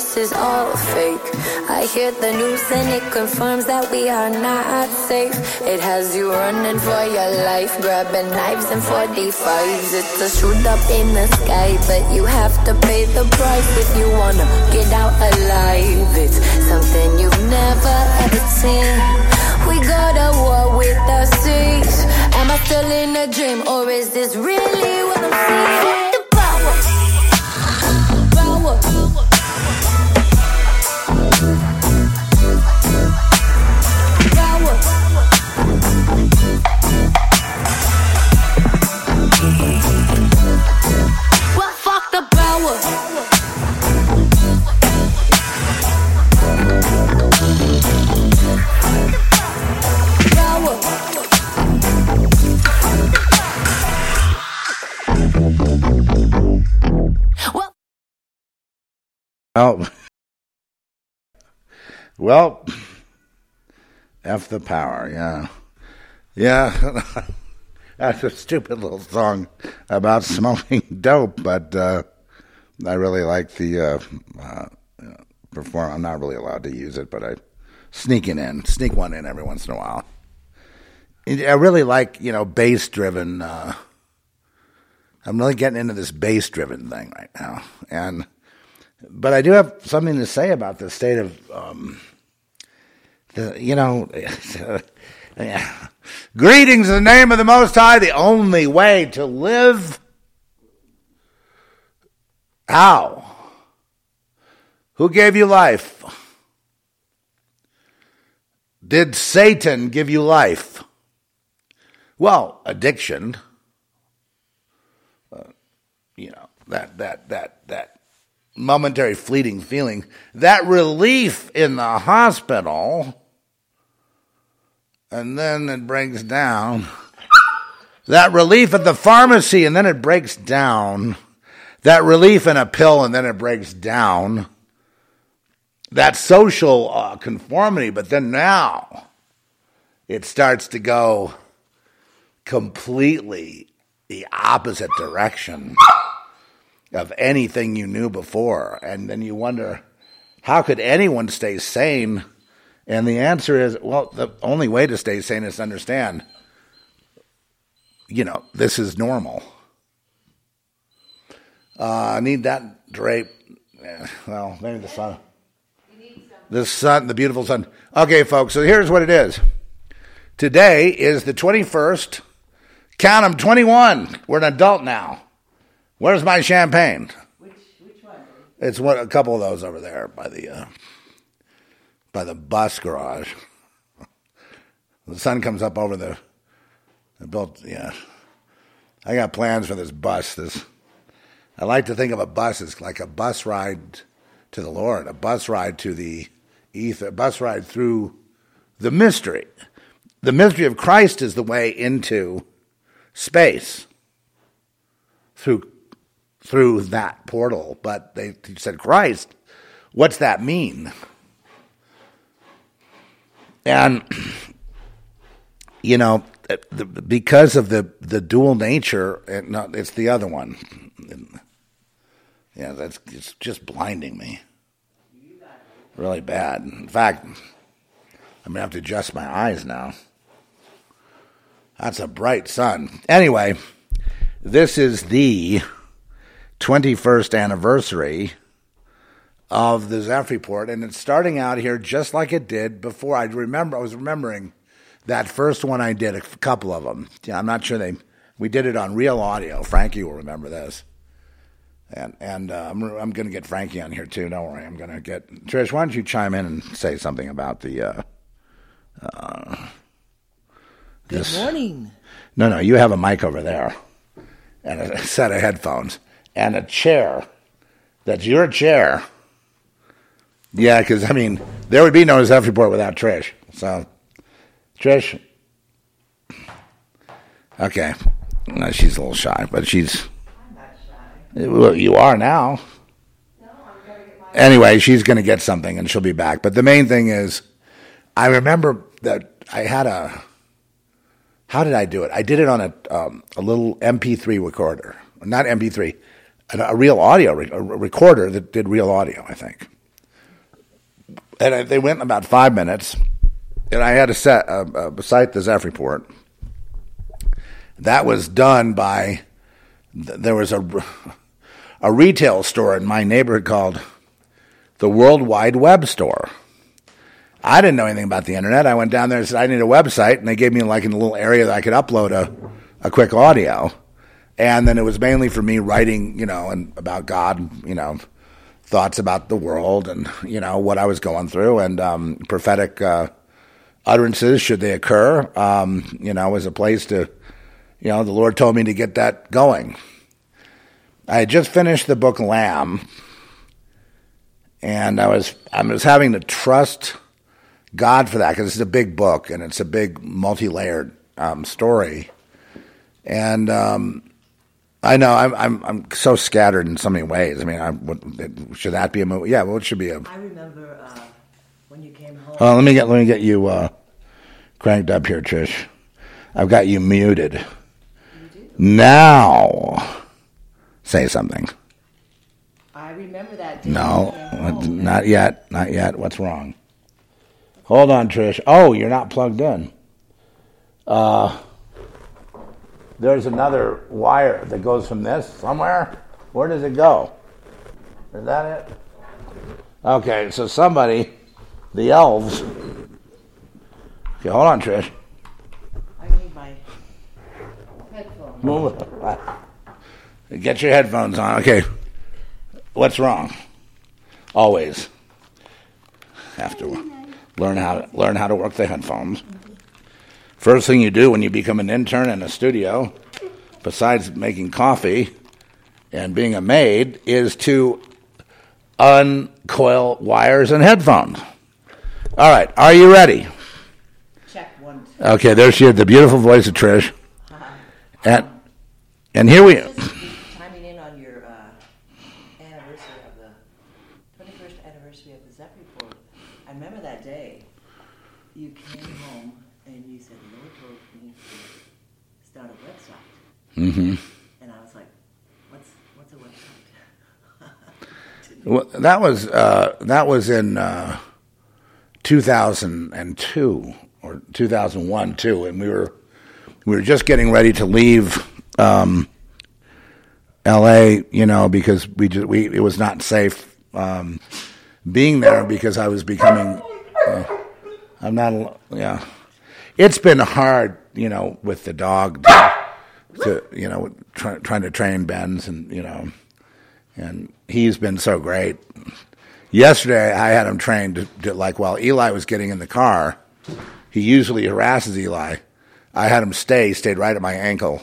this is all fake. I hear the news and it confirms that we are not safe. It has you running for your life, grabbing knives and 45s. It's a shoot up in the sky, but you have to pay the price if you wanna get out alive. It's something you've never ever seen. We go to war with the seas. Am I still in a dream or is this really what I'm seeing? Well, well, F the power, yeah. Yeah, that's a stupid little song about smoking dope, but uh, I really like the uh, uh, perform. I'm not really allowed to use it, but I sneak it in, sneak one in every once in a while. I really like, you know, bass driven. Uh, I'm really getting into this bass driven thing right now. And, but I do have something to say about the state of, um, the, you know, greetings in the name of the Most High, the only way to live. How? Who gave you life? Did Satan give you life? Well, addiction. Uh, you know, that, that, that, that momentary fleeting feeling, that relief in the hospital, and then it breaks down. That relief at the pharmacy, and then it breaks down. That relief in a pill, and then it breaks down. That social uh, conformity, but then now it starts to go completely the opposite direction of anything you knew before. And then you wonder, how could anyone stay sane? And the answer is, well, the only way to stay sane is to understand, you know, this is normal. Uh, I need that drape. Well, maybe the sun. The sun, the beautiful sun. Okay, folks, so here's what it is. Today is the 21st. Count them, 21. We're an adult now. Where's my champagne? Which which one? It's one, a couple of those over there by the uh, by the bus garage. The sun comes up over the, the built. Yeah, I got plans for this bus. This I like to think of a bus as like a bus ride to the Lord, a bus ride to the ether, a bus ride through the mystery. The mystery of Christ is the way into space through through that portal. But they said, Christ, what's that mean? And you know, uh, because of the the dual nature, no, it's the other one. Yeah, that's it's just blinding me. Really bad. In fact, I'm gonna have to adjust my eyes now. That's a bright sun. Anyway, this is the 21st anniversary of the Zeph report, and it's starting out here just like it did before. I remember I was remembering that first one I did, a couple of them. Yeah, I'm not sure they. We did it on real audio. Frankie will remember this. And and uh, I'm I'm going to get Frankie on here too. Don't worry. I'm going to get Trish. Why don't you chime in and say something about the. Uh, uh, Good this- morning. No, no. You have a mic over there, and a set of headphones, and a chair. That's your chair. Yeah, because I mean, there would be no Zeph report without Trish. So, Trish. Okay, no, she's a little shy, but she's. Well, you are now. Anyway, she's going to get something and she'll be back. But the main thing is, I remember that I had a. How did I do it? I did it on a um, a little MP3 recorder, not MP3, a, real audio re- a recorder that did real audio. I think, and I, they went in about five minutes, and I had a set uh, uh, the Zeph report. That was done by. th- There was a a retail store in my neighborhood called the World Wide Web Store. I didn't know anything about the internet. I went down there and said I need a website, and they gave me like in a little area that I could upload a, a quick audio. And then it was mainly for me writing, you know, and about God, you know, thoughts about the world and you know what I was going through and um, prophetic uh, utterances should they occur. Um, you know, as a place to, you know, the Lord told me to get that going. I had just finished the book Lamb, and I was I was having to trust God for that because it's a big book and it's a big multi-layered um, story, and um, I know I'm, I'm I'm so scattered in so many ways. I mean, I, what, should that be a movie? Yeah, well, it should be a. I remember uh, when you came home. Let me get let me get you uh, cranked up here, Trish. I've got you muted. Now, say something. I remember that day. No, you home. not yet. Not yet. What's wrong? Hold on, Trish. Oh, you're not plugged in. Uh, there's another wire that goes from this somewhere. Where does it go? Is that it? Okay, so somebody, the elves. Okay, hold on, Trish. I need my headphones. Move. Get your headphones on. Okay. What's wrong? Always have to learn how to learn how to work the headphones. First thing you do when you become an intern in a studio, besides making coffee and being a maid, is to uncoil wires and headphones. All right, are you ready? Check one. two. Okay, there she is, the beautiful voice of Trish. And and here we Just chiming in on your uh, anniversary of the 21st anniversary of the Zeph report. I remember that day. You came home and you said, "The Lord told me to start a website." hmm And I was like, "What's what's a website?" Well, that was uh, that was in uh, 2002 or 2001 too, and we were we were just getting ready to leave um, L.A. You know because we just we it was not safe. Um, being there because I was becoming. Uh, I'm not. Yeah, it's been hard, you know, with the dog to, to you know, try, trying to train Ben's and you know, and he's been so great. Yesterday, I had him trained to, to like while Eli was getting in the car, he usually harasses Eli. I had him stay, stayed right at my ankle,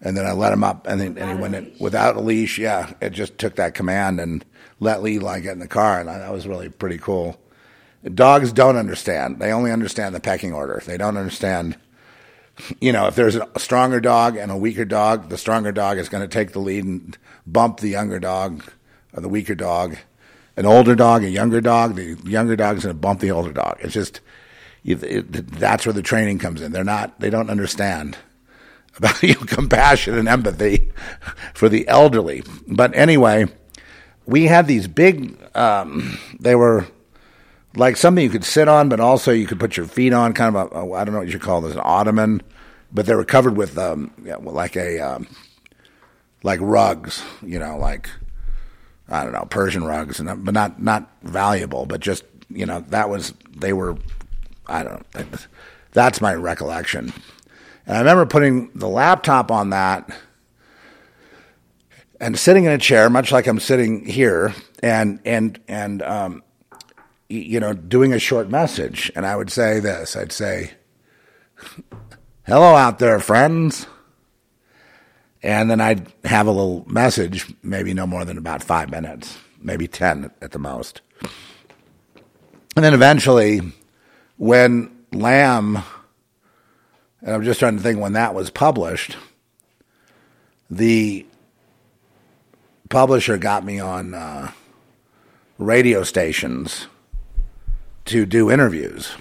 and then I let him up, and then and he went in without a leash. Yeah, it just took that command and let Eli get in the car, and that was really pretty cool. Dogs don't understand; they only understand the pecking order. They don't understand. You know, if there's a stronger dog and a weaker dog, the stronger dog is going to take the lead and bump the younger dog or the weaker dog an older dog, a younger dog. The younger dog is going to bump the older dog. It's just it, it, that's where the training comes in. They're not. They don't understand about compassion and empathy for the elderly. But anyway, we had these big. Um, they were like something you could sit on, but also you could put your feet on. Kind of a I don't know what you call this, an ottoman. But they were covered with um, yeah, like a um, like rugs, you know, like I don't know, Persian rugs, and but not not valuable, but just you know that was they were, I don't know, that's my recollection. And I remember putting the laptop on that and sitting in a chair, much like I'm sitting here, and and and um, you know, doing a short message. And I would say this: I'd say, "Hello out there, friends." And then I'd have a little message, maybe no more than about five minutes, maybe 10 at the most. And then eventually, when Lamb, and I'm just trying to think when that was published, the publisher got me on uh, radio stations to do interviews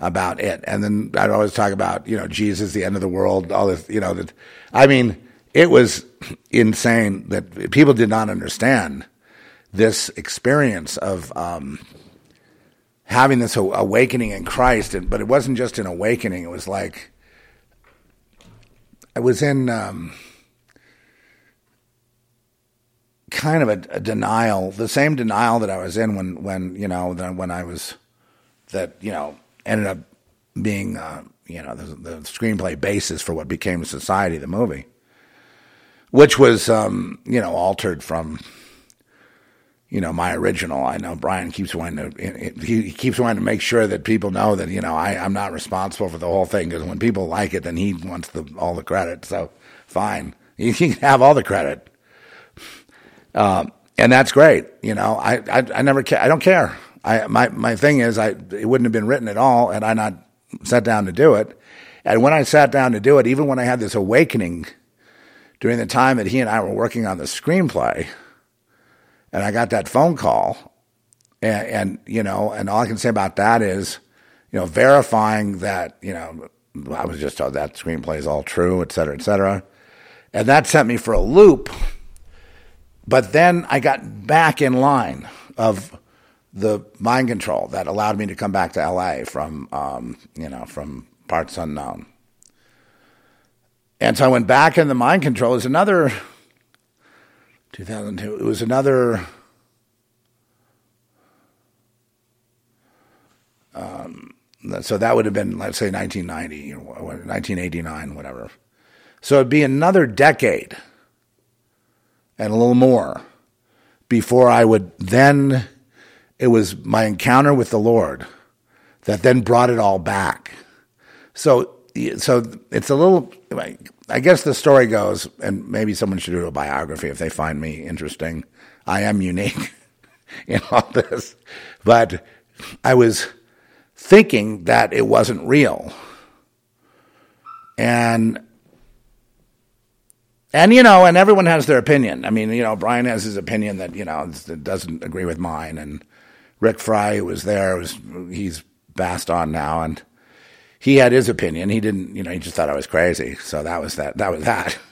about it. And then I'd always talk about, you know, Jesus, the end of the world, all this, you know, that, I mean, it was insane that people did not understand this experience of um, having this awakening in Christ. But it wasn't just an awakening, it was like, I was in um, kind of a, a, denial, the same denial that I was in when, when you know, when I was, that, you know, ended up being, uh, you know, the, the, screenplay basis for what became Society, the movie, which was, um, you know, altered from, you know, my original. I know Brian keeps wanting to, he keeps wanting to make sure that people know that, you know, I, I'm not responsible for the whole thing because when people like it, then he wants the, all the credit. So fine. You can have all the credit. Um, and that's great. You know, I, I, I never care. I don't care. I, my, my thing is, I, it wouldn't have been written at all had I not sat down to do it. And when I sat down to do it, even when I had this awakening during the time that he and I were working on the screenplay, and I got that phone call, and, and you know, and all I can say about that is, you know, verifying that, you know, I was just told that screenplay is all true, et cetera, et cetera. And that sent me for a loop. But then I got back in line of the mind control that allowed me to come back to LA from, um, you know, from parts unknown. And so I went back in the mind control. It was another 2002. It was another. Um, so that would have been, let's say, 1990, or 1989, whatever. So it'd be another decade and a little more before I would then it was my encounter with the Lord that then brought it all back. So, so it's a little. I guess the story goes, and maybe someone should do a biography if they find me interesting. I am unique in all this, but I was thinking that it wasn't real, and and you know, and everyone has their opinion. I mean, you know, Brian has his opinion that you know doesn't agree with mine, and Rick Fry, who was there, was he's passed on now, and he had his opinion. He didn't, you know, he just thought I was crazy. So that was that. That was that.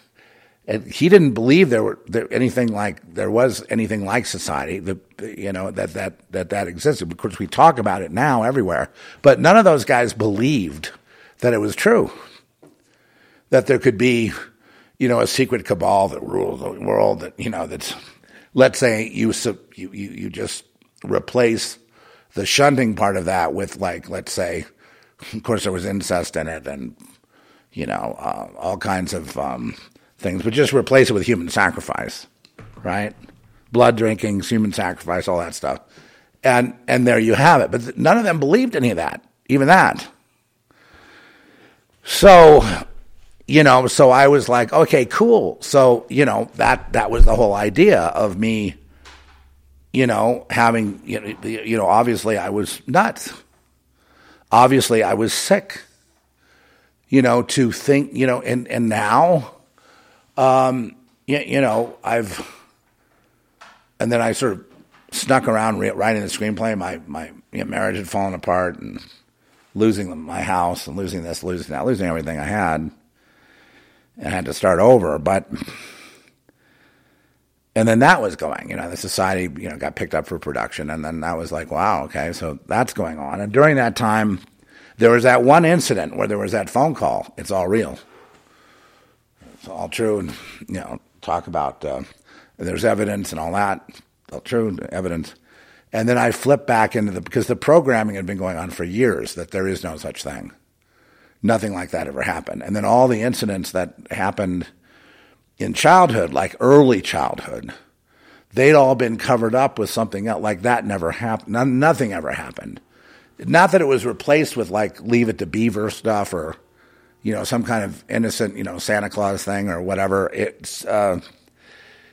And he didn't believe there were there, anything like there was anything like society. The you know that that that that existed. Because we talk about it now everywhere, but none of those guys believed that it was true. That there could be, you know, a secret cabal that rules the world. That you know that's let's say you you you, just replace the shunting part of that with like, let's say, of course, there was incest in it, and you know, uh, all kinds of um, things, but just replace it with human sacrifice, right? Blood drinking, human sacrifice, all that stuff, and and there you have it. But none of them believed any of that, even that. So, you know, so I was like, okay, cool. So, you know, that that was the whole idea of me, you know, having you know, obviously I was nuts. Obviously I was sick you know, to think, you know, and, and now, um, you, you know, I've, and then I sort of snuck around writing the screenplay. My, my you know, marriage had fallen apart and losing my house and losing this, losing that, losing everything I had. And I had to start over. But, and then that was going, you know, the society, you know, got picked up for production. And then that was like, wow, okay, so that's going on. And during that time, there was that one incident where there was that phone call. It's all real. It's all true. And, you know, talk about uh, there's evidence and all that. All true evidence. And then I flipped back into the, because the programming had been going on for years that there is no such thing. Nothing like that ever happened. And then all the incidents that happened in childhood, like early childhood, they'd all been covered up with something else. Like that never happened. Nothing ever happened. Not that it was replaced with like Leave It to Beaver stuff or you know some kind of innocent you know Santa Claus thing or whatever. It's uh,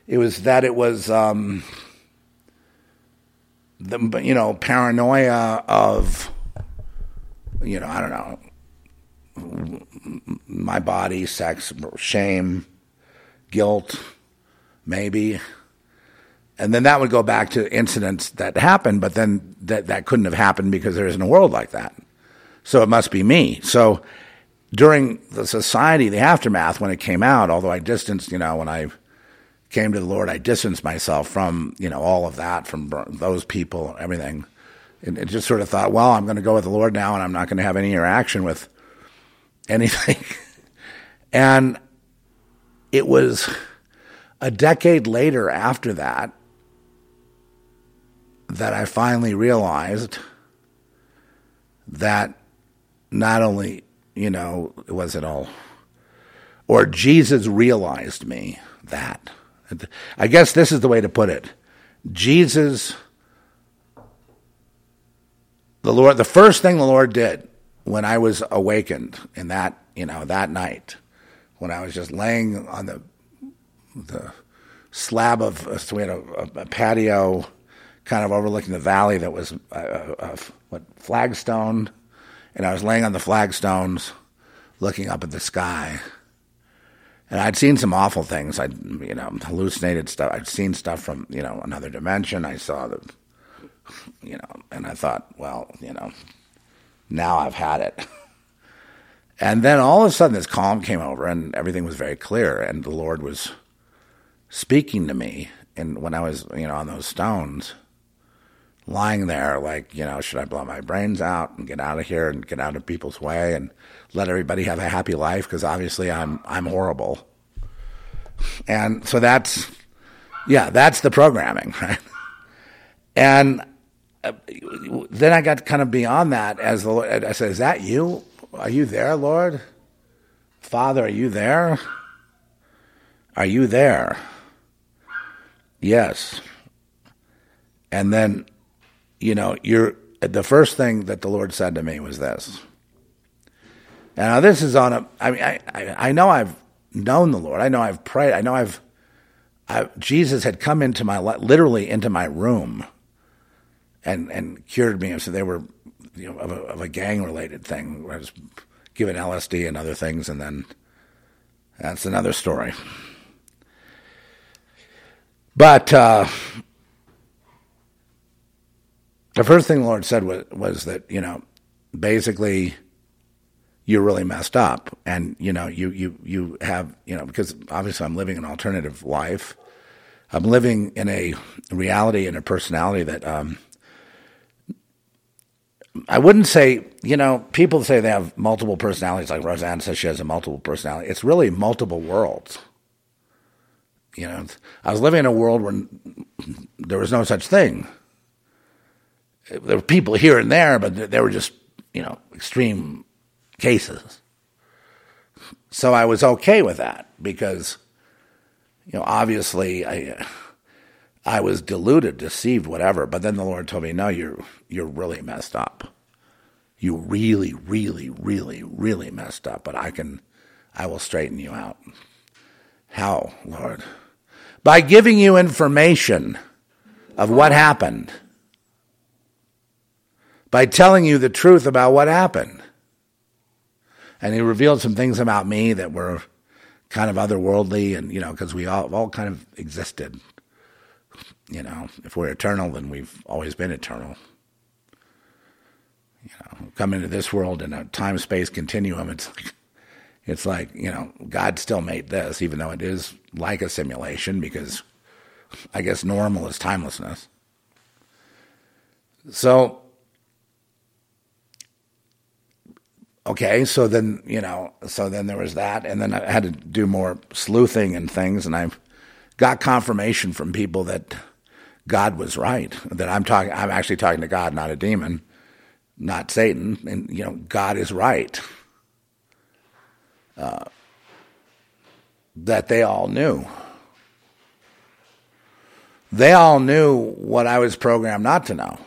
it was that it was um, the you know paranoia of you know I don't know my body, sex, shame, guilt, maybe and then that would go back to incidents that happened, but then that, that couldn't have happened because there isn't a world like that. So it must be me. So during the society, the aftermath, when it came out, although I distanced, you know, when I came to the Lord, I distanced myself from, you know, all of that, from those people, everything. And it just sort of thought, well, I'm going to go with the Lord now and I'm not going to have any interaction with anything. and it was a decade later after that that I finally realized that not only, you know, was it all, or Jesus realized me that. I guess this is the way to put it. Jesus, the Lord, the first thing the Lord did when I was awakened in that, you know, that night, when I was just laying on the, the slab of, so we had a, a, patio kind of overlooking the valley that was uh, uh, what flagstone, and I was laying on the flagstones, looking up at the sky. And I'd seen some awful things. I'd you know hallucinated stuff. I'd seen stuff from you know another dimension. I saw the you know, and I thought, well, you know, now I've had it. And then all of a sudden, this calm came over, and everything was very clear, and the Lord was speaking to me. And when I was, you know, on those stones, lying there like, you know, should I blow my brains out and get out of here and get out of people's way and let everybody have a happy life because obviously I'm I'm horrible. And so that's yeah, that's the programming, right? And then I got kind of beyond that as the Lord, I said, "Is that you? Are you there, Lord? Father, are you there? Are you there?" Yes. And then you know, you're the first thing that the Lord said to me was this. Now this is on a. I mean, I, I, I know I've known the Lord. I know I've prayed. I know I've. I, Jesus had come into my literally into my room, and and cured me. So they were, you know, of a, of a gang related thing. I was given LSD and other things, and then that's another story. But uh, the first thing the Lord said was, was that, you know, basically you're really messed up. And, you know, you, you, you have, you know, because obviously I'm living an alternative life. I'm living in a reality and a personality that, um, I wouldn't say, you know, people say they have multiple personalities, like Roseanne says she has a multiple personality. It's really multiple worlds. You know, I was living in a world where there was no such thing. there were people here and there, but they were just, you know, extreme cases. So I was okay with that because, you know, obviously I, I was deluded, deceived, whatever. But then the Lord told me, no, you're, you're really messed up. You really, really, really, really messed up, but I can, I will straighten you out. How, Lord? By giving you information of what happened. By telling you the truth about what happened. And he revealed some things about me that were kind of otherworldly and, you know, because we all, all kind of existed. You know, if we're eternal, then we've always been eternal. You know, come into this world in a time space continuum, it's like, it's like, you know, God still made this, even though it is like a simulation, because I guess normal is timelessness. So, okay, so then, you know, so then there was that. And then I had to do more sleuthing and things. And I got confirmation from people that God was right, that I'm talking, I'm actually talking to God, not a demon, not Satan. And, you know, God is right. Uh, that they all knew. They all knew what I was programmed not to know.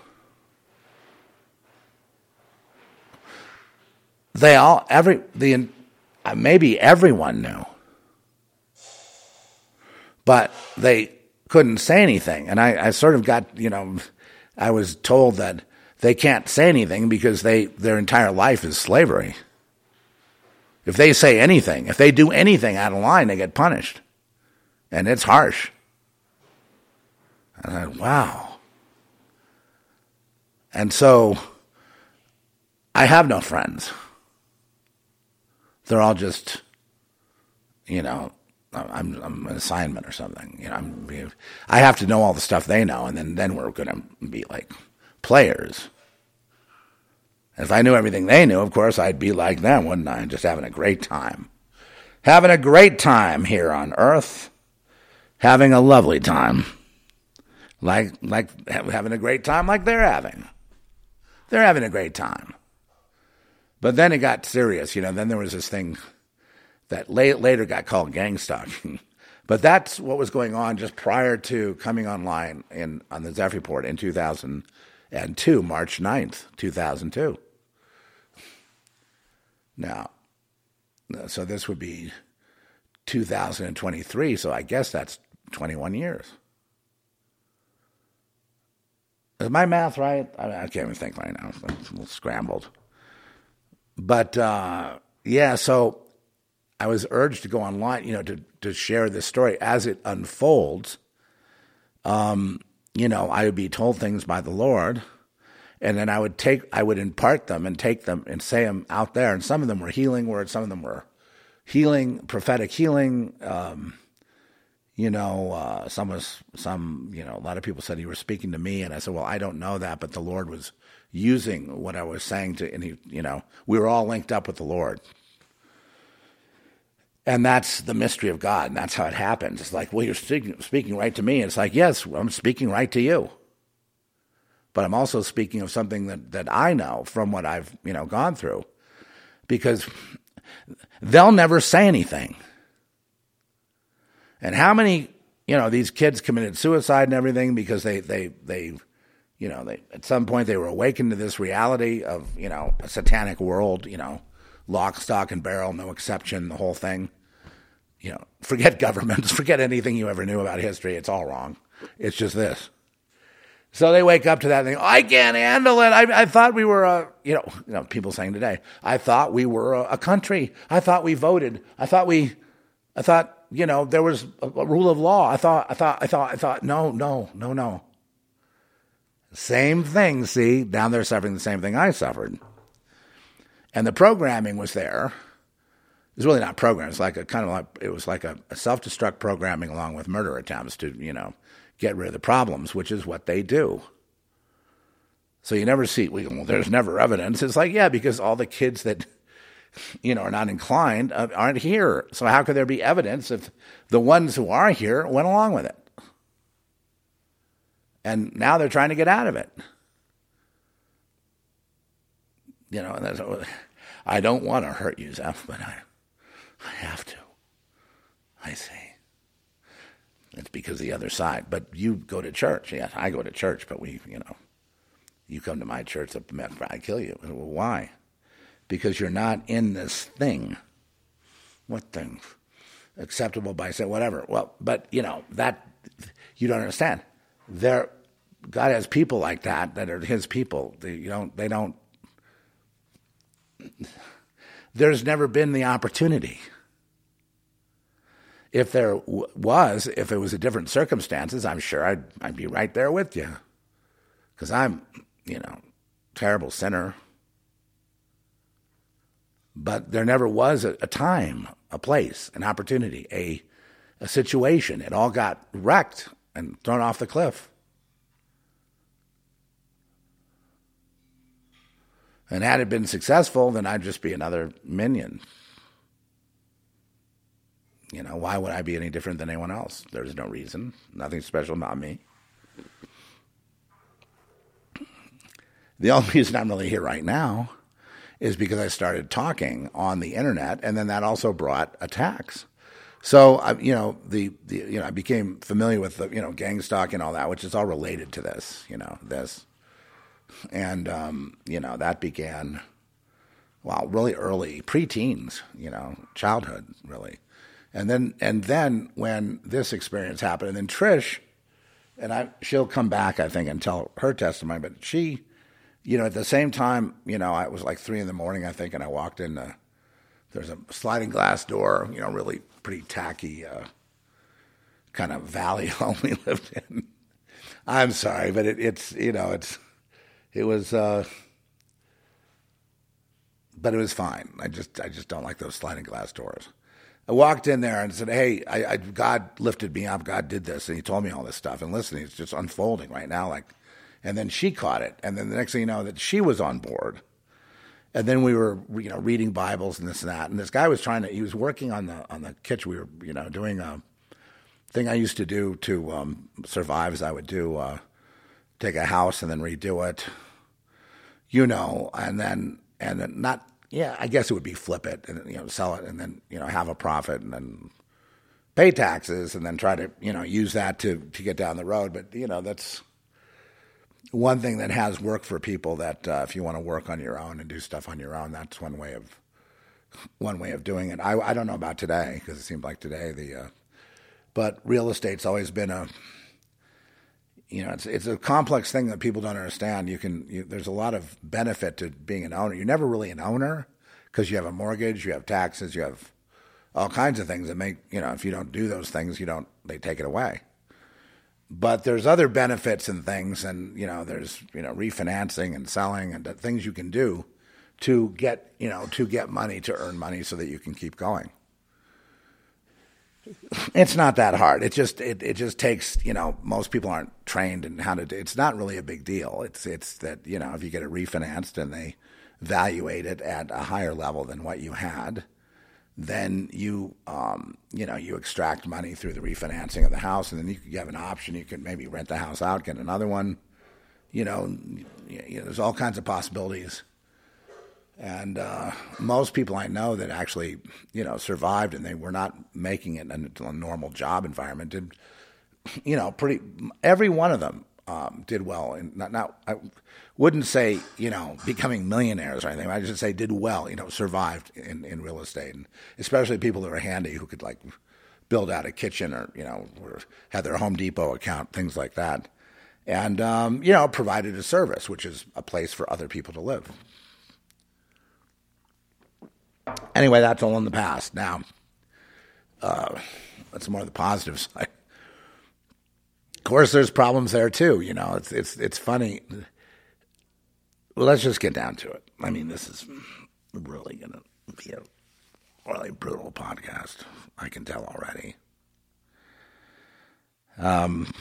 They all, every, the, maybe everyone knew. But they couldn't say anything. And I, I sort of got, you know, I was told that they can't say anything because they, their entire life is slavery. If they say anything, if they do anything out of line, they get punished. And it's harsh. And I, wow. And so I have no friends. They're all just, you know, I'm, I'm an assignment or something. You know, I'm, I have to know all the stuff they know, and then, then we're going to be like players. If I knew everything they knew, of course, I'd be like them, wouldn't I? Just having a great time. Having a great time here on earth. Having a lovely time. Like, like having a great time like they're having. They're having a great time. But then it got serious, you know. Then there was this thing that later got called gang stalking. but that's what was going on just prior to coming online in on the Zeph Report in 2002, March 9th, 2002. Now, so this would be 2023, so I guess that's 21 years. Is my math right? I, I can't even think right now. It's a little scrambled. But uh, yeah, so I was urged to go online, you know, to to share this story as it unfolds. Um, you know, I would be told things by the Lord, and then I would take, I would impart them and take them and say them out there. And some of them were healing words, some of them were healing, prophetic healing. Um, you know, uh, some was some, you know, a lot of people said he was speaking to me, and I said, well, I don't know that, but the Lord was using what I was saying to, and he, you know, we were all linked up with the Lord. And that's the mystery of God, and that's how it happens. It's like, well, you're speaking, right to me. And it's like, yes, I'm speaking right to you. But I'm also speaking of something that, that I know from what I've, you know, gone through. Because they'll never say anything. And how many, you know, these kids committed suicide and everything because they, they, they, you know, they, at some point they were awakened to this reality of, you know, a satanic world, you know, lock, stock, and barrel, no exception, the whole thing. You know, forget governments, forget anything you ever knew about history. It's all wrong. It's just this. So they wake up to that and think, I can't handle it. I, I thought we were a, you know, you know, people saying today, I thought we were a, a country. I thought we voted. I thought we, I thought, you know, there was a, a rule of law. I thought, I thought, I thought, I thought, no, no, no, no. Same thing, see, down there suffering the same thing I suffered. And the programming was there. It's really not programming. It's like a kind of like, it was like a, a self destruct programming along with murder attempts to, you know, get rid of the problems, which is what they do. So you never see, well, there's never evidence. It's like, yeah, because all the kids that, you know, are not inclined uh, aren't here. So how could there be evidence if the ones who are here went along with it? And now they're trying to get out of it. You know, and that's, I don't want to hurt you, Zeph, but I, I have to. I say. It's because the other side. But you go to church. Yes, I go to church, but we, you know, you come to my church, I kill you. Well, why? Because you're not in this thing. What thing? Acceptable by say whatever. Well, but you know that you don't understand. There, God has people like that that are His people. They, you don't. They don't. There's never been the opportunity. If there w- was, if it was a different circumstances, I'm sure I'd I'd be right there with you, because I'm, you know, terrible sinner. But there never was a, a time, a place, an opportunity, a a situation. It all got wrecked and thrown off the cliff. And had it been successful, then I'd just be another minion. You know, why would I be any different than anyone else? There's no reason. Nothing special about me. The only reason I'm really here right now is because I started talking on the internet, and then that also brought attacks. So I, you know, the, the you know, I became familiar with the you know gang stalking and all that, which is all related to this. You know, this, and um, you know that began, well, really early, pre-teens. You know, childhood, really, and then and then when this experience happened, and then Trish, and I, she'll come back, I think, and tell her testimony, but she. You know, at the same time, you know, it was like three in the morning, I think, and I walked in. The, there's a sliding glass door, you know, really pretty tacky uh, kind of valley home we lived in. I'm sorry, but it, it's you know it's it was, uh, but it was fine. I just I just don't like those sliding glass doors. I walked in there and said, "Hey, I, I, God lifted me up. God did this, and He told me all this stuff. And listen, it's just unfolding right now. Like, and then she caught it, and then the next thing you know, that she was on board." and then we were you know reading Bibles and this and that. And this guy was trying to he was working on the on the kitchen. We were you know doing a thing I used to do to um, survive. As I would do uh, take a house and then redo it, you know, and then and then not yeah. I guess it would be flip it and you know sell it and then you know have a profit and then pay taxes and then try to you know use that to to get down the road. But you know that's one thing that has worked for people that uh, if you want to work on your own and do stuff on your own, that's one way of one way of doing it. I, I don't know about today because it seems like today the, uh, but real estate's always been a, you know, it's it's a complex thing that people don't understand. You can you, there's a lot of benefit to being an owner. You're never really an owner because you have a mortgage, you have taxes, you have all kinds of things that make you know if you don't do those things, you don't they take it away but there's other benefits and things and you know there's you know refinancing and selling and things you can do to get you know to get money to earn money so that you can keep going it's not that hard it just it, it just takes you know most people aren't trained in how to do it's not really a big deal it's it's that you know if you get it refinanced and they valuate it at a higher level than what you had then you um, you know you extract money through the refinancing of the house, and then you, you have an option. You can maybe rent the house out, get another one. You know, you know there's all kinds of possibilities. And uh, most people I know that actually, you know, survived and they were not making it in a normal job environment did, you know, pretty. Every one of them um, did well. And not, not, I wouldn't say, you know, becoming millionaires or anything. I just say did well, you know, survived in, in real estate. And especially people that are handy who could like build out a kitchen or, you know, or had their Home Depot account, things like that. And, um, you know, provided a service, which is a place for other people to live. Anyway, that's all in the past. Now, uh, that's more the positive side. Of course, there's problems there too. You know, it's it's it's funny. Well, let's just get down to it. I mean, this is really going to be a really brutal podcast. I can tell already. Um.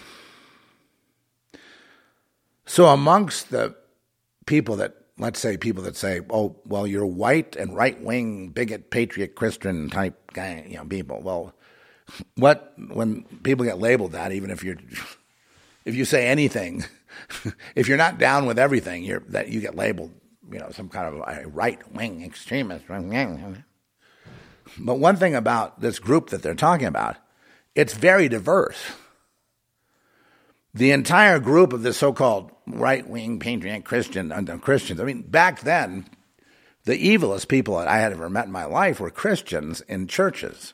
So amongst the people that let's say people that say, "Oh, well, you're white and right wing, bigot, patriot, Christian type guy," you know, people. Well, what when people get labeled that, even if you're if you say anything, if you're not down with everything, you're that you get labeled you know, some kind of a right wing extremist. But one thing about this group that they're talking about, it's very diverse. The entire group of the so called right wing patriotic Christian, uh, Christians, I mean, back then, the evilest people that I had ever met in my life were Christians in churches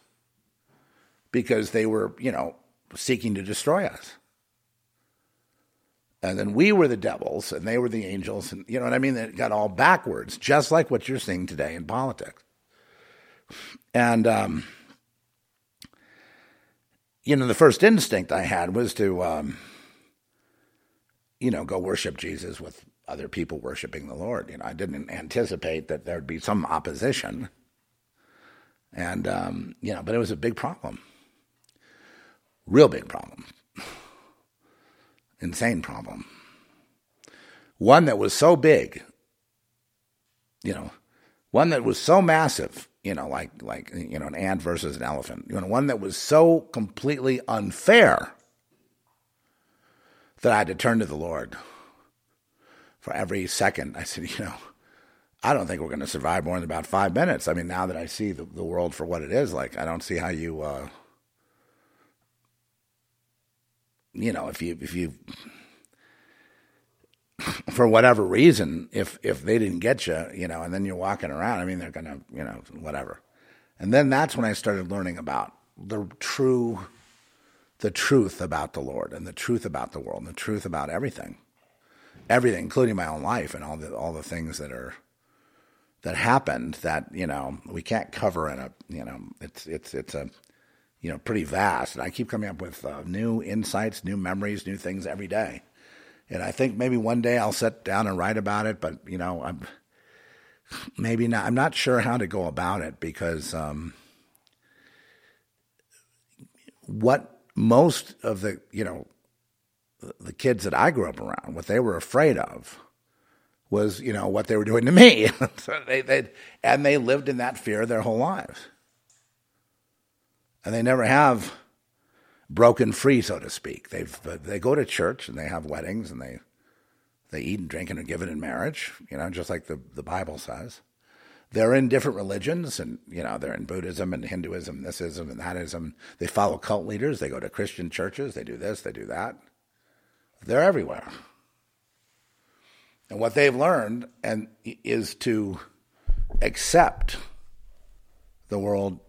because they were, you know, seeking to destroy us. And then we were the devils and they were the angels. And you know what I mean? It got all backwards, just like what you're seeing today in politics. And, um, you know, the first instinct I had was to, um, you know, go worship Jesus with other people worshiping the Lord. You know, I didn't anticipate that there'd be some opposition. And, um, you know, but it was a big problem. Real big problem. Insane problem. One that was so big, you know, one that was so massive, you know, like like you know, an ant versus an elephant. You know, one that was so completely unfair that I had to turn to the Lord for every second. I said, you know, I don't think we're going to survive more than about five minutes. I mean, now that I see the, the world for what it is, like, I don't see how you, uh, you know, if you if you for whatever reason, if if they didn't get you, you know, and then you're walking around, I mean, they're gonna, you know, whatever. And then that's when I started learning about the true, the truth about the Lord and the truth about the world and the truth about everything, everything, including my own life and all the all the things that are that happened that you know we can't cover in a you know it's it's it's a you know, pretty vast. And I keep coming up with uh, new insights, new memories, new things every day. And I think maybe one day I'll sit down and write about it, but you know, I'm maybe not. I'm not sure how to go about it because um, what most of the you know the kids that I grew up around, what they were afraid of was you know what they were doing to me. so they, they and they lived in that fear their whole lives and they never have broken free, so to speak. They they go to church and they have weddings and they they eat and drink and are given in marriage, you know, just like the, the Bible says. They're in different religions, and you know they're in Buddhism and Hinduism, thisism and thatism. They follow cult leaders. They go to Christian churches. They do this. They do that. They're everywhere. And what they've learned and is to accept the world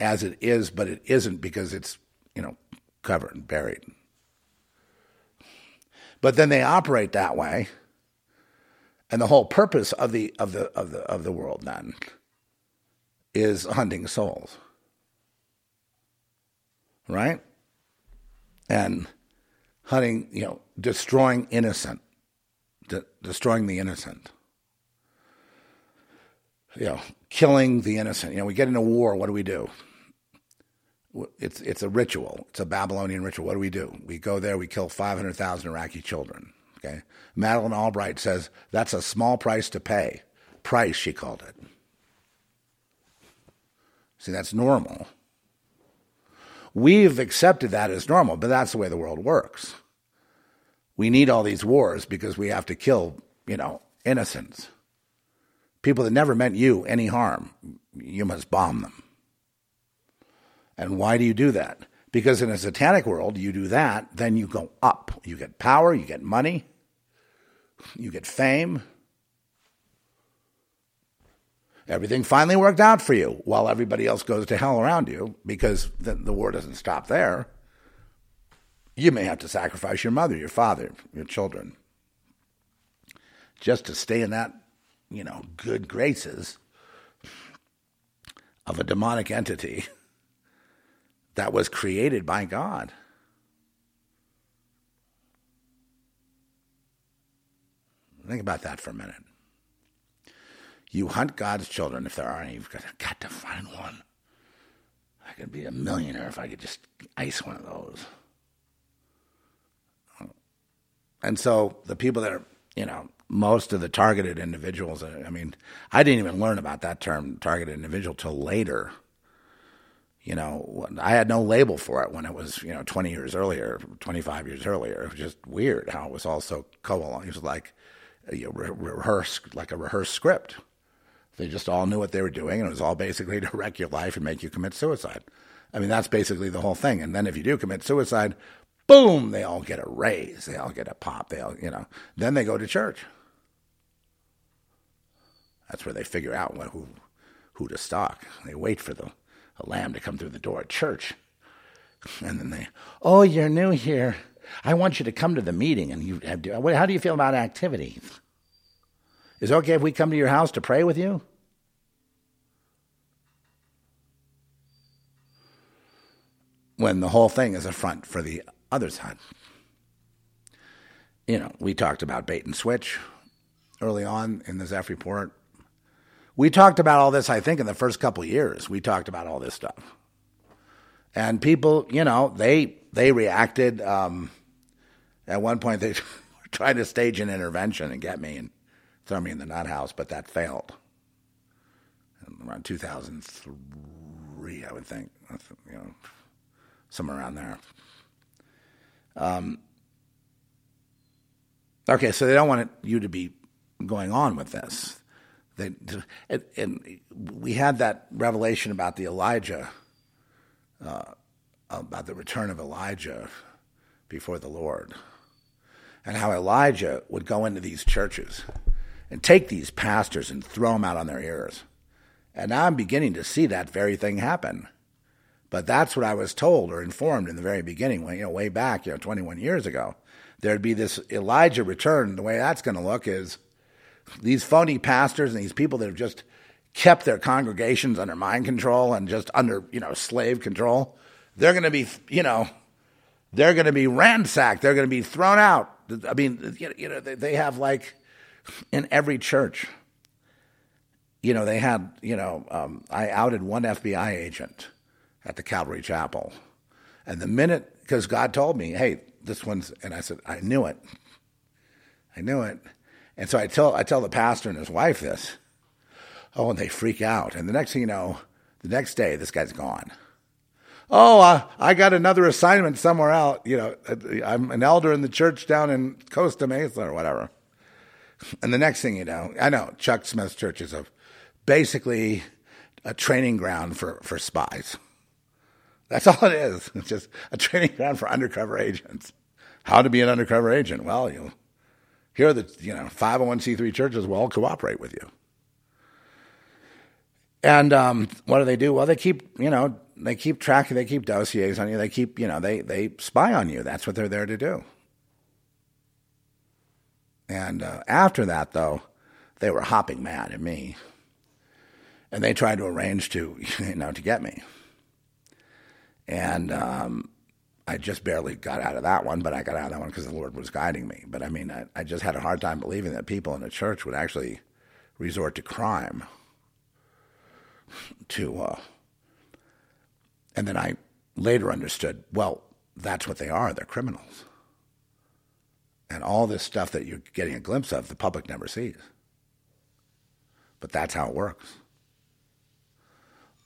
as it is, but it isn't because it's, you know, covered and buried. But then they operate that way. And the whole purpose of the of the of the of the world then is hunting souls. Right? And hunting, you know, destroying innocent, de- destroying the innocent. You know, killing the innocent. You know, we get into war, what do we do? it's it's a ritual. It's a Babylonian ritual. What do we do? We go there. We kill five hundred thousand Iraqi children. Okay. Madeleine Albright says that's a small price to pay. Price, she called it. See, that's normal. We've accepted that as normal, but that's the way the world works. We need all these wars because we have to kill, you know, innocents. People that never meant you any harm. You must bomb them. And why do you do that? Because in a satanic world, you do that, then you go up. You get power, you get money, you get fame. Everything finally worked out for you while everybody else goes to hell around you because the, the war doesn't stop there. You may have to sacrifice your mother, your father, your children just to stay in that, you know, good graces of a demonic entity that was created by God. Think about that for a minute. You hunt God's children, if there are any. You've got, got to find one. I could be a millionaire if I could just ice one of those. And so the people that are, you know, most of the targeted individuals, I mean, I didn't even learn about that term, targeted individual, till later you know, I had no label for it when it was, you know, 20 years earlier, 25 years earlier. It was just weird how it was all so co It was like, you re- rehearse like a rehearsed script. They just all knew what they were doing, and it was all basically to wreck your life and make you commit suicide. I mean, that's basically the whole thing. And then if you do commit suicide, boom, they all get a raise. They all get a pop. They all, you know, then they go to church. That's where they figure out who, who to stalk. They wait for the a lamb to come through the door at church. And then they, oh, you're new here. I want you to come to the meeting. And you have, how do you feel about activities? Is it okay if we come to your house to pray with you? When the whole thing is a front for the other side. You know, we talked about bait and switch early on in the Zeph report. We talked about all this, I think, in the first couple years. We talked about all this stuff. And people, you know, they they reacted. Um, at one point, they trying to stage an intervention and get me and throw me in the nut house, but that failed. Around 2003, I would think, you know, somewhere around there. Um, okay, so they don't want you to be going on with this. And, and we had that revelation about the Elijah, uh, about the return of Elijah before the Lord, and how Elijah would go into these churches and take these pastors and throw them out on their ears. And now I'm beginning to see that very thing happen. But that's what I was told or informed in the very beginning, you know, way back, you know, 21 years ago. There'd be this Elijah return. The way that's going to look is these phony pastors and these people that have just kept their congregations under mind control and just under, you know, slave control. They're going to be, you know, they're going to be ransacked. They're going to be thrown out. I mean, you know, they have like in every church, you know, they had, you know, um, I outed one FBI agent at the Calvary Chapel. And the minute, because God told me, hey, this one's, and I said, I knew it. I knew it. And so I tell, I tell the pastor and his wife this. Oh, and they freak out. And the next thing you know, the next day, this guy's gone. Oh, uh, I got another assignment somewhere out. You know, I'm an elder in the church down in Costa Mesa or whatever. And the next thing you know, I know Chuck Smith's church is a, basically a training ground for, for spies. That's all it is. It's just a training ground for undercover agents. How to be an undercover agent? Well, you here are the you know 501c3 churches will all cooperate with you. And um, what do they do? Well, they keep you know they keep track, they keep dossiers on you. They keep you know they they spy on you. That's what they're there to do. And uh, after that, though, they were hopping mad at me, and they tried to arrange to you know to get me. And um, I just barely got out of that one, but I got out of that one because the Lord was guiding me. But I mean, I, I just had a hard time believing that people in the church would actually resort to crime to. Uh, and then I later understood, well, that's what they are. They're criminals. And all this stuff that you're getting a glimpse of, the public never sees. But that's how it works.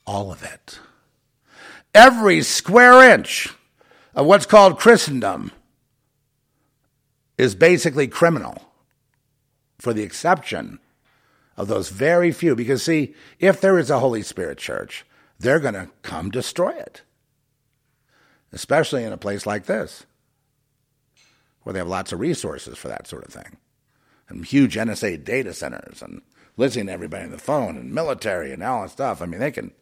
All of it every square inch of what's called Christendom is basically criminal, for the exception of those very few. Because, see, if there is a Holy Spirit church, they're going to come destroy it, especially in a place like this, where they have lots of resources for that sort of thing, and huge NSA data centers, and listening to everybody on the phone, and military, and all that stuff. I mean, they can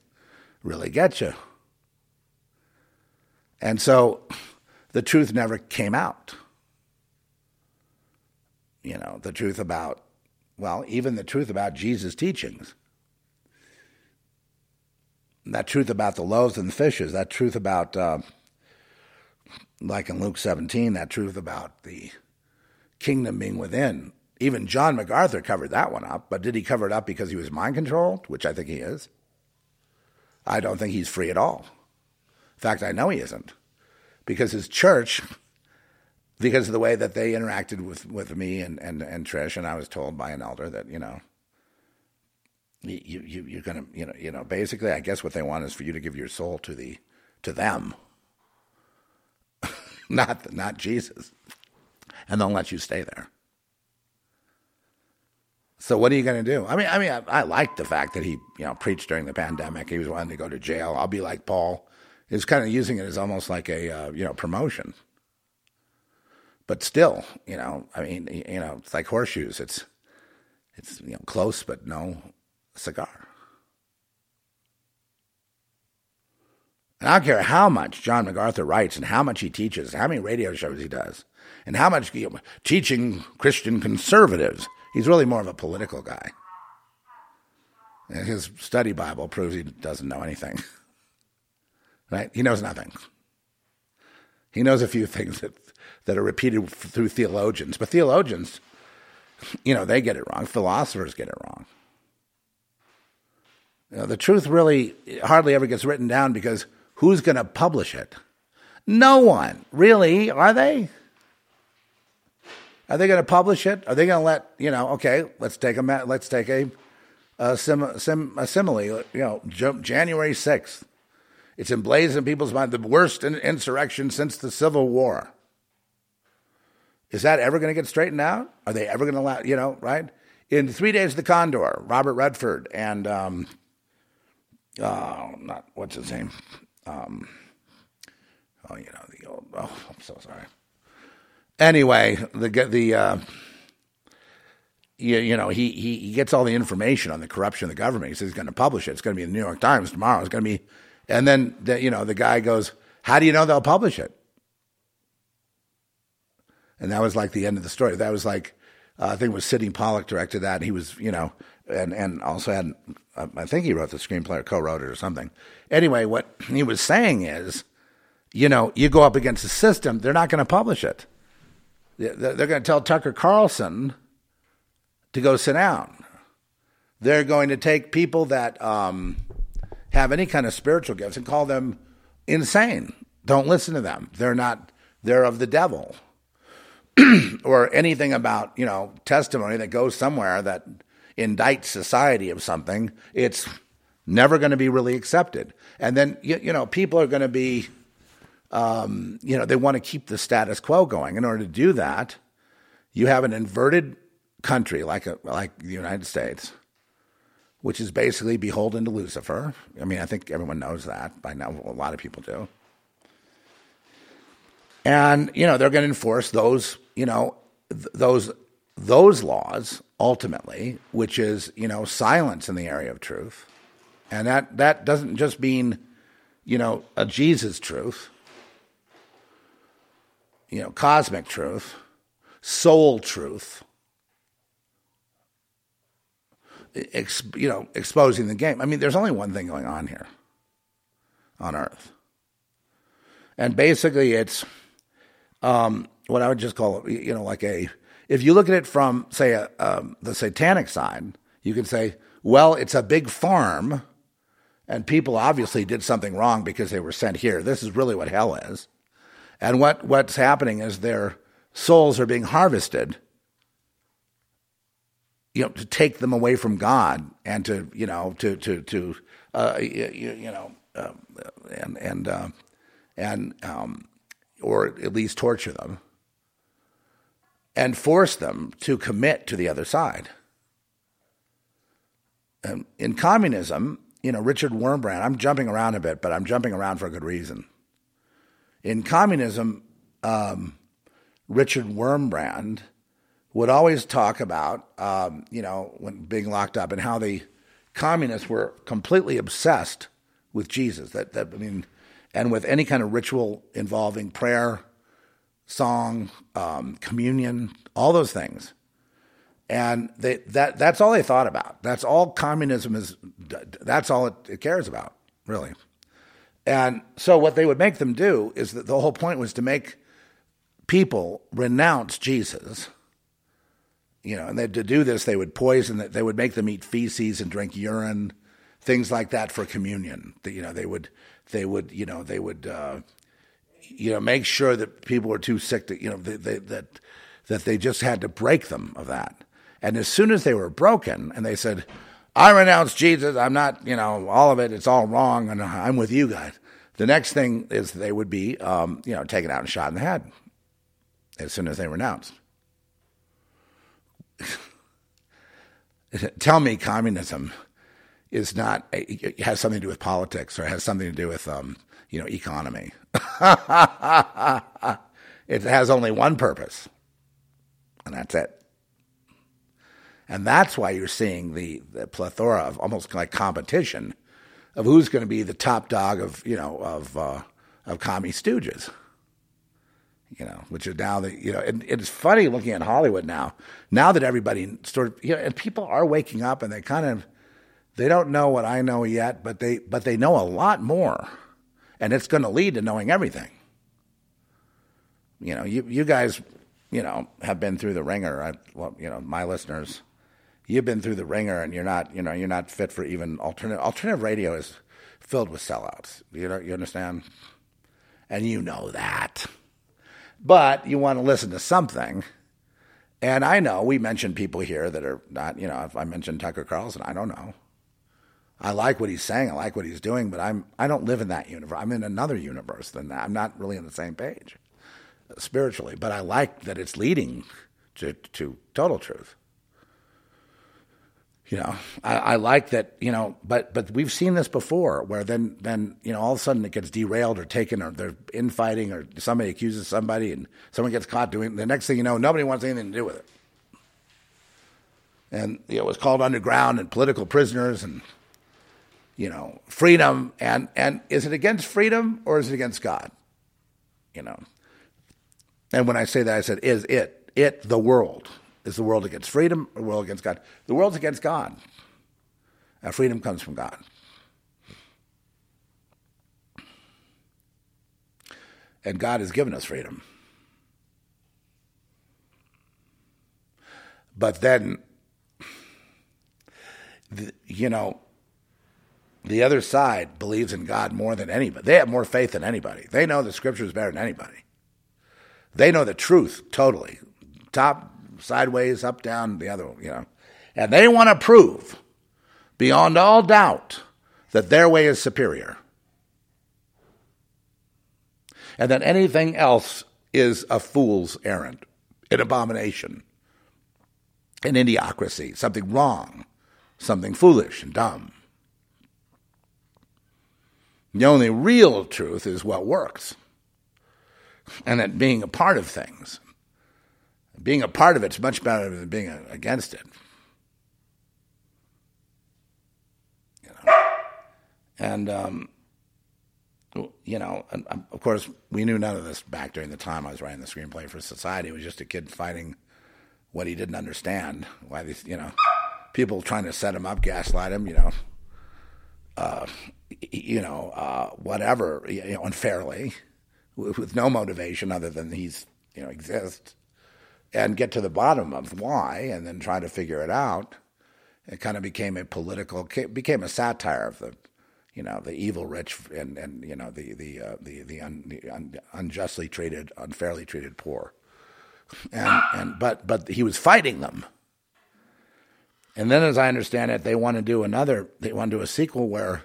really get you. And so the truth never came out. You know, the truth about, well, even the truth about Jesus' teachings. That truth about the loaves and the fishes, that truth about, uh, like in Luke 17, that truth about the kingdom being within. Even John MacArthur covered that one up, but did he cover it up because he was mind controlled, which I think he is? I don't think he's free at all. In fact, I know he isn't because his church, because of the way that they interacted with, with me and, and, and Trish, and I was told by an elder that, you know, you, you, you're going to, you know, you know, basically, I guess what they want is for you to give your soul to the, to them, not, not Jesus. And they'll let you stay there. So what are you going to do? I mean, I mean, I, I like the fact that he, you know, preached during the pandemic. He was wanting to go to jail. I'll be like Paul. He's kind of using it as almost like a, uh, you know, promotion. But still, you know, I mean, you know, it's like horseshoes. It's, it's you know, close but no cigar. And I don't care how much John MacArthur writes and how much he teaches, how many radio shows he does, and how much you know, teaching Christian conservatives. He's really more of a political guy. And his study Bible proves he doesn't know anything. right? He knows nothing. He knows a few things that, that are repeated through theologians, but theologians, you know, they get it wrong. Philosophers get it wrong. You know, the truth really hardly ever gets written down because who's going to publish it? No one. Really? Are they? Are they going to publish it? Are they going to let you know? Okay, let's take a let's take a a, sim, sim, a simile. You know, January sixth. It's emblazoned in people's mind the worst insurrection since the Civil War. Is that ever going to get straightened out? Are they ever going to allow? You know, right? In three days, of the Condor, Robert Redford, and um, oh, not what's his name? Um, oh, you know the old. Oh, I'm so sorry. Anyway, the the uh, you, you know he, he he gets all the information on the corruption of the government. He says he's going to publish it. It's going to be in the New York Times tomorrow. It's going to be, and then the, you know the guy goes, "How do you know they'll publish it?" And that was like the end of the story. That was like uh, I think it was Sydney Pollack directed that. He was you know and and also had I think he wrote the screenplay or co-wrote it or something. Anyway, what he was saying is, you know, you go up against the system, they're not going to publish it. They're going to tell Tucker Carlson to go sit down. They're going to take people that um, have any kind of spiritual gifts and call them insane. Don't listen to them. They're not, they're of the devil. or anything about, you know, testimony that goes somewhere that indicts society of something, it's never going to be really accepted. And then, you, you know, people are going to be um, you know, they want to keep the status quo going. In order to do that, you have an inverted country like a, like the United States, which is basically beholden to Lucifer. I mean, I think everyone knows that by now. A lot of people do. And you know, they're going to enforce those, you know, th- those those laws ultimately, which is you know silence in the area of truth, and that that doesn't just mean you know a Jesus truth you know, cosmic truth, soul truth, ex, you know, exposing the game. I mean, there's only one thing going on here on Earth. And basically, it's um, what I would just call, you know, like a, if you look at it from, say, a, um, the satanic side, you can say, well, it's a big farm, and people obviously did something wrong because they were sent here. This is really what hell is. And what, what's happening is their souls are being harvested, you know, to take them away from God and to, you know, to, to, to, uh, you, you, know, uh, and, and, uh, and, um, or at least torture them and force them to commit to the other side. And in communism, you know, Richard Wurmbrand, I'm jumping around a bit, but I'm jumping around for a good reason. In communism, um, Richard Wurmbrand would always talk about, um, you know, when being locked up and how the communists were completely obsessed with Jesus. That, that I mean, and with any kind of ritual involving prayer, song, um, communion, all those things. And they, that that's all they thought about. That's all communism is. That's all it, it cares about, really. And so what they would make them do is that the whole point was to make people renounce Jesus. You know, and they, to do this, they would poison, they would make them eat feces and drink urine, things like that for communion. You know, they would, they would, you know, they would, uh, you know, make sure that people were too sick to, you know, they, they, that that they just had to break them of that. And as soon as they were broken, and they said, I renounce Jesus. I'm not, you know, all of it. It's all wrong, and I'm with you guys. The next thing is they would be, um, you know, taken out and shot in the head as soon as they renounced. tell me communism is not it has something to do with politics or has something to do with um, you know economy. it has only one purpose, and that's it. And that's why you're seeing the, the plethora of almost like competition of who's going to be the top dog of you know of uh, of commie stooges. You know, which are now the you know, and it's funny looking at Hollywood now. Now that everybody sort of you know, and people are waking up and they kind of they don't know what I know yet, but they but they know a lot more, and it's going to lead to knowing everything. You know, you you guys, you know, have been through the wringer. I, well, you know, my listeners, you've been through the wringer, and you're not, you know, you're not fit for even alternative. Alternative radio is filled with sellouts. You know, you understand, and you know that. But you want to listen to something. And I know we mentioned people here that are not, you know, if I mentioned Tucker Carlson, I don't know. I like what he's saying, I like what he's doing, but I'm I don't live in that universe. I'm in another universe than that. I'm not really on the same page uh, spiritually, but I like that it's leading to to total truth. You know, I, I like that. You know, but but we've seen this before, where then then you know all of a sudden it gets derailed or taken, or they're infighting, or somebody accuses somebody, and someone gets caught doing. The next thing you know, nobody wants anything to do with it, and you know, it was called underground and political prisoners and you know, freedom and and is it against freedom or is it against God? You know. And when I say that I said is it it the world is the world against freedom or the world against God? The world's against God. And freedom comes from God. And God has given us freedom. But then, you know, the other side believes in God more than anybody. They have more faith than anybody. They know the scripture is better than anybody. They know the truth totally. Top, sideways, up, down, the other, you know. And they want to prove beyond all doubt that their way is superior. And that anything else is a fool's errand, an abomination, an idiocracy, something wrong, something foolish and dumb. The only real truth is what works. And that being a part of things, being a part of it's much better than being against it. You know? And, um, you know, and, um, of course, we knew none of this back during the time I was writing the screenplay for Society. It was just a kid fighting what he didn't understand. Why these, you know, people trying to set him up, gaslight him, you know. Uh, you know, uh, whatever, you know, unfairly, with, with no motivation other than he's, you know, exists, and get to the bottom of why, and then try to figure it out. It kind of became a political, became a satire of the, you know, the evil rich and, and you know, the the uh, the the, un, the un, unjustly treated, unfairly treated poor, and and but but he was fighting them. And then, as I understand it, they want to do another. They want to do a sequel where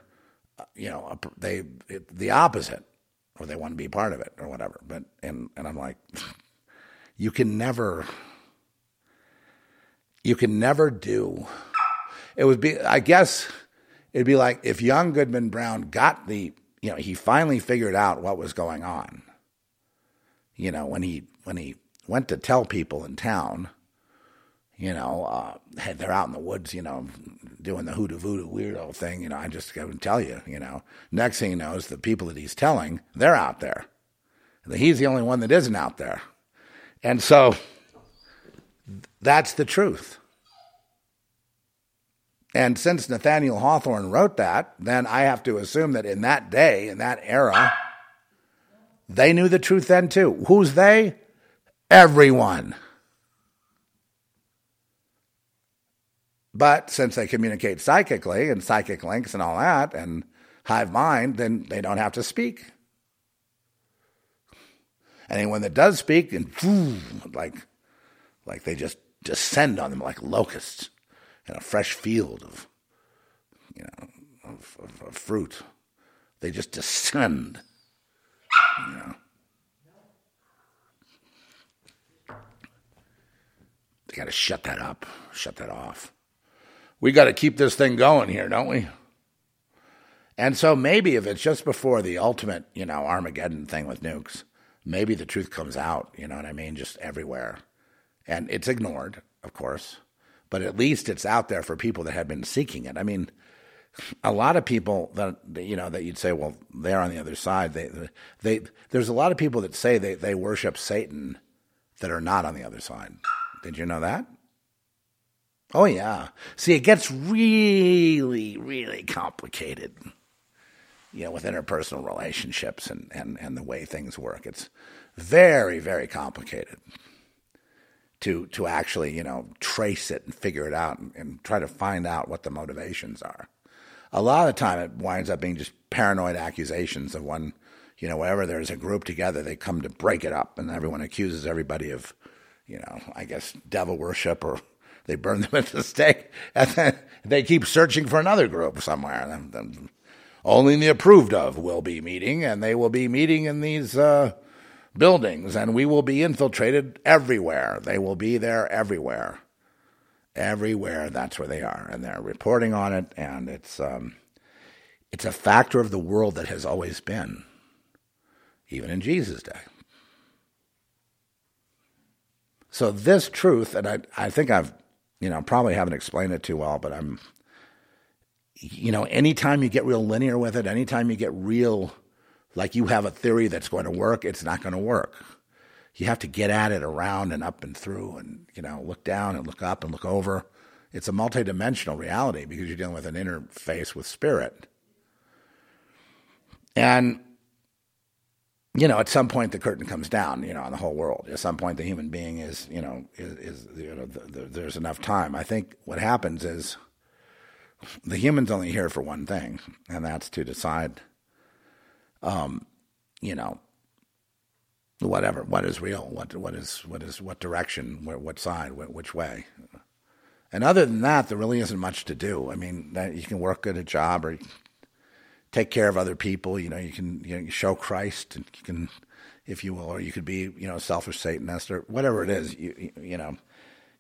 you know, they it, the opposite, or they want to be part of it, or whatever. But and and I'm like, you can never, you can never do. It would be, I guess, it'd be like if young Goodman Brown got the, you know, he finally figured out what was going on. You know, when he when he went to tell people in town you know, uh, they're out in the woods, you know, doing the hoodoo voodoo weirdo thing. You know, I just go and tell you, you know. Next thing he knows, the people that he's telling, they're out there. He's the only one that isn't out there. And so that's the truth. And since Nathaniel Hawthorne wrote that, then I have to assume that in that day, in that era, they knew the truth then too. Who's they? Everyone. But since they communicate psychically and psychic links and all that and hive mind, then they don't have to speak. Anyone that does speak, and like, like they just descend on them like locusts in a fresh field of, you know, of, of, of fruit. They just descend. You know. They got to shut that up, shut that off. we got to keep this thing going here, don't we? And so maybe if it's just before the ultimate, you know, Armageddon thing with nukes, maybe the truth comes out, you know what I mean, just everywhere. And it's ignored, of course, but at least it's out there for people that have been seeking it. I mean, a lot of people that you know that you'd say, well, they're on the other side. They, they, there's a lot of people that say they, they worship Satan that are not on the other side. Did you know that? Oh yeah. See, it gets really, really complicated you know, with interpersonal relationships and, and, and the way things work. It's very, very complicated to to actually, you know, trace it and figure it out and, and try to find out what the motivations are. A lot of the time it winds up being just paranoid accusations of one, you know, wherever there's a group together, they come to break it up and everyone accuses everybody of, you know, I guess devil worship or they burn them at the stake and then they keep searching for another group somewhere. And, only the approved of will be meeting, and they will be meeting in these uh, buildings, and we will be infiltrated everywhere. They will be there everywhere. Everywhere, that's where they are, and they're reporting on it, and it's um, it's a factor of the world that has always been, even in Jesus' day. So this truth, and I, I think I've, you know, probably haven't explained it too well, but I'm you know, anytime you get real linear with it, anytime you get real, like you have a theory that's going to work, it's not going to work. You have to get at it around and up and through and, you know, look down and look up and look over. It's a multidimensional reality because you're dealing with an interface with spirit. And, you know, at some point the curtain comes down, you know, on the whole world. At some point the human being is, you know, is, is you know, the, the, there's enough time. I think what happens is, the human's only here for one thing, and that's to decide, um, you know, whatever, what is real, what what is what is what direction, what, what side, what, which way. And other than that, there really isn't much to do. I mean, you can work at a job or take care of other people. You know, you can you know, show Christ, and you can, if you will, or you could be you know selfish Satanist or whatever it is. You you, you know,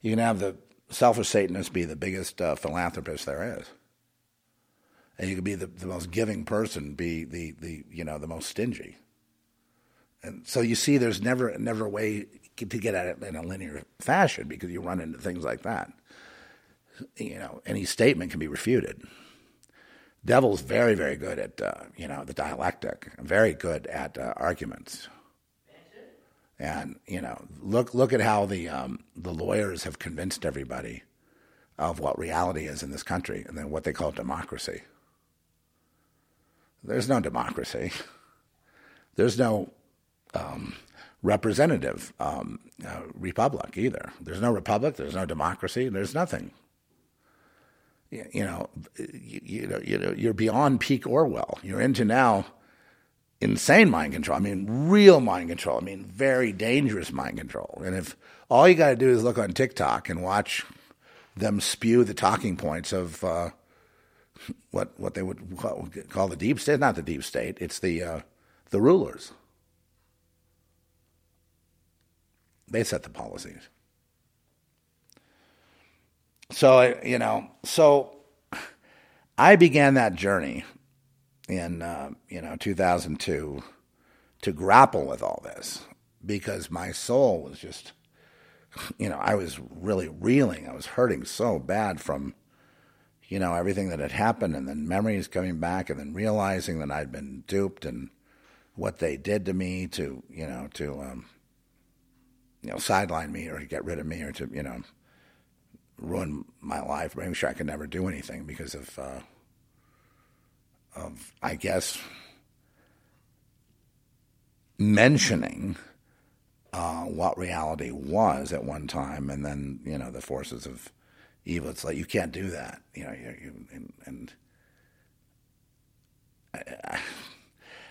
you can have the selfish Satanists be the biggest uh, philanthropist there is. And you could be the, the most giving person, be the, the you know the most stingy. And so you see, there's never never a way to get at it in a linear fashion because you run into things like that. You know, any statement can be refuted. Devil's very very good at uh, you know the dialectic, very good at uh, arguments. And you know, look look at how the um, the lawyers have convinced everybody of what reality is in this country, and then what they call democracy. There's no democracy. There's no um, representative um, uh, republic either. There's no republic. There's no democracy. There's nothing. You, you know, you, you know, you know, you're beyond peak Orwell. You're into now insane mind control. I mean, real mind control. I mean, very dangerous mind control. And if all you got to do is look on TikTok and watch them spew the talking points of uh, what what they would call the deep state, not the deep state, it's the uh, the rulers. They set the policies. So you know, so I began that journey in uh, you know 2002 to grapple with all this because my soul was just you know I was really reeling. I was hurting so bad from you know everything that had happened and then memories coming back and then realizing that I'd been duped and what they did to me to you know to um, you know sideline me or get rid of me or to you know ruin my life make sure I could never do anything because of uh, of, I guess, mentioning uh, what reality was at one time, and then you know the forces of evil. It's like you can't do that, you know. You, you, and, and I,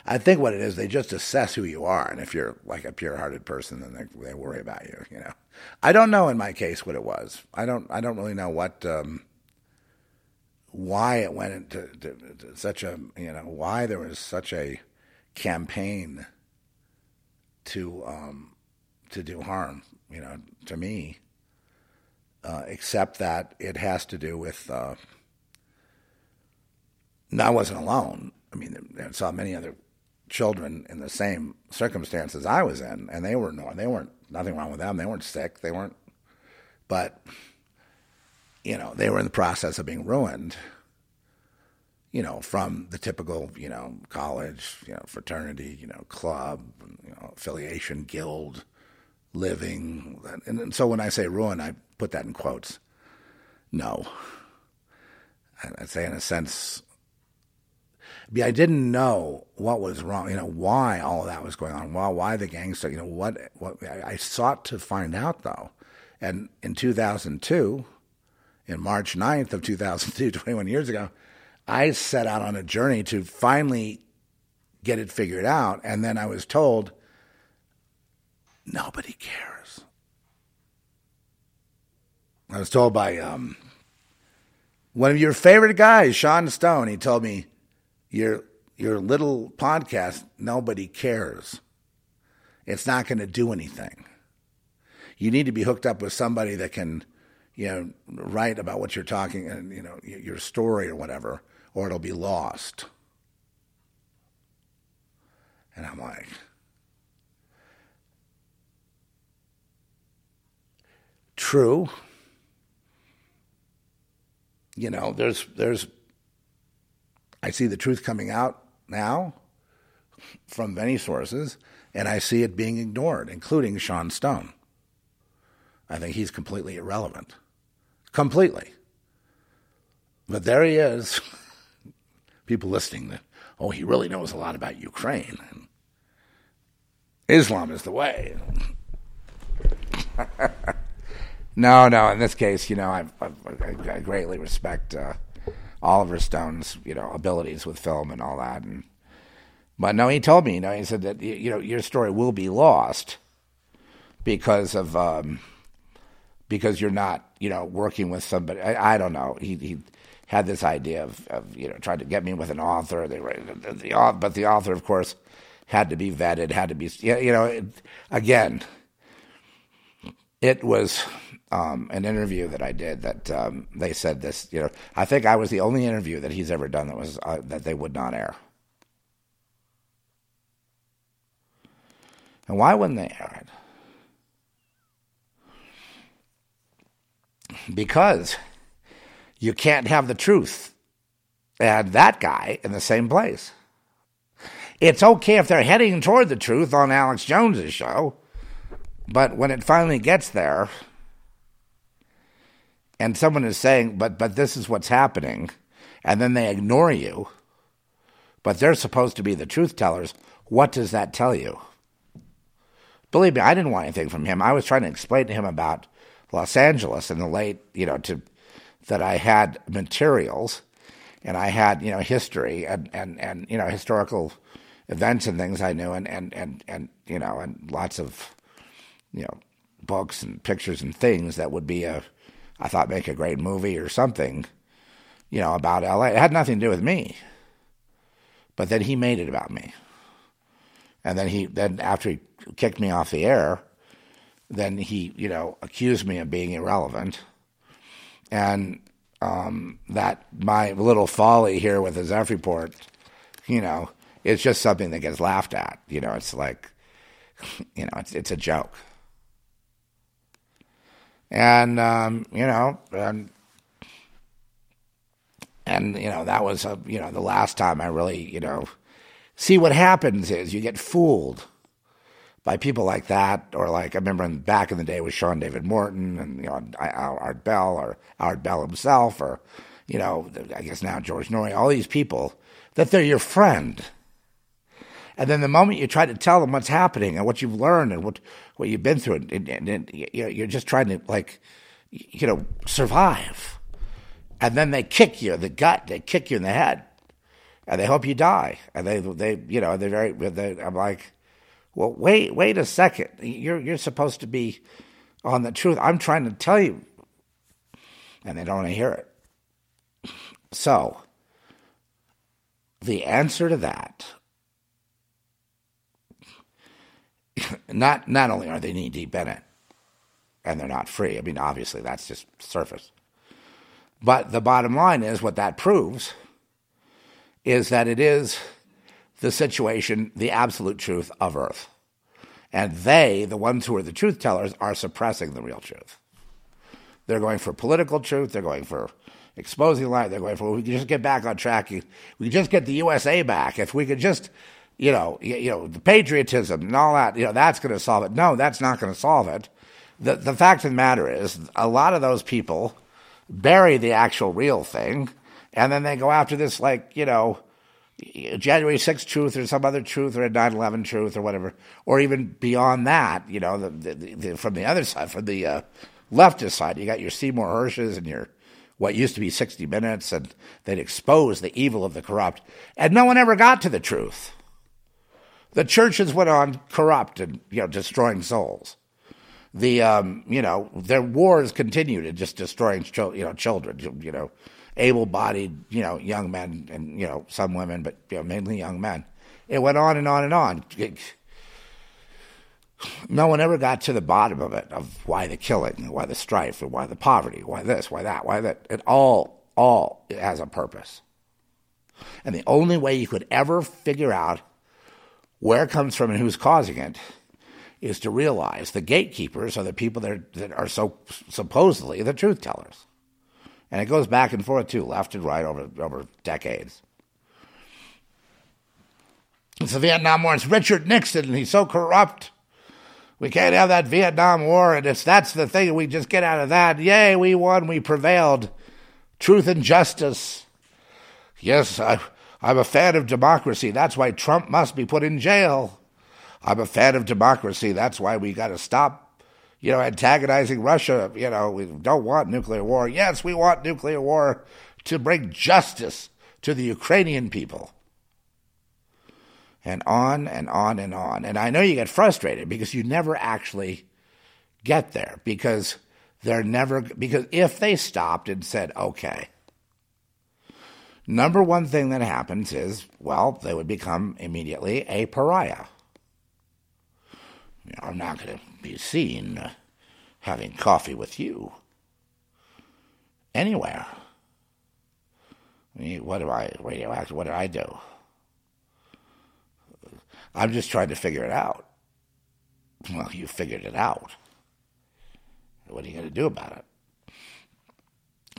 I, think what it is, they just assess who you are, and if you're like a pure-hearted person, then they, they worry about you. You know, I don't know in my case what it was. I don't. I don't really know what. Um, why it went into to, to such a you know why there was such a campaign to um, to do harm you know to me uh, except that it has to do with. Uh, I wasn't alone. I mean, I saw many other children in the same circumstances I was in, and they were no, they weren't nothing wrong with them. They weren't sick. They weren't, but you know, they were in the process of being ruined. You know, from the typical, you know, college, you know, fraternity, you know, club, you know, affiliation, guild, living, and, and so when I say ruin, I put that in quotes. No, I'd say in a sense I didn't know what was wrong, you know, why all of that was going on, why, why the gangster, you know, what, what I sought to find out though. And in 2002, in March 9th of 2002, 21 years ago, I set out on a journey to finally get it figured out. And then I was told, nobody cares. I was told by um, one of your favorite guys, Sean Stone. He told me, your your little podcast, nobody cares. It's not going to do anything. You need to be hooked up with somebody that can, you know, write about what you're talking and you know your story or whatever, or it'll be lost. And I'm like, true. You know, there's there's I see the truth coming out now from many sources, and I see it being ignored, including Sean Stone. I think he's completely irrelevant. Completely. But there he is. People listening that, oh, he really knows a lot about Ukraine. And Islam is the way. no, no, in this case, you know, I, I, I greatly respect uh, Oliver Stone's, you know, abilities with film and all that. And but no, he told me, you know, he said that you know your story will be lost because of um, because you're not, you know, working with somebody. I, I don't know. He he had this idea of, of you know trying to get me with an author. They the, the, but the author, of course, had to be vetted. Had to be you know it, again. It was um, an interview that I did that um, they said this. You know, I think I was the only interview that he's ever done that was uh, that they would not air. And why wouldn't they air it? Because you can't have the truth and that guy in the same place. It's okay if they're heading toward the truth on Alex Jones's show, but when it finally gets there, and someone is saying, but, but this is what's happening, and then they ignore you, but they're supposed to be the truth tellers, what does that tell you? Believe me, I didn't want anything from him. I was trying to explain to him about Los Angeles in the late, you know, to that I had materials and I had, you know, history and, and, and you know, historical events and things I knew and, and, and, and you know, and lots of, you know, books and pictures and things that would be a I thought make a great movie or something, you know, about LA. It had nothing to do with me. But then he made it about me. And then he then after he kicked me off the air, then he, you know, accused me of being irrelevant. And um, that my little folly here with the Zeph report, you know, it's just something that gets laughed at. You know, it's like, you know, it's it's a joke and um, you know, and and you know that was a, you know the last time I really you know see what happens is you get fooled by people like that, or like I remember back in the day with Sean David Morton and you know Art Bell or Art Bell himself, or you know I guess now George Noory, all these people that they're your friend. And then the moment you try to tell them what's happening and what you've learned and what, what you've been through, and, and, and you're just trying to like, you know, survive. And then they kick you in the gut, they kick you in the head, and they hope you die. And they, they, you know, they're very. They, I'm like, well, wait, wait a second. You're you're supposed to be on the truth. I'm trying to tell you, and they don't want to hear it. So, the answer to that not not only are they knee deep in it, and they're not free. I mean, obviously, that's just surface. But the bottom line is what that proves is that it is the situation, the absolute truth of Earth. And they, the ones who are the truth tellers, are suppressing the real truth. They're going for political truth, they're going for exposing light, they're going for, we can just get back on track, we can just get the USA back. If we could just, you know, you know, the patriotism and all that, you know, that's going to solve it. No, that's not going to solve it. The, the fact of the matter is, a lot of those people bury the actual real thing, and then they go after this, like, you know, January 6th truth or some other truth or a 9 11 truth or whatever, or even beyond that, you know, the, the, the, from the other side, from the uh, leftist side, you got your Seymour Hersh's and your what used to be 60 Minutes, and they'd expose the evil of the corrupt. And no one ever got to the truth. The churches went on corrupt and, you know, destroying souls. The, um, you know, their wars continued and just destroying, you know, children, you know, able-bodied, you know, young men and you know some women, but you know, mainly young men. It went on and on and on. no one ever got to the bottom of it, of why the killing, why the strife, or why the poverty, why this, why that, why that. It all, all it has a purpose. And the only way you could ever figure out where it comes from and who's causing it is to realize the gatekeepers are the people that are, that are so supposedly the truth tellers. And it goes back and forth too, left and right over over decades. It's the Vietnam War. It's Richard Nixon, and he's so corrupt. We can't have that Vietnam War, and it's that's the thing. We just get out of that. Yay, we won. We prevailed. Truth and justice. Yes, I, I'm a fan of democracy. That's why Trump must be put in jail. I'm a fan of democracy. That's why we got to stop you know, antagonizing Russia. You know, we don't want nuclear war. Yes, we want nuclear war to bring justice to the Ukrainian people. And on and on and on. And I know you get frustrated because you never actually get there because they're never, because if they stopped and said, okay, number one thing that happens is, well, they would become immediately a pariah. I'm not going to be seen having coffee with you anywhere. I mean, what do I radioactive? What did I do? I'm just trying to figure it out. Well, you figured it out. What are you going to do about it?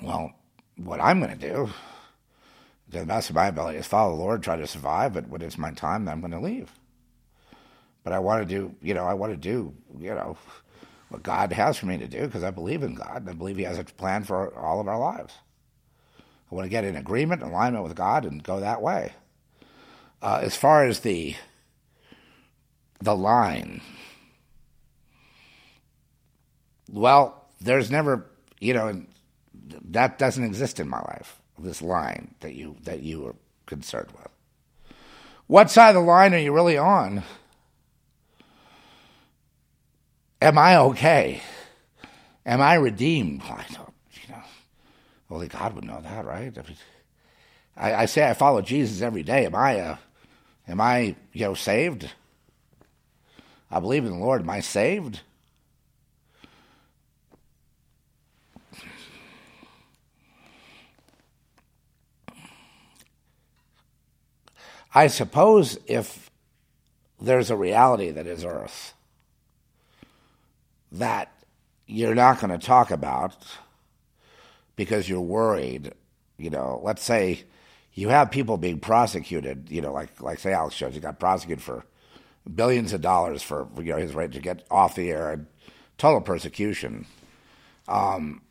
Well, what I'm going to do, to the best of my ability, is follow the Lord, try to survive. But when it's my time, then I'm going to leave. But I want to do, you know, I want to do, you know, what God has for me to do because I believe in God and I believe He has a plan for all of our lives. I want to get in agreement, alignment with God, and go that way. Uh, as far as the the line, well, there's never, you know, that doesn't exist in my life. This line that you that you are concerned with. What side of the line are you really on? Am I okay? Am I redeemed? I don't, you know, only God would know that, right? I, mean, I, I say I follow Jesus every day. Am I, uh, am I, you know, saved? I believe in the Lord. Am I saved? I suppose if there's a reality that is earth, that you're not going to talk about because you're worried. You know, let's say you have people being prosecuted. You know, like like say Alex Jones, he got prosecuted for billions of dollars for you know his right to get off the air and total persecution. Um,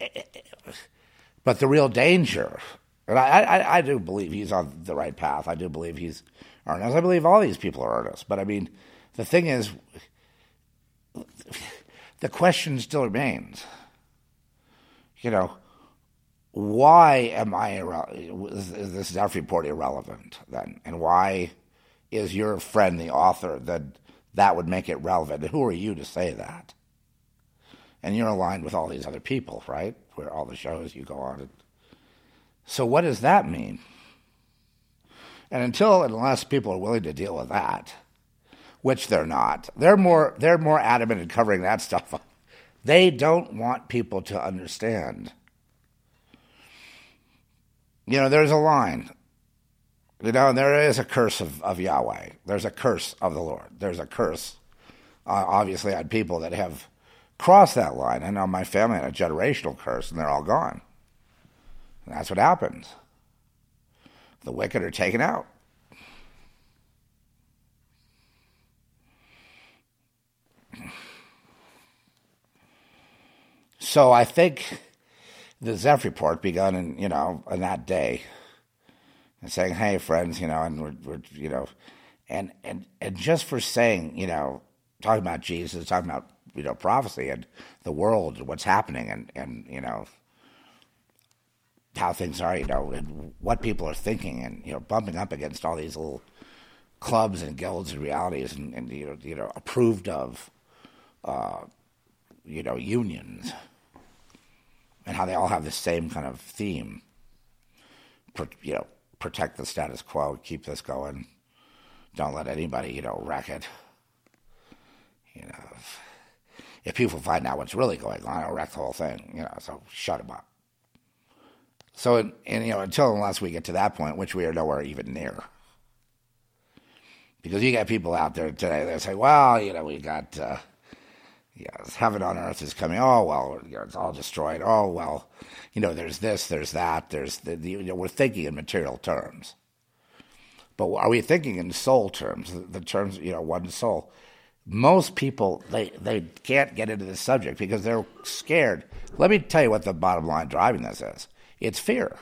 eh, eh, eh, but the real danger, and I, I, I do believe he's on the right path. I do believe he's earnest. I believe all these people are earnest. But I mean, the thing is, the question still remains. You know, why am I irrelevant? Is this Zeph report irrelevant then? And why is your friend the author that that would make it relevant? who are you to say that? And you're aligned with all these other people, right? Where all the shows you go on. So what does that mean? And until, and unless people are willing to deal with that, which they're not. They're more they're more adamant in covering that stuff up. They don't want people to understand. You know, there's a line. You know, there is a curse of, of Yahweh. There's a curse of the Lord. There's a curse, uh, obviously, on people that have crossed that line. I know my family had a generational curse, and they're all gone. And that's what happens. The wicked are taken out. So I think the Zeph report begun in, you know, on that day and saying, hey, friends, you know, and we're, we're, you know, and, and, and just for saying, you know, talking about Jesus, talking about, you know, prophecy and the world, and what's happening and, and, you know, how things are, you know, and what people are thinking and, you know, bumping up against all these little clubs and guilds and realities and, and you know, you know, approved of, uh, you know, unions and how they all have the same kind of theme. you know, protect the status quo, keep this going. Don't let anybody, you know, wreck it. You know, if, if people find out what's really going on, it'll wreck the whole thing. You know, so shut them up. So, and, and you know, until unless we get to that point, which we are nowhere even near. Because you got people out there today that say, well, you know, we got uh, yes, heaven on earth is coming. Oh well, it's all destroyed. Oh well, you know, there's this, there's that, there's the, the you know, we're thinking in material terms. But are we thinking in soul terms? The, the terms, you know, one soul. Most people they they can't get into this subject because they're scared. Let me tell you what the bottom line driving this is. It's fear.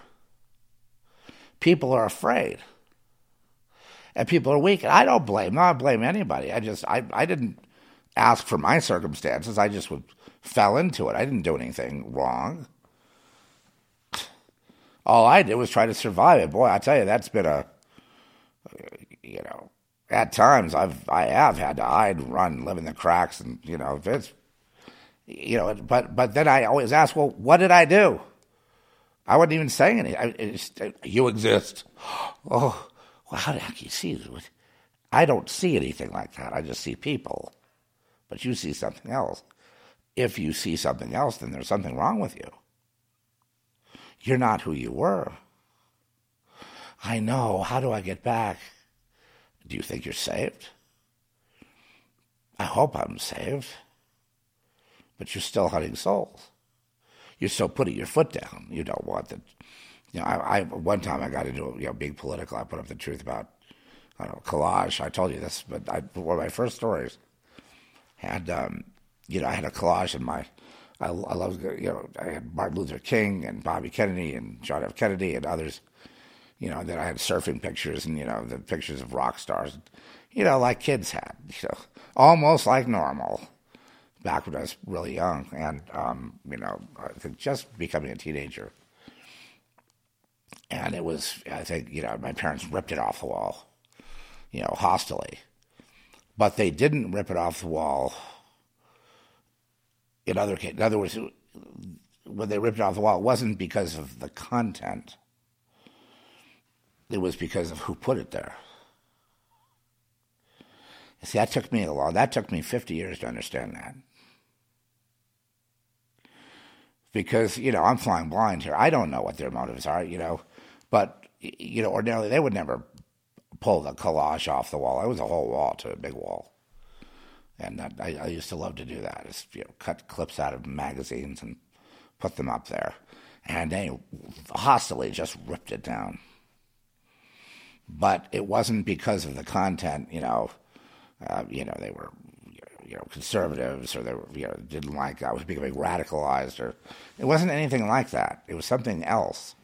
People are afraid. And people are weak. And I don't blame. I don't blame anybody. I just I, I didn't ask for my circumstances. I just would, fell into it. I didn't do anything wrong. All I did was try to survive it. Boy, I tell you, that's been a, you know, at times I've I have had to hide, run, live in the cracks, and you know, if it's, you know, but but then I always ask, well, what did I do? I wasn't even saying anything. you exist. Oh, well, how do you see? I don't see anything like that. I just see people but you see something else. If you see something else, then there's something wrong with you. You're not who you were. I know. How do I get back? Do you think you're saved? I hope I'm saved. But you're still hunting souls. You're still putting your foot down. You don't want the. You know, I, I one time I got into you know, big political. I put up the truth about I don't know collage. I told you this, but I, one of my first stories had um, you know I had a collage in my I, I love you know I had Martin Luther King and Bobby Kennedy and John F. Kennedy and others you know then I had surfing pictures and you know the pictures of rock stars you know like kids had. You know almost like normal back when I was really young. And um, you know just becoming a teenager. And it was I think you know my parents ripped it off the wall you know hostily but they didn't rip it off the wall. In other case, in other words, when they ripped it off the wall, it wasn't because of the content. It was because of who put it there. See, that took me a long. That took me fifty years to understand that. Because you know I'm flying blind here. I don't know what their motives are. You know, but you know ordinarily they would never pull the collage off the wall. It was a whole wall to a big wall. And that, I, I, used to love to do that. Is you know, cut clips out of magazines and put them up there, and they hostily just ripped it down. But it wasn't because of the content, you know. Uh, you know, they were, you know, conservatives, or they were, you know, didn't like I was becoming radicalized, or it wasn't anything like that. It was something else.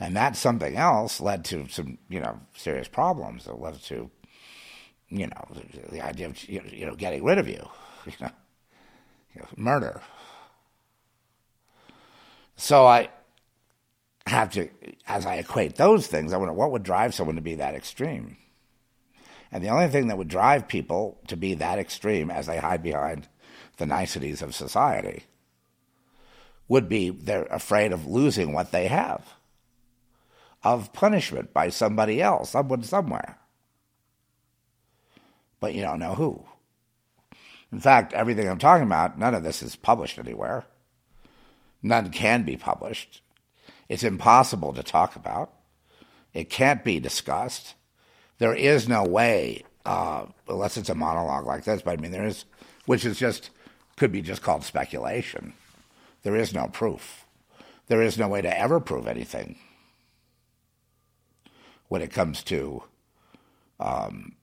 And that something else led to some, you know, serious problems. It led to, you know, the, the idea of, you know, getting rid of you, you know, you know murder. So I have to, as I equate those things, I wonder what would drive someone to be that extreme? And the only thing that would drive people to be that extreme as they hide behind the niceties of society would be they're afraid of losing what they have of punishment by somebody else, someone somewhere. But you don't know who. In fact, everything I'm talking about, none of this is published anywhere. None can be published. It's impossible to talk about. It can't be discussed. There is no way, uh, unless it's a monologue like this, but I mean, there is, which is just, could be just called speculation. There is no proof. There is no way to ever prove anything when it comes to, um,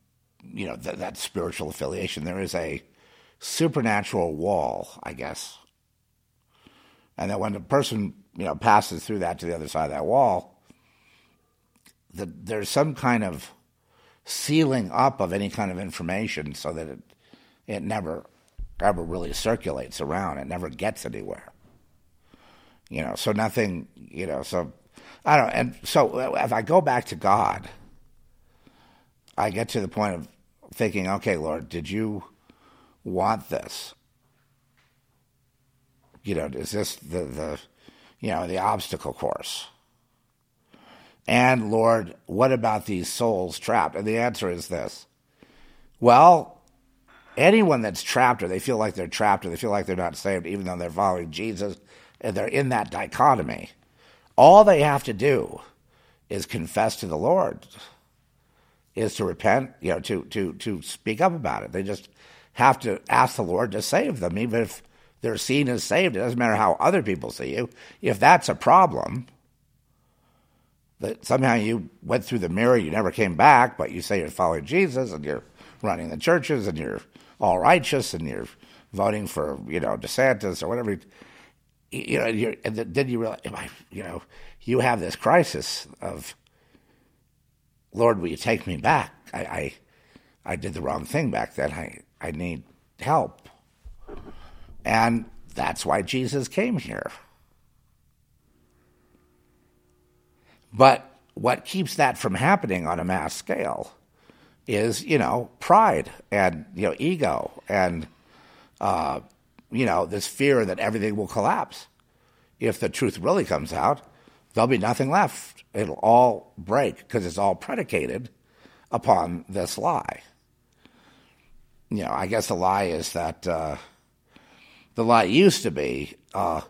you know, th- that spiritual affiliation. There is a supernatural wall, I guess, and that when a person, you know, passes through that to the other side of that wall, that there's some kind of sealing up of any kind of information so that it it never ever really circulates around. It never gets anywhere. You know, so nothing. You know, so I don't. And so if I go back to God, I get to the point of thinking, okay, Lord, did you want this? You know, is this the the you know the obstacle course? And Lord, what about these souls trapped? And the answer is this. Well, anyone that's trapped or they feel like they're trapped or they feel like they're not saved, even though they're following Jesus, and they're in that dichotomy, all they have to do is confess to the Lord, is to repent, you know, to, to, to speak up about it. They just have to ask the Lord to save them, even if they're seen as saved. It doesn't matter how other people see you. If that's a problem, that somehow you went through the mirror, you never came back, but you say you're following Jesus and you're running the churches and you're all righteous and you're voting for, you know, DeSantis or whatever. You know, you're, and then you realize, you know, you have this crisis of, Lord, will you take me back? I, I, I did the wrong thing back then. I, I need help. And that's why Jesus came here. But what keeps that from happening on a mass scale is, you know, pride and, you know, ego and, uh, you know, this fear that everything will collapse. If the truth really comes out, there'll be nothing left. It'll all break because it's all predicated upon this lie. You know, I guess the lie is that uh, the lie used to be uh,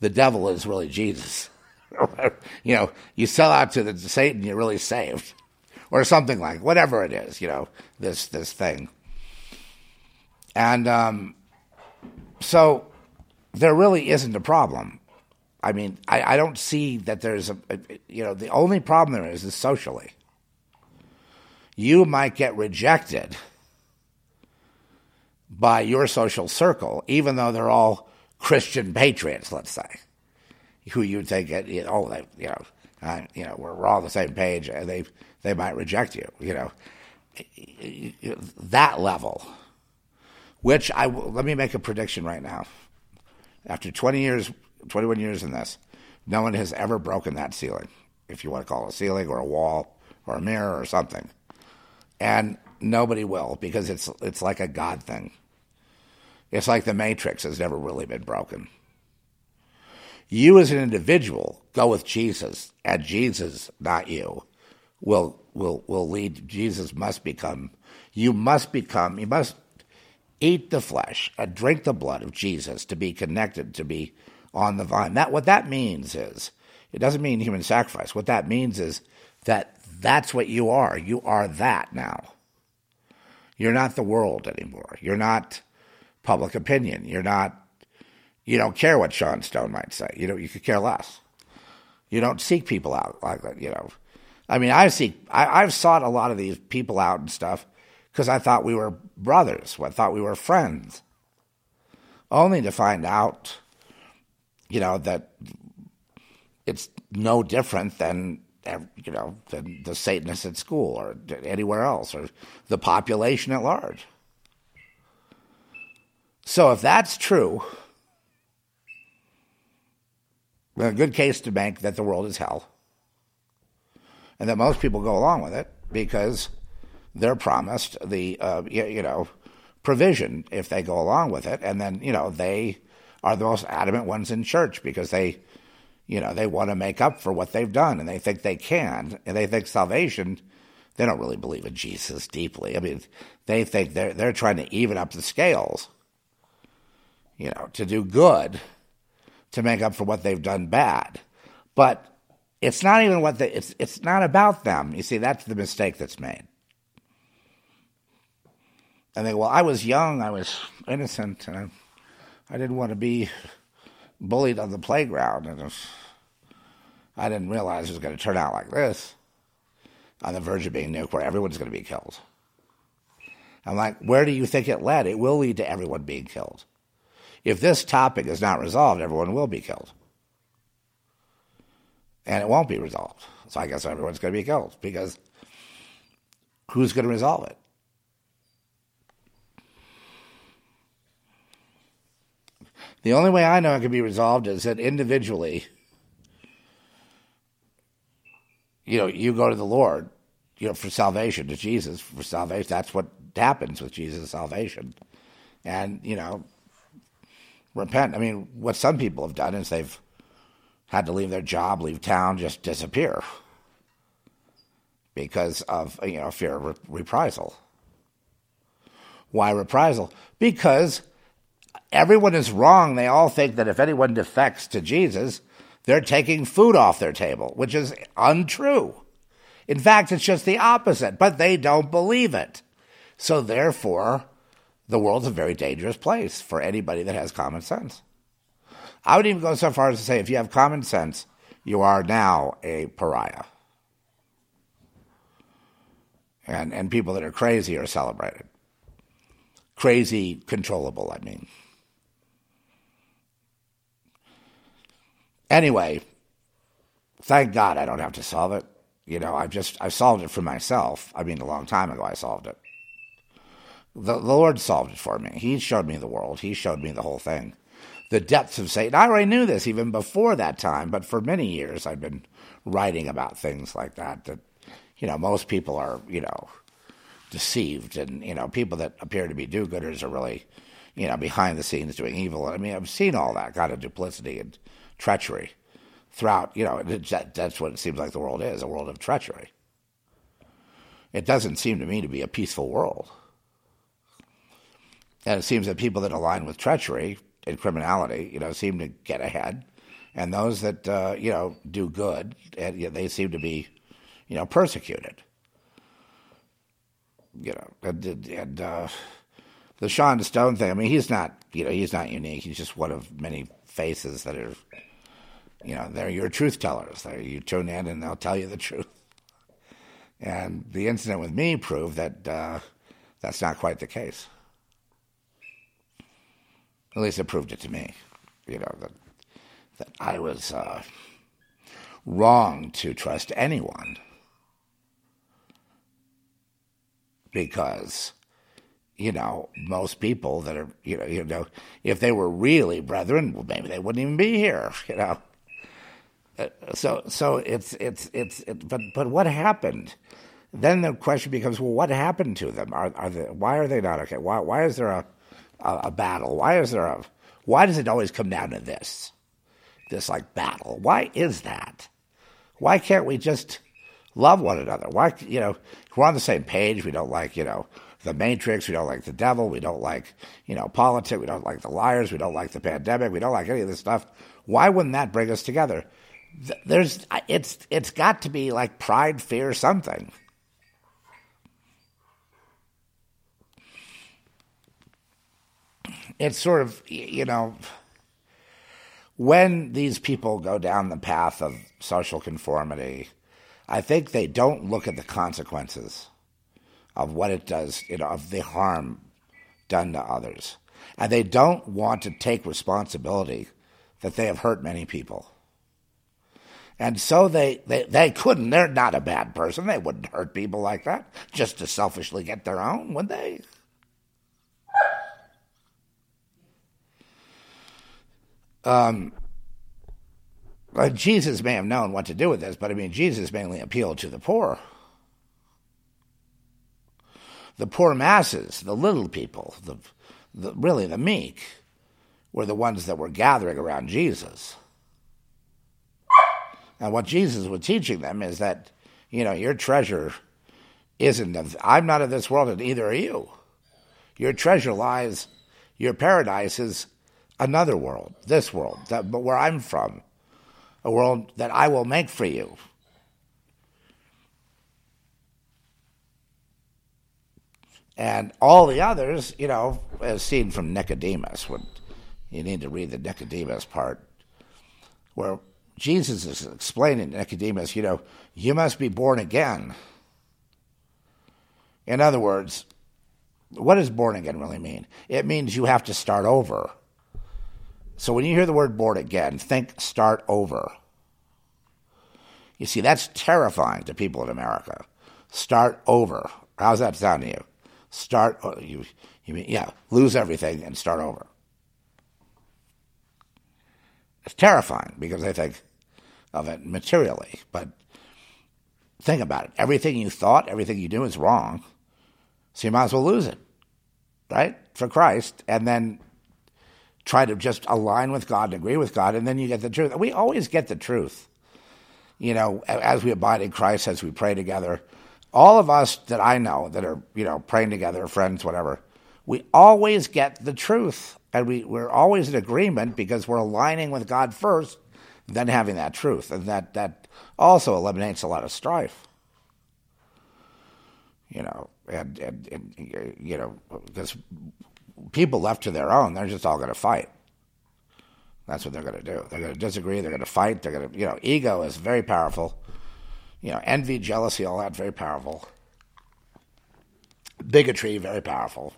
the devil is really Jesus. you know, you sell out to the Satan, you're really saved, or something like whatever it is. You know, this this thing, and um, so there really isn't a problem. I mean, I, I don't see that there's a, you know, the only problem there is is socially. You might get rejected by your social circle, even though they're all Christian patriots, let's say who you'd think, you know, oh, they, you know, you know, we're, we're all on the same page, and they they might reject you, you know, that level. Which I let me make a prediction right now. After 20 years, 21 years in this, no one has ever broken that ceiling, if you want to call it a ceiling or a wall or a mirror or something, and nobody will because it's it's like a God thing. It's like the Matrix has never really been broken. You as an individual go with Jesus, and Jesus, not you, will will will lead. Jesus must become. You must become. You must eat the flesh and drink the blood of Jesus to be connected, to be on the vine. That what that means is it doesn't mean human sacrifice. What that means is that that's what you are. You are that now. You're not the world anymore. You're not public opinion. You're not you don't care what Sean Stone might say. You know, you could care less. You don't seek people out like that. You know, I mean, I seek. I, I've sought a lot of these people out and stuff because I thought we were brothers. I thought we were friends. Only to find out, you know, that it's no different than you know than the Satanists at school or anywhere else or the population at large. So if that's true a good case to make that the world is hell. And that most people go along with it because they're promised the, uh, you, you know, provision if they go along with it. And then, you know, they are the most adamant ones in church because they, you know, they want to make up for what they've done and they think they can. And they think salvation, they don't really believe in Jesus deeply. I mean, they think they're, they're trying to even up the scales you know, to do good to make up for what they've done bad. But it's not even what they, it's, it's not about them. You see, that's the mistake that's made. And they, go, well, I was young, I was innocent, and I, I didn't want to be bullied on the playground. And I didn't realize it was going to turn out like this on the verge of being nuked, where everyone's going to be killed. I'm like, where do you think it led? It will lead to everyone being killed. If this topic is not resolved, everyone will be killed. And it won't be resolved. So I guess everyone's going to be killed because who's going to resolve it? The only way I know it can be resolved is that individually, you know, you go to the Lord, you know, for salvation, to Jesus for salvation. That's what happens with Jesus' salvation. And, you know, repent. I mean, what some people have done is they've had to leave their job, leave town, just disappear because of, you know, fear of reprisal. Why reprisal? Because everyone is wrong. They all think that if anyone defects to Jesus, they're taking food off their table, which is untrue. In fact, it's just the opposite, but they don't believe it. So therefore, the world's a very dangerous place for anybody that has common sense. I would even go so far as to say if you have common sense, you are now a pariah. And, and people that are crazy are celebrated. Crazy, controllable, I mean. Anyway, thank God I don't have to solve it. You know, I've just, I solved it for myself. I mean, a long time ago I solved it. The, the Lord solved it for me. He showed me the world. He showed me the whole thing. The depths of Satan. I already knew this even before that time, but for many years I've been writing about things like that. That, you know, most people are, you know, deceived, and you know, people that appear to be do-gooders are really, you know, behind the scenes doing evil. I mean, I've seen all that kind of duplicity and treachery throughout. You know, that, that's what it seems like the world is—a world of treachery. It doesn't seem to me to be a peaceful world. And it seems that people that align with treachery and criminality, you know, seem to get ahead, and those that uh, you know do good, and you know, they seem to be, you know, persecuted. You know, and, and uh, the Sean Stone thing. I mean, he's not, you know, he's not unique. He's just one of many faces that are, you know, they're your truth tellers. They're, you tune in and they'll tell you the truth. And the incident with me proved that uh, that's not quite the case. At least it proved it to me, you know, that, that I was uh, wrong to trust anyone because, you know, most people that are, you know, you know, if they were really brethren, well, maybe they wouldn't even be here, you know. So, so it's it's it's it, but but what happened? Then the question becomes, well, what happened to them? Are are they, why are they not okay? Why why is there a a, a battle? Why is there a why does it always come down to this? This like battle. Why is that? Why can't we just love one another? Why you know, we're on the same page, we don't like, you know, the matrix, we don't like the devil, we don't like, you know, politics, we don't like the liars, we don't like the pandemic, we don't like any of this stuff. Why wouldn't that bring us together? There's it's it's got to be like pride, fear, something. it's sort of, you know, when these people go down the path of social conformity, I think they don't look at the consequences of what it does, you know, of the harm done to others. And they don't want to take responsibility that they have hurt many people. And so they, they, they couldn't, they're not a bad person. They wouldn't hurt people like that just to selfishly get their own, would they? Um, Jesus may have known what to do with this, but I mean, Jesus mainly appealed to the poor. The poor masses, the little people, the, the, really the meek, were the ones that were gathering around Jesus. And what Jesus was teaching them is that, you know, your treasure isn't of, I'm not of this world, and neither are you. Your treasure lies, your paradise is another world, this world, that, but where I'm from, a world that I will make for you. And all the others, you know, as seen from Nicodemus, when you need to read the Nicodemus part, where Jesus is explaining to Nicodemus, you know, you must be born again. In other words, what does born again really mean? It means you have to start over. So when you hear the word born again, think start over. You see, that's terrifying to people in America. Start over. How's that sound to you? Start, uh, you, you mean, yeah, lose everything and start over. It's terrifying because they think of it materially, but think about it. Everything you thought, everything you do is wrong, so you might as well lose it, right? For Christ, and then try to just align with God and agree with God, and then you get the truth. We always get the truth. You know, as we abide in Christ, as we pray together, all of us that I know that are, you know, praying together, friends, whatever, we always get the truth. And we, we're always in agreement because we're aligning with God first, then having that truth. And that, that also eliminates a lot of strife. You know, and, and, and you know, because people left to their own, they're just all going to fight. That's what they're going to do. They're going to disagree. They're going to fight. They're going to, you know, ego is very powerful. You know, envy, jealousy, all that very powerful. Bigotry, very powerful.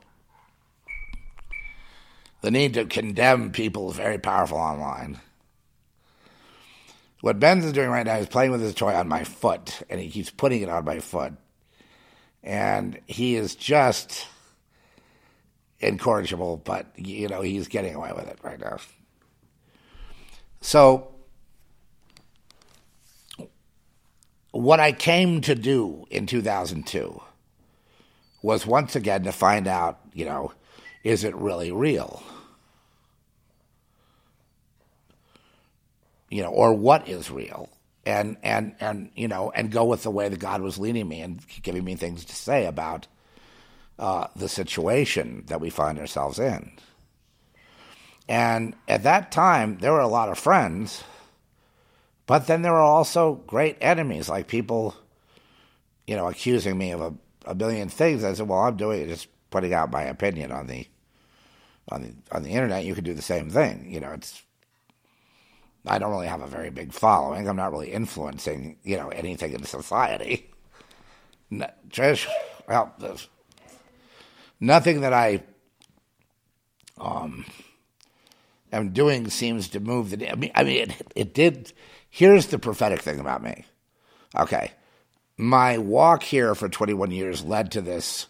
The need to condemn people is very powerful online. What Ben's is doing right now is playing with his toy on my foot, and he keeps putting it on my foot. And he is just incorrigible, but you know he's getting away with it right now. So, what I came to do in 2002 was once again to find out, you know, is it really real? You know, or what is real? And and and you know, and go with the way that God was leading me and giving me things to say about uh, the situation that we find ourselves in. And at that time, there were a lot of friends, but then there were also great enemies, like people, you know, accusing me of a, a billion things. I said, well, I'm doing it, just putting out my opinion on the on the on the internet. You could do the same thing. You know, it's I don't really have a very big following. I'm not really influencing, you know, anything in society. Trish, well, nothing that I um, am doing seems to move the. I mean, I mean, it, it did. Here's the prophetic thing about me. Okay, my walk here for 21 years led to this,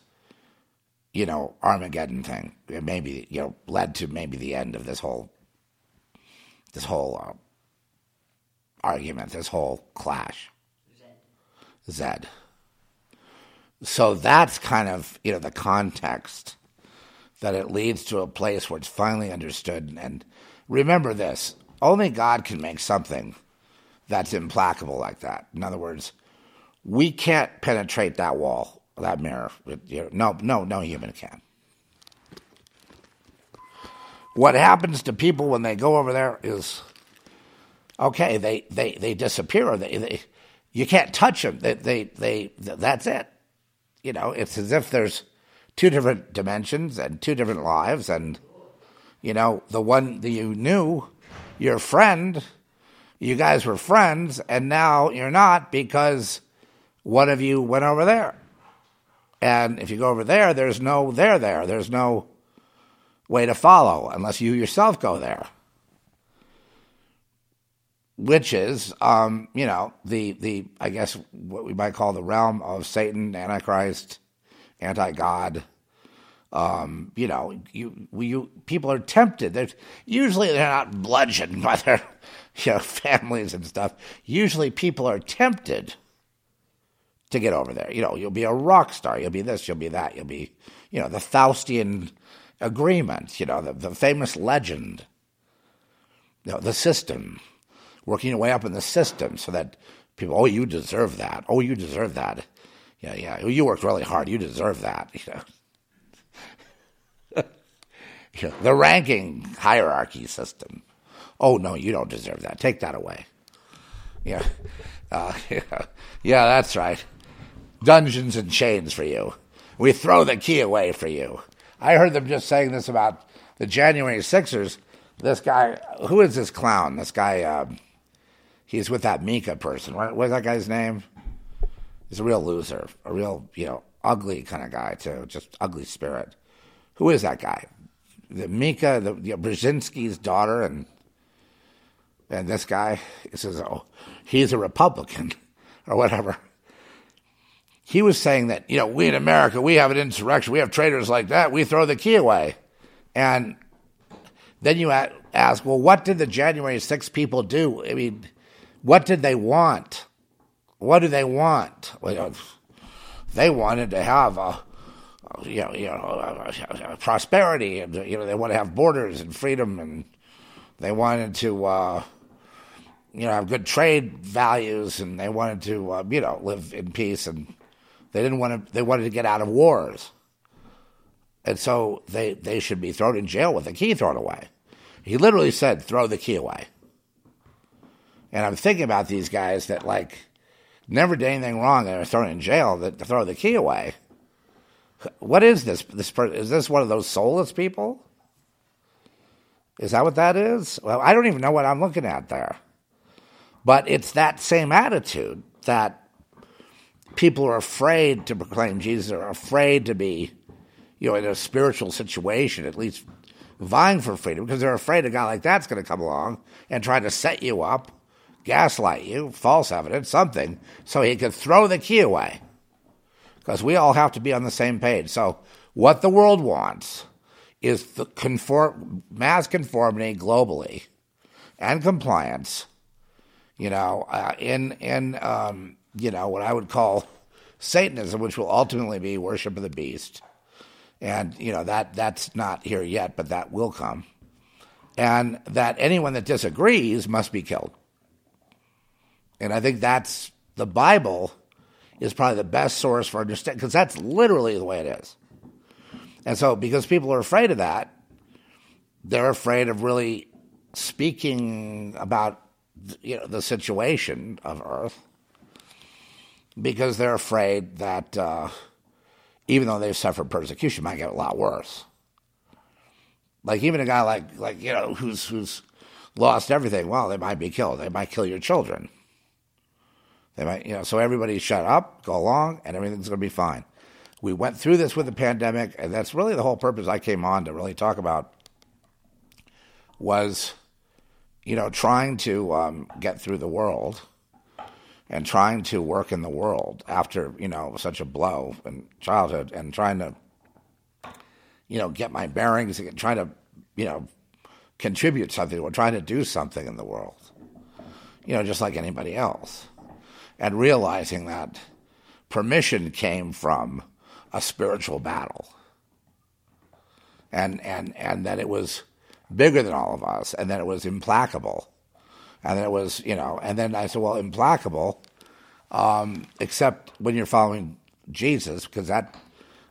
you know, Armageddon thing. It maybe you know led to maybe the end of this whole, this whole uh, argument, this whole clash. Zed. Zed. So that's kind of you know the context that it leads to a place where it's finally understood. And remember this: only God can make something that's implacable like that. In other words, we can't penetrate that wall, that mirror. No, no, no human can. What happens to people when they go over there is okay. They they they disappear. or They, they you can't touch them. They they they that's it you know, it's as if there's two different dimensions and two different lives, and you know, the one that you knew, your friend, you guys were friends, and now you're not because one of you went over there. And if you go over there, there's no there there. There's no way to follow unless you yourself go there. Which is, um, you know, the the I guess what we might call the realm of Satan, Antichrist, anti God. Um, you know, you, you people are tempted. They're, usually they're not bludgeoned by their you know, families and stuff. Usually people are tempted to get over there. You know, you'll be a rock star. You'll be this. You'll be that. You'll be, you know, the Faustian agreement. You know, the, the famous legend. You know, the system working your way up in the system so that people, oh, you deserve that. Oh, you deserve that. Yeah, yeah. You worked really hard. You deserve that. You know. the ranking hierarchy system. Oh no, you don't deserve that. Take that away. Yeah, uh, yeah, yeah, that's right. Dungeons and chains for you. We throw the key away for you. I heard them just saying this about the January Sixers. This guy, who is this clown? This guy, um, he's with that Mika person. What, what's that guy's name? He's a real loser, a real, you know, ugly kind of guy too, just ugly spirit. Who is that guy? The Mika, the, Brzezinski's daughter, and and this guy he says, "Oh, he's a Republican," or whatever. He was saying that you know we in America we have an insurrection, we have traitors like that, we throw the key away, and then you ask, well, what did the January 6 people do? I mean, what did they want? What do they want? They wanted to have a, you know, you know, prosperity, and you know, they want to have borders and freedom, and they wanted to, uh, you know, have good trade values, and they wanted to, uh, you know, live in peace, and they didn't want to. They wanted to get out of wars, and so they they should be thrown in jail with the key thrown away. He literally said, "Throw the key away." And I'm thinking about these guys that like never did anything wrong and are thrown in jail that throw the key away. What is this? This is this one of those soulless people? Is that what that is? Well, I don't even know what I'm looking at there. But it's that same attitude that people are afraid to proclaim Jesus, are afraid to be, you know, in a spiritual situation, at least vying for freedom, because they're afraid a guy like that's going to come along and try to set you up gaslight you, false evidence, something, so he could throw the key away. Because we all have to be on the same page. So, what the world wants is the conform, mass conformity globally and compliance, you know, uh, in, in um, you know, what I would call Satanism, which will ultimately be worship of the beast. And, you know, that, that's not here yet, but that will come. And that anyone that disagrees must be killed. And I think that's the Bible is probably the best source for understanding, because that's literally the way it is. And so, because people are afraid of that, they're afraid of really speaking about you know the situation of Earth because they're afraid that uh, even though they've suffered persecution, might get a lot worse. Like even a guy like like you know who's who's lost everything, well, they might be killed. They might kill your children. They might, you know, so everybody shut up, go along, and everything's going to be fine. We went through this with the pandemic, and that's really the whole purpose I came on to really talk about was, you know, trying to um, get through the world and trying to work in the world after, you know, such a blow in childhood and trying to, you know, get my bearings and trying to, you know, contribute something or trying to do something in the world, you know, just like anybody else and realizing that permission came from a spiritual battle. And and and that it was bigger than all of us and that it was implacable. And it was you know and then i said well implacable um, except when you're following jesus because that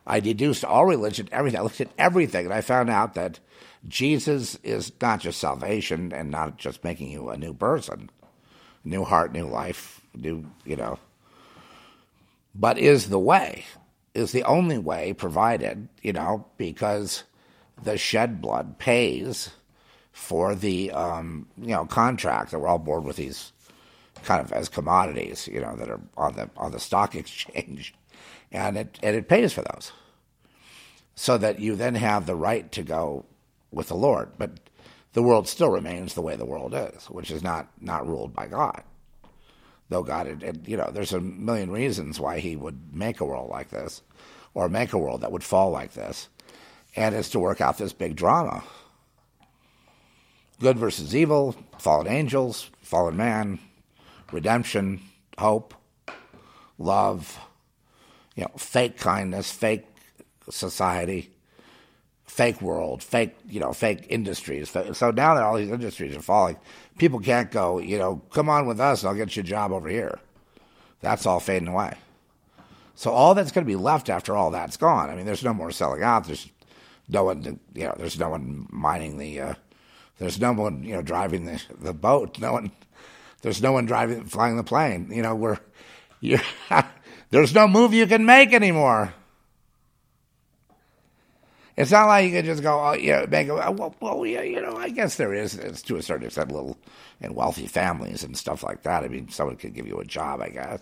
i deduced all religion everything i looked at everything and i found out that jesus is not just salvation and not just making you a new person new heart new life do, you know. But is the way, is the only way provided, you know, because the shed blood pays for the, um, you know, contract that we're all bored with these kind of as commodities, you know, that are on the on the stock exchange, and it and it pays for those, so that you then have the right to go with the Lord, but the world still remains the way the world is, which is not not ruled by God though God, it, it, you know, there's a million reasons why He would make a world like this, or make a world that would fall like this, and it's to work out this big drama: good versus evil, fallen angels, fallen man, redemption, hope, love, you know, fake kindness, fake society, fake world, fake, you know, fake industries. So now that all these industries are falling, people can't go, you know, come on with us, I'll get you a job over here. That's all fading away. So all that's going to be left after all that's gone. I mean, there's no more selling out. There's no one, you know, there's no one mining the, uh, there's no one, you know, driving the the boat. No one, there's no one driving, flying the plane. You know, we're, you there's no move you can make anymore. It's not like you can just go, oh, yeah, make a, oh, well, well, yeah, you know, I guess there is, it's to a certain extent, little in wealthy families and stuff like that. I mean, someone could give you a job, I guess.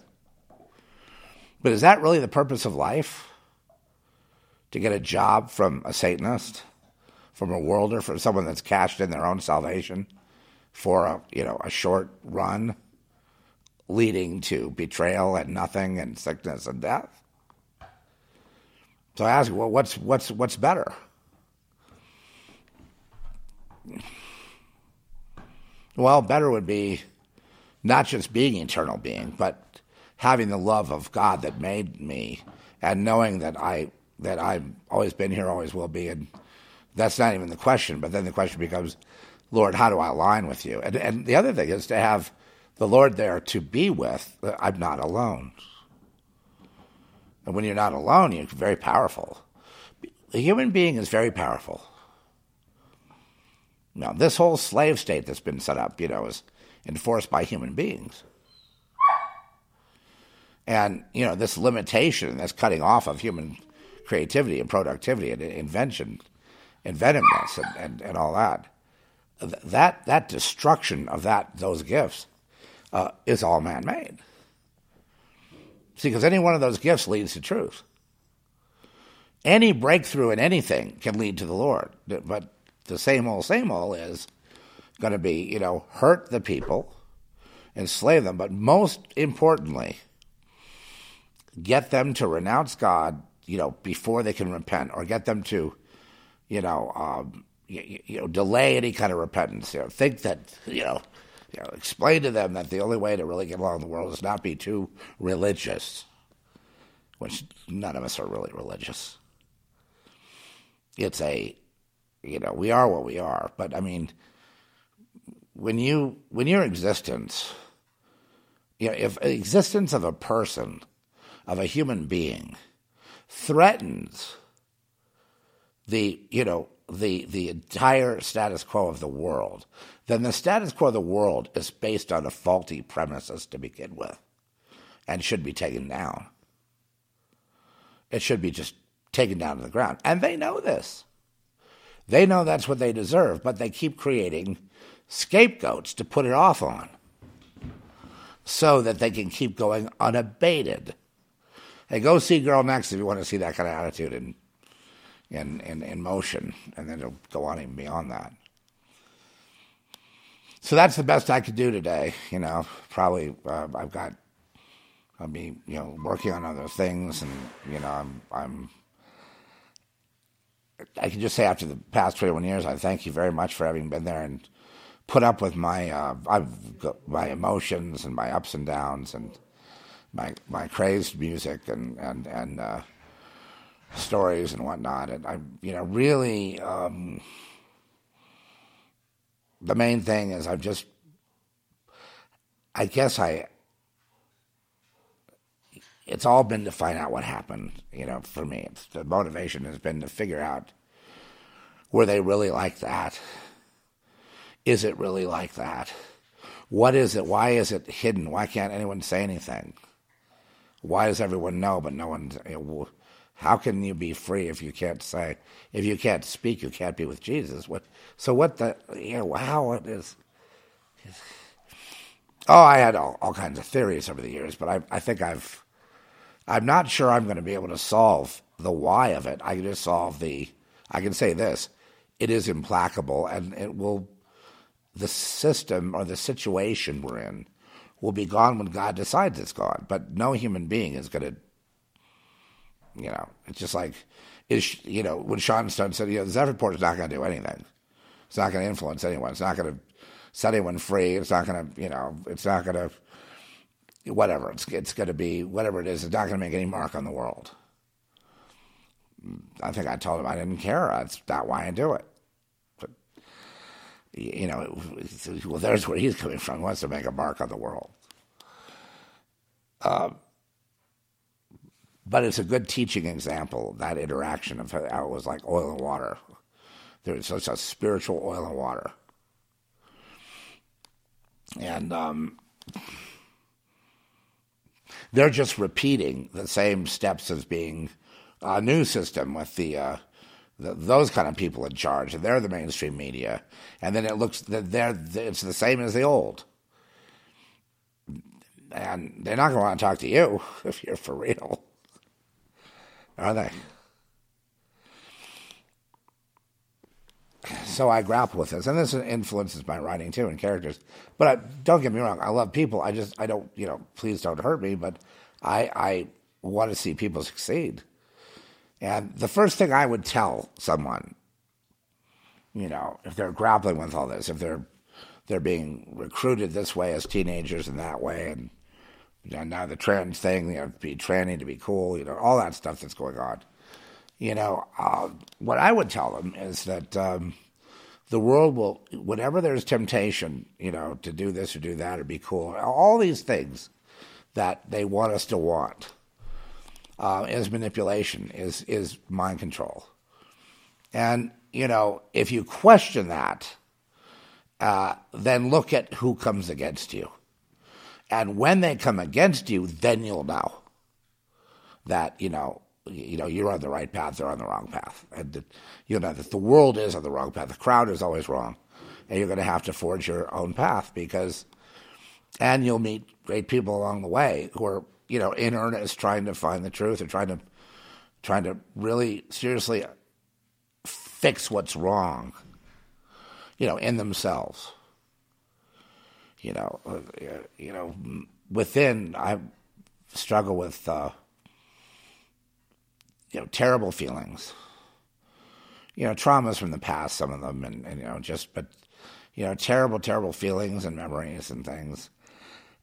But is that really the purpose of life? To get a job from a Satanist, from a worlder, from someone that's cashed in their own salvation for a you know a short run, leading to betrayal and nothing and sickness and death. So I ask, well, what's what's what's better? Well, better would be not just being eternal being, but having the love of God that made me, and knowing that I that I've always been here, always will be, and that's not even the question. But then the question becomes, Lord, how do I align with you? And and the other thing is to have the Lord there to be with. I'm not alone. And when you're not alone, you're very powerful. A human being is very powerful. Now, this whole slave state that's been set up, you know, is enforced by human beings. And, you know, this limitation, this cutting off of human creativity and productivity and invention, inventiveness and, and, and all that, that, that destruction of that, those gifts uh, is all man made. See, because any one of those gifts leads to truth. Any breakthrough in anything can lead to the Lord. But the same old, same old is going to be, you know, hurt the people, enslave them, but most importantly, get them to renounce God, you know, before they can repent, or get them to, you know, um, you, you, know, delay any kind of repentance. You know, think that, you know, you know, explain to them that the only way to really get along in the world is not be too religious, which none of us are really religious. It's a, you know, we are what we are. But I mean, when you when your existence, you know, if existence of a person, of a human being, threatens the you know the the entire status quo of the world, then the status quo of the world is based on a faulty premises to begin with, and should be taken down. It should be just taken down to the ground, and they know this. They know that's what they deserve, but they keep creating scapegoats to put it off on, so that they can keep going unabated. Hey, go see Girl Next if you want to see that kind of attitude and in, in, in motion, and then it'll go on even beyond that. So that's the best I could do today. You know, probably uh, I've got I'll be you know working on other things, and you know I'm I'm I can just say after the past 21 years, I thank you very much for having been there and put up with my uh, my emotions and my ups and downs and my my crazed music and and and uh, stories and whatnot. And I, you know, really, um, the main thing is I've just, I guess I, it's all been to find out what happened, you know, for me. It's, the motivation has been to figure out were they really like that? Is it really like that? What is it? Why is it hidden? Why can't anyone say anything? Why does everyone know, but no one? You know, how can you be free if you can't say, if you can't speak, you can't be with Jesus? What? So what the? You know, how it is. Oh, I had all, all kinds of theories over the years, but I, I think I've, I'm not sure I'm going to be able to solve the why of it. I can just solve the, I can say this, it is implacable and it will, the system or the situation we're in will be gone when God decides it's gone. But no human being is going to you know, it's just like, is you know, when Sean Stone said, you know, Zeph report is not going to do anything. It's not going to influence anyone. It's not going to set anyone free. It's not going to, you know, it's not going to, whatever. It's it's going to be whatever it is. It's not going to make any mark on the world. I think I told him I didn't care. That's not why I do it. But you know, well, there's where he's coming from. He wants to make a mark on the world. Um, but it's a good teaching example that interaction of how it was like oil and water. There's such a spiritual oil and water, and um, they're just repeating the same steps as being a new system with the, uh, the, those kind of people in charge, and they're the mainstream media, and then it looks that they're it's the same as the old, and they're not going to want to talk to you if you're for real, are they? so I grapple with this, and this influences my writing too and characters. But I, don't get me wrong, I love people. I just I don't you know please don't hurt me, but I I want to see people succeed. And the first thing I would tell someone, you know, if they're grappling with all this, if they're they're being recruited this way as teenagers and that way, and you know, now the trans thing, you know, be tranny to be cool, you know, all that stuff that's going on. You know, uh, what I would tell them is that um, the world will, whenever there's temptation, you know, to do this or do that or be cool, all these things that they want us to want uh, is manipulation, is is mind control, and you know, if you question that, uh, then look at who comes against you, and when they come against you, then you'll know that you know you know, you're on the right path, they're on the wrong path. And, you know, that the world is on the wrong path. The crowd is always wrong. And you're going to have to forge your own path because, and you'll meet great people along the way who are, you know, in earnest trying to find the truth or trying to, trying to really seriously fix what's wrong, you know, in themselves. You know, you know, within, I struggle with, uh, you know, terrible feelings. You know, traumas from the past, some of them, and, and you know, just, but, you know, terrible, terrible feelings and memories and things.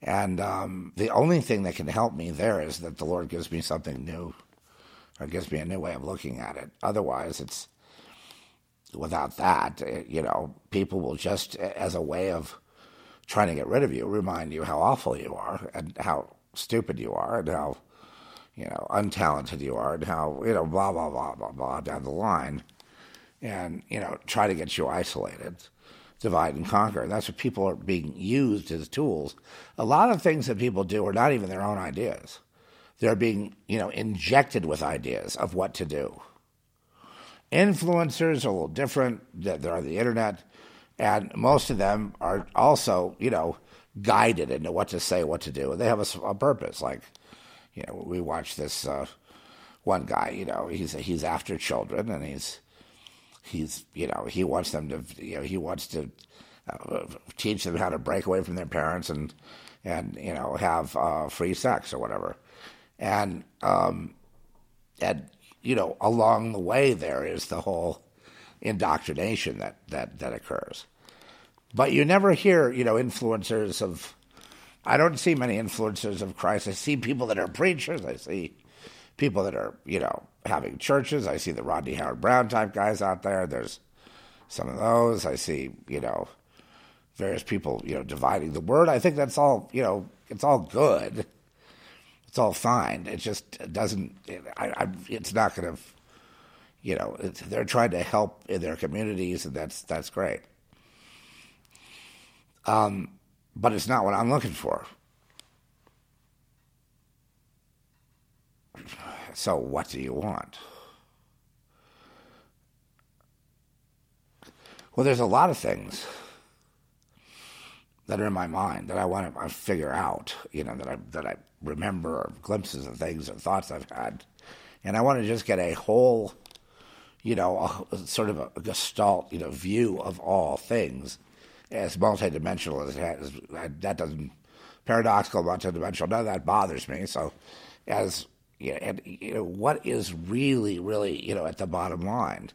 And um, the only thing that can help me there is that the Lord gives me something new, or gives me a new way of looking at it. Otherwise, it's without that, eh, you know, people will just, as a way of trying to get rid of you, remind you how awful you are and how stupid you are and how you know, untalented you are and how, you know, blah, blah, blah, blah, blah down the line. And, you know, try to get you isolated, divide and conquer. That's what people are being used as tools. A lot of things that people do are not even their own ideas. They're being, you know, injected with ideas of what to do. Influencers are a little different. They're on the internet. And most of them are also, you know, guided into what to say, what to do. They have a, a purpose. Like, you know, we watch this uh, one guy. You know, he's he's after children, and he's he's you know he wants them to you know he wants to uh, teach them how to break away from their parents and and you know have uh, free sex or whatever, and um, and you know along the way there is the whole indoctrination that that that occurs, but you never hear you know influencers of I don't see many influencers of Christ. I see people that are preachers. I see people that are, you know, having churches. I see the Rodney Howard-Browne type guys out there. There's some of those. I see, you know, various people, you know, dividing the word. I think that's all, you know, it's all good. It's all fine. It just doesn't, it, I, I, it's not going to, you know, they're trying to help in their communities, and that's that's great. Um, but it's not what I'm looking for. So, what do you want? Well, there's a lot of things that are in my mind that I want to figure out, you know, that I that I remember or glimpses of things or thoughts I've had, and I want to just get a whole, you know, a, sort of a, a gestalt, you know, view of all things as multidimensional as it has. That doesn't paradoxical, multidimensional. None of that bothers me. So, as you know, and, you know, what is really, really, you know, at the bottom line,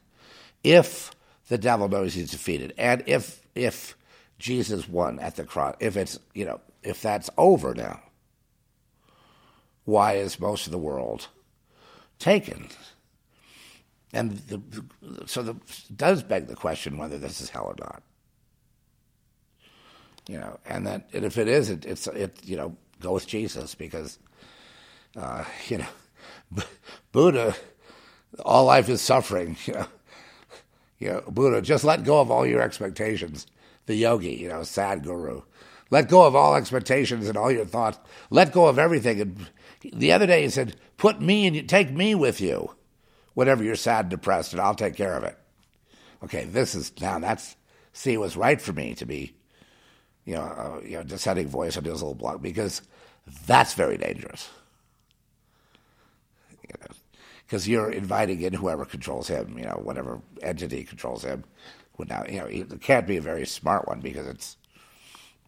if the devil knows he's defeated, and if if Jesus won at the cross, if it's you know, if that's over now, why is most of the world taken? And the, so the, does beg the question whether this is hell or not you know, and that and if it is, it, it's it you know go with Jesus because uh, you know Buddha, all life is suffering. You know, you know, Buddha, just let go of all your expectations. The yogi, you know, Sadhguru, let go of all expectations and all your thoughts. Let go of everything. And the other day he said, "Put me and take me with you, whenever you're sad, depressed, and I'll take care of it." Okay, this is now that's see, it was right for me to be, you know, uh, you know, dissenting voice on his little blog because that's very dangerous. You know, because you're inviting in whoever controls him, you know, whatever entity controls him. Now, you know, it can't be a very smart one because it's,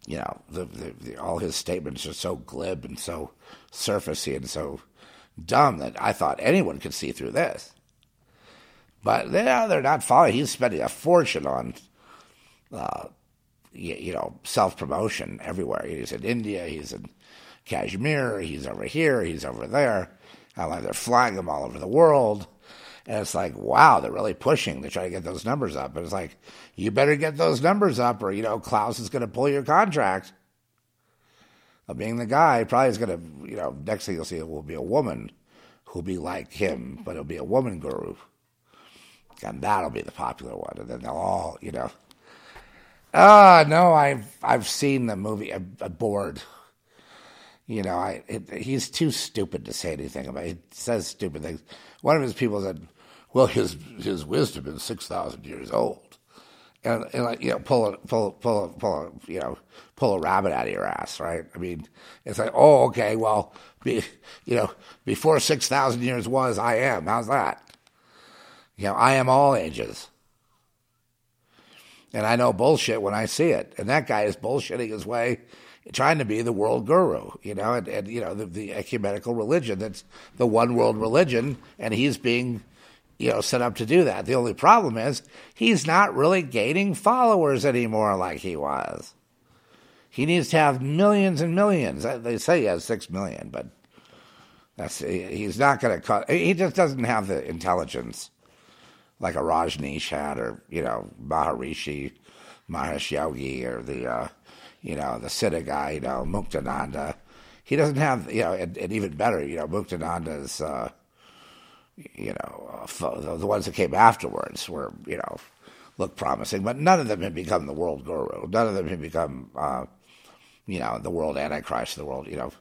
you know, the, the, the, all his statements are so glib and so surfacey and so dumb that I thought anyone could see through this. But they're, they're not following. He's spending a fortune on, uh, you, know, self promotion everywhere. He's in India, he's in Kashmir, he's over here, he's over there. I like they're flying him all over the world. And it's like, wow, they're really pushing to try to get those numbers up. And it's like, you better get those numbers up, or you know, Klaus is going to pull your contract. Of being the guy, probably is going to, you know, next thing you'll see it will be a woman who'll be like him, but it'll be a woman guru and that'll be the popular one, and then they'll all, you know. Ah, uh, no, I've I've seen the movie. I'm, I'm bored. You know, I it, he's too stupid to say anything about. It. He says stupid things. One of his people said, "Well, his his wisdom is six thousand years old," and, and like you know, pull a pull pull a, pull a, you know pull a rabbit out of your ass, right? I mean, it's like, oh, okay, well, be, you know, before six thousand years was, I am. How's that? You know, I am all ages. And I know bullshit when I see it. And that guy is bullshitting his way, trying to be the world guru, you know, and, and you know, the, the ecumenical religion that's the one world religion, and he's being, you know, set up to do that. The only problem is he's not really gaining followers anymore like he was. He needs to have millions and millions. Uh, they say he has six million, but that's he's not going to cut. He just doesn't have the intelligence like a Rajneesh had, or you know Maharishi, Mahesh Yogi, or the uh, you know the Siddha guy, you know Muktananda. He doesn't have you know, and, and even better, you know Muktananda's. Uh, you know, uh, the ones that came afterwards were, you know, look promising, but none of them had become the world guru. None of them had become, uh, you know, the world antichrist, the world, you know,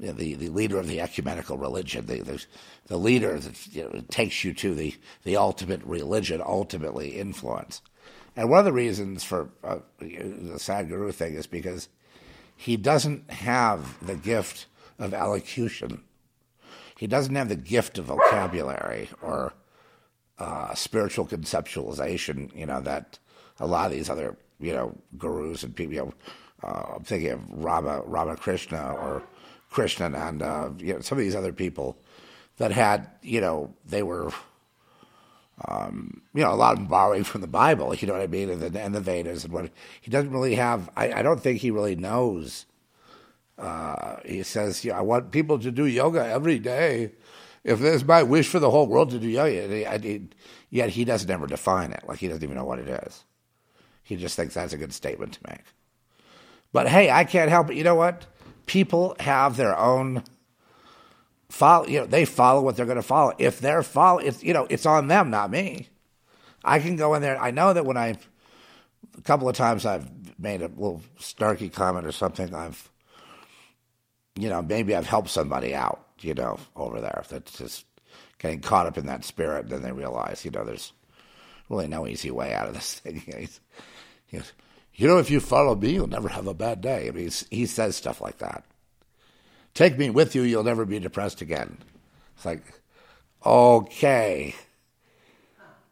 the, the leader of the ecumenical religion, the, the, the leader that you know, takes you to the, the ultimate religion, ultimately influence. And one of the reasons for uh, the Sadhguru thing is because he doesn't have the gift of elocution. He doesn't have the gift of vocabulary or uh, spiritual conceptualization, you know, that a lot of these other, you know, gurus and people, you know, uh, I'm thinking of Rama, Ramakrishna or Krishnan and you know, some of these other people that had, you know, they were, um, you know, a lot of them borrowing from the Bible, you know what I mean, and the, and the Vedas and what he doesn't really have. I, I don't think he really knows. Uh, he says, "Yeah, I want people to do yoga every day. If there's my wish for the whole world to do yoga, I, yet he doesn't ever define it. Like he doesn't even know what it is. He just thinks that's a good statement to make. But hey, I can't help it. You know what? People have their own follow. You know, they follow what they're going to follow. If they're follow, it's you know, it's on them, not me. I can go in there. I know that when I, a couple of times I've made a little snarky comment or something. I've, you know, maybe I've helped somebody out. You know, over there that's just getting caught up in that spirit. Then they realize, you know, there's really no easy way out of this thing. He's, he's, you know, if you follow me, you'll never have a bad day. I mean, he says stuff like that. Take me with you, you'll never be depressed again. It's like, okay.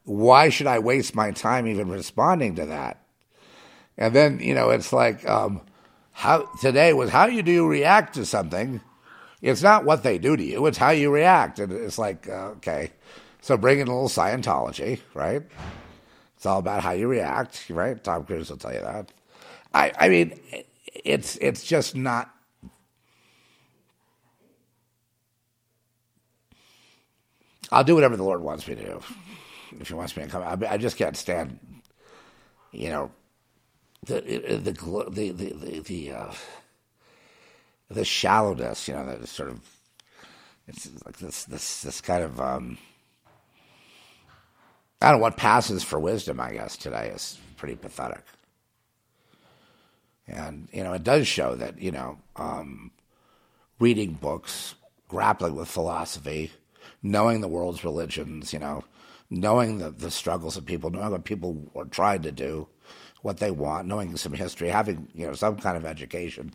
Why should I waste my time even responding to that? And then, you know, it's like, um, how today was how you do you react to something. It's not what they do to you, it's how you react. And it's like, uh, okay. So bring in a little Scientology, right? It's all about how you react, right? Tom Cruise will tell you that. I, I mean, it's it's just not. I'll do whatever the Lord wants me to do. If He wants me to come, I, I just can't stand, you know, the the the the the, the, uh, the shallowness, you know, the sort of it's like this this this kind of um, Don't know what passes for wisdom. I guess today is pretty pathetic, and you know it does show that you know um, reading books, grappling with philosophy, knowing the world's religions, you know, knowing the, the struggles of people, knowing what people are trying to do, what they want, knowing some history, having you know some kind of education,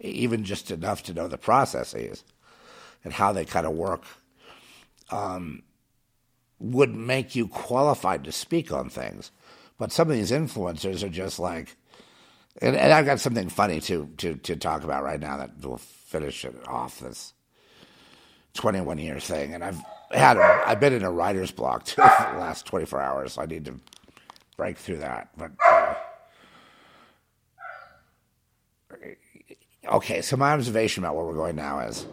even just enough to know the processes and how they kind of work, um, would make you qualified to speak on things. But some of these influencers are just like, and, and I've got something funny to, to to talk about right now that will finish it off this 21 year thing. And I've had I've been in a writer's block too for the last 24 hours. So I need to break through that. But uh, okay, so my observation about where we're going now is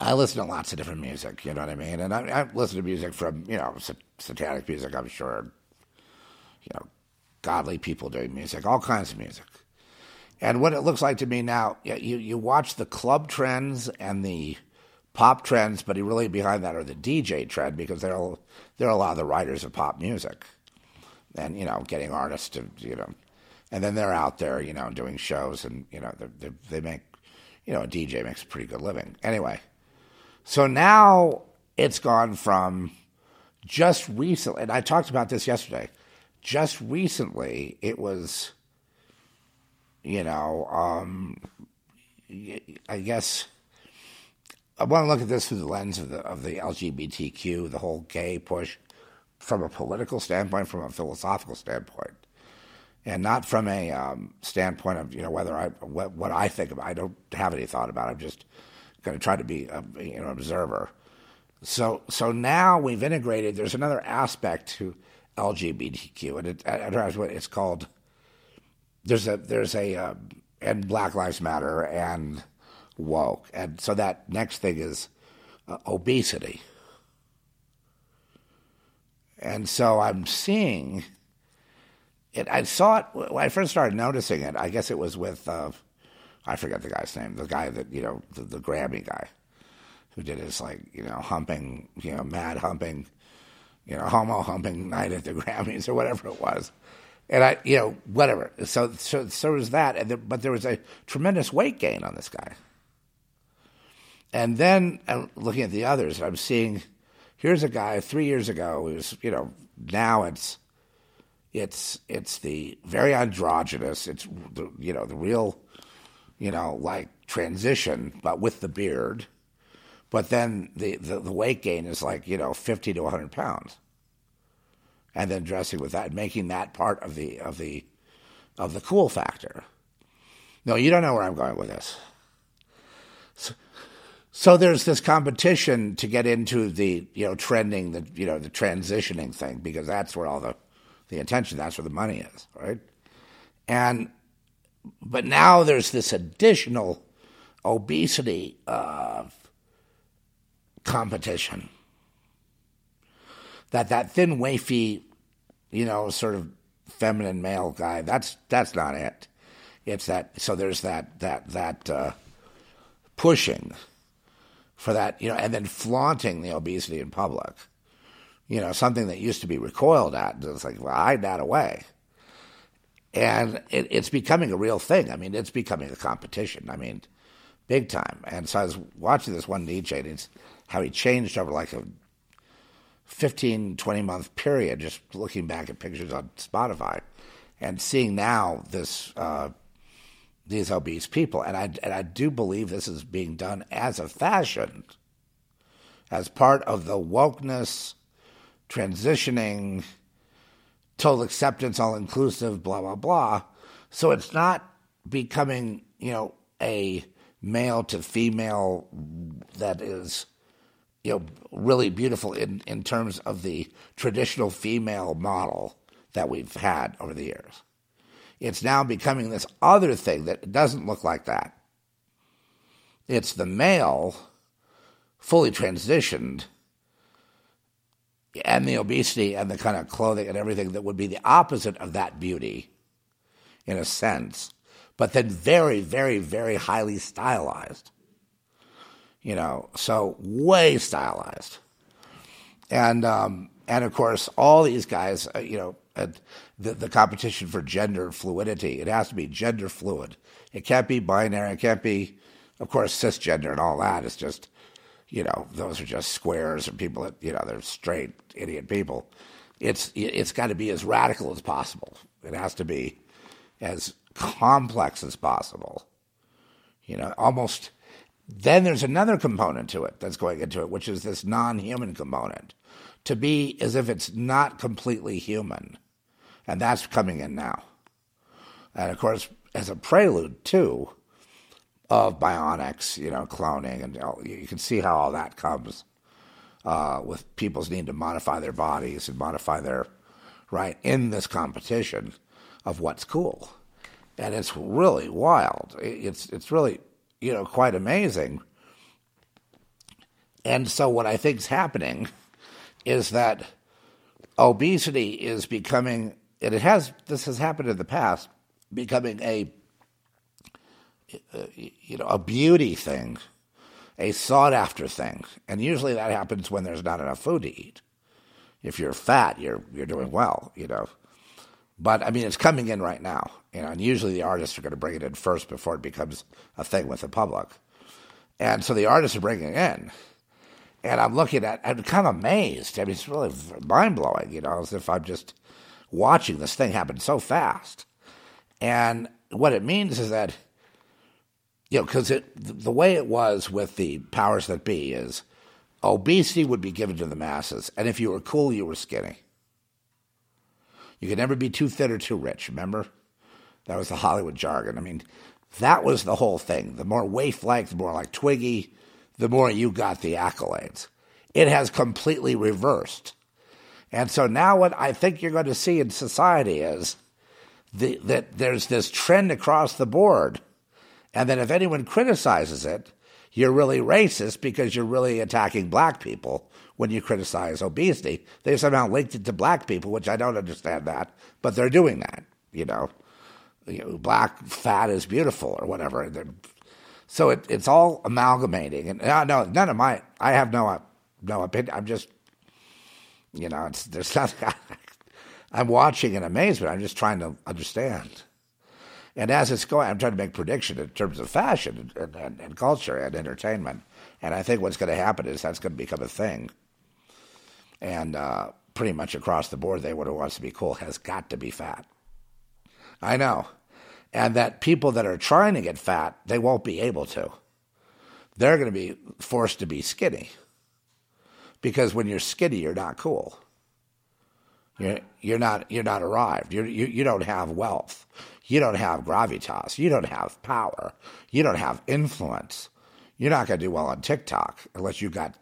I listen to lots of different music, you know what I mean? And I, I listen to music from, you know, satanic music, I'm sure, you know, godly people doing music, all kinds of music. And what it looks like to me now, you, you watch the club trends and the pop trends, but really behind that are the DJ trend because there are, there are a lot of the writers of pop music and, you know, getting artists to, you know, and then they're out there, you know, doing shows and, you know, they they make, you know, a DJ makes a pretty good living. Anyway, so now it's gone from just recently, and I talked about this yesterday. Just recently, it was, you know, um, I guess I want to look at this through the lens of the of the LGBTQ, the whole gay push, from a political standpoint, from a philosophical standpoint, and not from a um, standpoint of you know whether I what, what I think about. I don't have any thought about. it. I'm just going to try to be a, you know, observer. So so now we've integrated. There's another aspect to LGBTQ, and it, it's called. There's a there's a uh, and Black Lives Matter and woke, and so that next thing is uh, obesity. And so I'm seeing it. I saw it when I first started noticing it. I guess it was with uh, I forget the guy's name, the guy that, you know, the, the Grammy guy who did his, like, you know, humping, you know, mad humping, you know, homo humping night at the Grammys or whatever it was. And I, you know, whatever. So, so, so was that. And there, but there was a tremendous weight gain on this guy. And then I'm looking at the others, I'm seeing here's a guy three years ago who was, you know, now it's, it's, it's the very androgynous, it's the, you know, the real you know, like transition, but with the beard. But then the, the, the weight gain is like, you know, 50 to 100 pounds. And then dressing with that, making that part of the, of the, of the cool factor. No, you don't know where I'm going with this. So, so there's this competition to get into the, you know, trending, the, you know, the transitioning thing, because that's where all the, the attention, that's where the money is, right? And but now there's this additional obesity of competition. That that thin, wafy, you know, sort of feminine male guy. That's that's not it. It's that. So there's that that that uh, pushing for that, you know, and then flaunting the obesity in public. You know, something that used to be recoiled at. It's like, well, hide that away and it, it's becoming a real thing. I mean, it's becoming a competition. I mean, big time. And so I was watching this one DJ, and it's how he changed over like a 15, 20 month period, just looking back at pictures on Spotify and seeing now this uh, these obese people. And I, and I do believe this is being done as a fashion, as part of the wokeness, transitioning total acceptance, all inclusive, blah, blah, blah. So it's not becoming, you know, a male to female that is, you know, really beautiful in, in terms of the traditional female model that we've had over the years. It's now becoming this other thing that doesn't look like that. It's the male, fully transitioned, and the obesity and the kind of clothing and everything that would be the opposite of that beauty, in a sense, but then very, very, very highly stylized. you know, so way stylized. And, um, and of course, all these guys, uh, you know, the, the competition for gender fluidity, it has to be gender fluid. It can't be binary. It can't be, of course, cisgender and all that. It's just, you know, those are just squares and people that, you know, they're straight idiot people. It's, it's got to be as radical as possible. It has to be as complex as possible. You know, almost. Then there's another component to it that's going into it, which is this non human component. To be as if it's not completely human. And that's coming in now. And of course, as a prelude, too, of bionics, you know, cloning, and you can see how all that comes uh, with people's need to modify their bodies and modify their right in this competition of what's cool and it's really wild. It's it's really you know quite amazing. And so what I think is happening is that obesity is becoming and it has this has happened in the past becoming a Uh, you know a beauty thing a sought after thing and usually that happens when there's not enough food to eat if you're fat you're you're doing well you know but I mean, it's coming in right now, you know, and usually the artists are going to bring it in first before it becomes a thing with the public. And so the artists are bringing it in. And I'm looking at, I'm kind of amazed. I mean, it's really mind blowing, you know, as if I'm just watching this thing happen so fast. And what it means is that, you know, because the way it was with the powers that be is obesity would be given to the masses. And if you were cool, you were skinny. You could never be too thin or too rich, remember? That was the Hollywood jargon. I mean, that was the whole thing. The more waif like, the more like Twiggy, the more you got the accolades. It has completely reversed. And so now what I think you're going to see in society is the, that there's this trend across the board. And then if anyone criticizes it, you're really racist because you're really attacking black people when you criticize obesity. They somehow linked it to black people, which I don't understand that, but they're doing that. You know, you know black fat is beautiful or whatever. So it, it's all amalgamating, and uh, no, none of my. I have no no opinion. I'm just, you know, it's there's nothing. I'm watching in amazement. I'm just trying to understand. And as it's going, I'm trying to make prediction in terms of fashion and, and, and culture and entertainment. And I think what's going to happen is that's going to become a thing and uh, pretty much across the board, they what wants to be cool has got to be fat. I know, and that people that are trying to get fat, they won't be able to. They're going to be forced to be skinny because when you're skinny, you're not cool. You're, you're not you're not arrived. You're, you you don't have wealth. You don't have gravitas. You don't have power. You don't have influence. You're not going to do well on TikTok unless you've got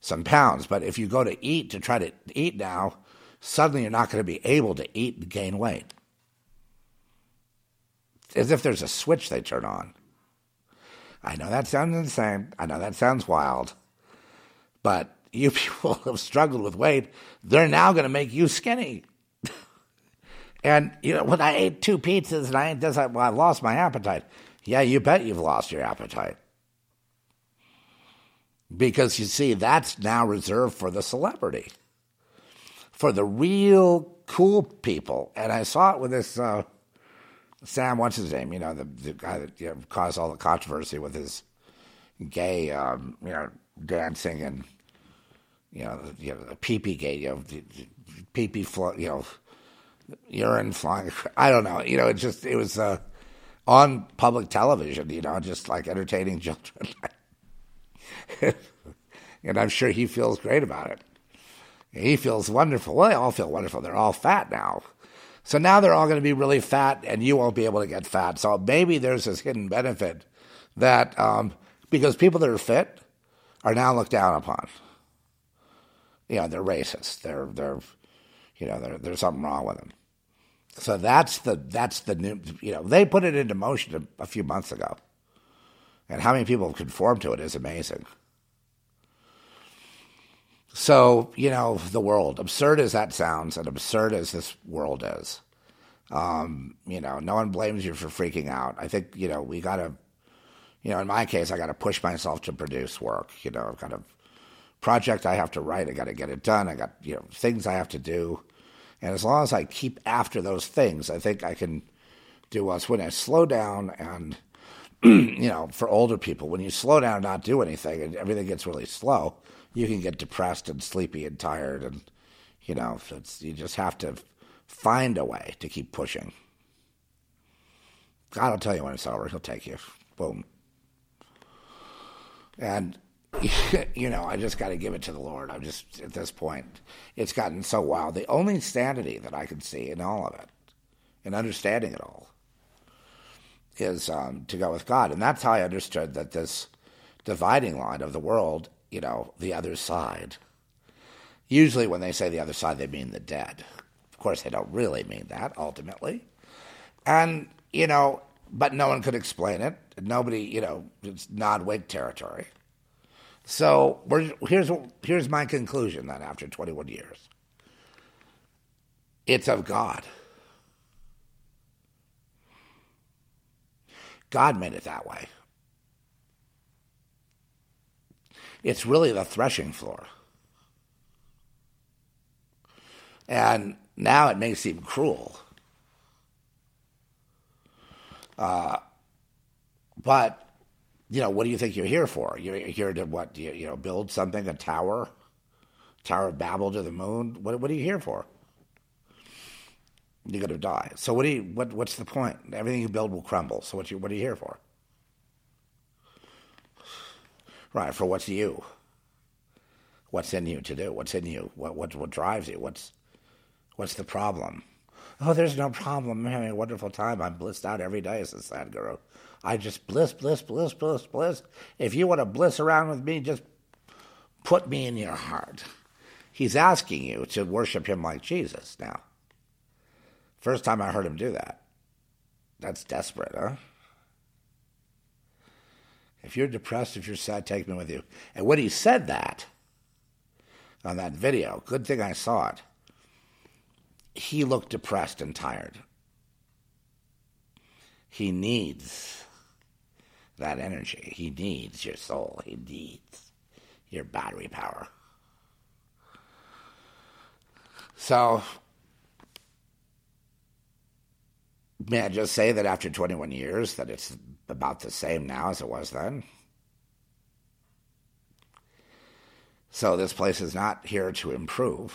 some pounds. But if you go to eat to try to eat now, suddenly you're not going to be able to eat and gain weight. As if there's a switch they turn on. I know that sounds insane. I know that sounds wild. But you people have struggled with weight, they're now going to make you skinny. And, you know, when I ate two pizzas and I ate this, I, well, I lost my appetite. Yeah, you bet you've lost your appetite. Because you see, that's now reserved for the celebrity, for the real cool people. And I saw it with this uh, Sam, what's his name? You know, the, the guy that you know, caused all the controversy with his gay, um, you know, dancing and you know, the, you know, the pee pee gate, you know, pee pee you know, urine flying. I don't know. You know, it just it was uh, on public television. You know, just like entertaining children. and I'm sure he feels great about it. He feels wonderful. Well, they all feel wonderful. They're all fat now. So now they're all going to be really fat, and you won't be able to get fat. So maybe there's this hidden benefit that um, because people that are fit are now looked down upon. You know, they're racist. They're they're you know there, there's something wrong with them. So that's the that's the new you know they put it into motion a, a few months ago. And how many people have conformed to it is amazing. So, you know, the world, absurd as that sounds, and absurd as this world is, um, you know, no one blames you for freaking out. I think, you know, we got to you know, in my case, I got to push myself to produce work. You know, I've got a project I have to write. I got to get it done. I got you know things I have to do, and as long as I keep after those things, I think I can do well. when I slow down and you know, for older people, when you slow down and not do anything, and everything gets really slow, you can get depressed and sleepy and tired, and you know, you just have to find a way to keep pushing. God will tell you when it's over. He'll take you. Boom. And, you know, I just got to give it to the Lord. I'm just, at this point, it's gotten so wild. The only sanity that I can see in all of it, in understanding it all, is um, to go with God. And that's how I understood that this dividing line of the world, you know, the other side. Usually, when they say the other side, they mean the dead. Of course, they don't really mean that ultimately. And you know, but no one could explain it. Nobody, you know, it's non-wake territory. So here's here's my conclusion then after 21 years. It's of God. God made it that way. It's really the threshing floor. And now it may seem cruel uh, but you know, what do you think you're here for? You're here to what? You, you know, build something, a tower, Tower of Babel to the moon. What, what are you here for? You're going to die. So what do you? What, what's the point? Everything you build will crumble. So what you? What are you here for? Right. For what's you? What's in you to do? What's in you? What what what drives you? What's what's the problem? Oh, there's no problem. I'm having a wonderful time. I'm blissed out every day, says Sadhguru. I just bliss, bliss, bliss, bliss, bliss. If you want to bliss around with me, just put me in your heart. He's asking you to worship him like Jesus now. First time I heard him do that. That's desperate, huh? If you're depressed, if you're sad, take me with you. And when he said that on that video, good thing I saw it he looked depressed and tired. He needs that energy. He needs your soul. He needs your battery power. So, may I just say that after 21 years, that it's about the same now as it was then? So, this place is not here to improve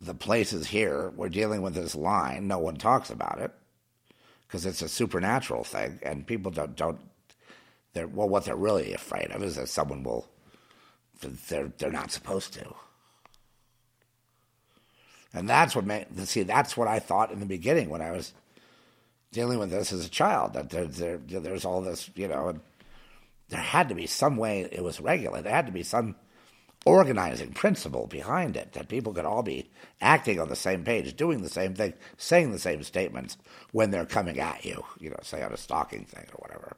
the places here, we're dealing with this line. No one talks about it because it's a supernatural thing, and people don't don't. They're well, what they're really afraid of is that someone will. They're they're not supposed to. And that's what made see. That's what I thought in the beginning when I was dealing with this as a child. That there, there there's all this, you know, and there had to be some way it was regulated. There had to be some organizing principle behind it that people could all be acting on the same page, doing the same thing, saying the same statements when they're coming at you, you know, say on a stalking thing or whatever.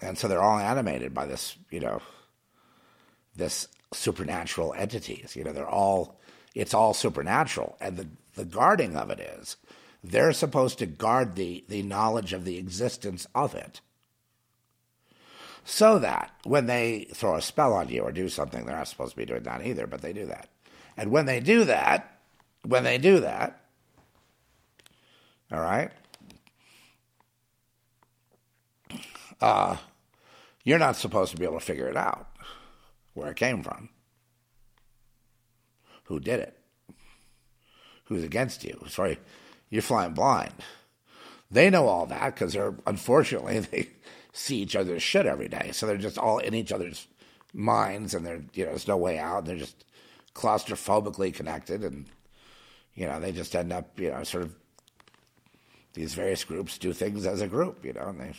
And so they're all animated by this, you know, this supernatural entities. You know, they're all, it's all supernatural. And the, the guarding of it is they're supposed to guard the, the knowledge of the existence of it so that when they throw a spell on you or do something, they're not supposed to be doing that either, but they do that. And when they do that, when they do that, all right, uh, you're not supposed to be able to figure it out where it came from, who did it, who's against you. Sorry, you're flying blind. They know all that because they're unfortunately they see each other's shit every day. So they're just all in each other's minds, and they're you know there's no way out. They're just claustrophobically connected, and you know they just end up you know sort of these various groups do things as a group, you know, and they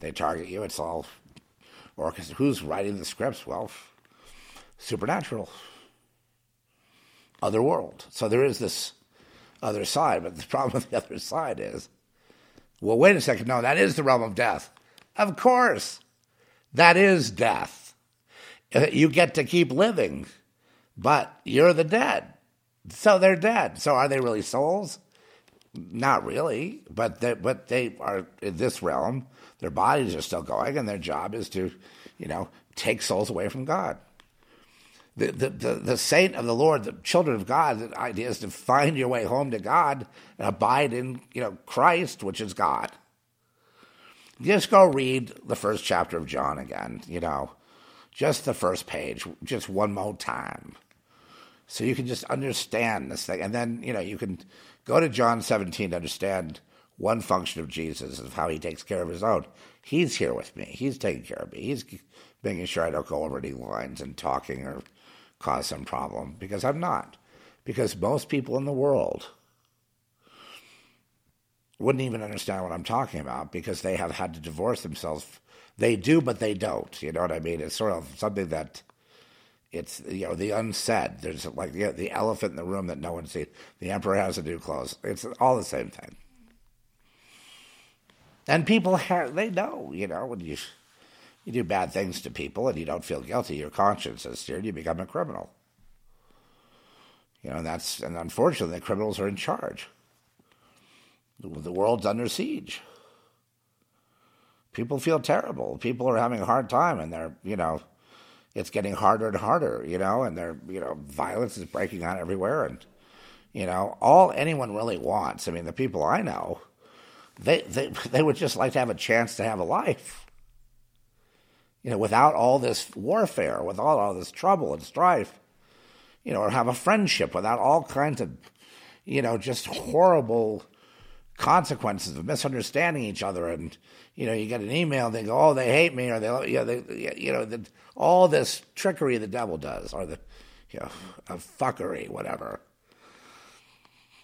they target you. It's all. Who's writing the scripts? Well, supernatural, other world. So there is this other side, but the problem with the other side is, well, wait a second. No, that is the realm of death. Of course, that is death. Uh, you get to keep living, but you're the dead. So they're dead. So are they really souls? Not really, but they, but they are in this realm. Their bodies are still going, and their job is to, you know, take souls away from God. The, the, the, the saint of the Lord, the children of God, the idea is to find your way home to God and abide in, you know, Christ, which is God. Just go read the first chapter of John again, you know, just the first page, just one more time. So you can just understand this thing. And then, you know, you can go to John 17 to understand one function of Jesus of how he takes care of his own. He's here with me. He's taking care of me. He's making sure I don't go over any lines and talking or cause some problem because I'm not. Because most people in the world wouldn't even understand what I'm talking about because they have had to divorce themselves. They do, but they don't. You know what I mean? It's sort of something that it's you know the unsaid. There's like the, the elephant in the room that no one sees. The emperor has a new clothes. It's all the same thing. And people have, they know, you know, when you you do bad things to people and you don't feel guilty, your conscience is seared, you become a criminal. You know, and that's and unfortunately the criminals are in charge. The world's under siege. People feel terrible. People are having a hard time and they're, you know, it's getting harder and harder, you know, and they're, you know, violence is breaking out everywhere and you know, all anyone really wants, I mean, the people I know, they they they would just like to have a chance to have a life you know, without all this warfare, without all this trouble and strife, you know, or have a friendship without all kinds of, you know, just horrible consequences of misunderstanding each other. And, you know, you get an email, they go, oh, they hate me, or they, oh, you know, they, you know the, all this trickery the devil does, or the, you know, fuckery, whatever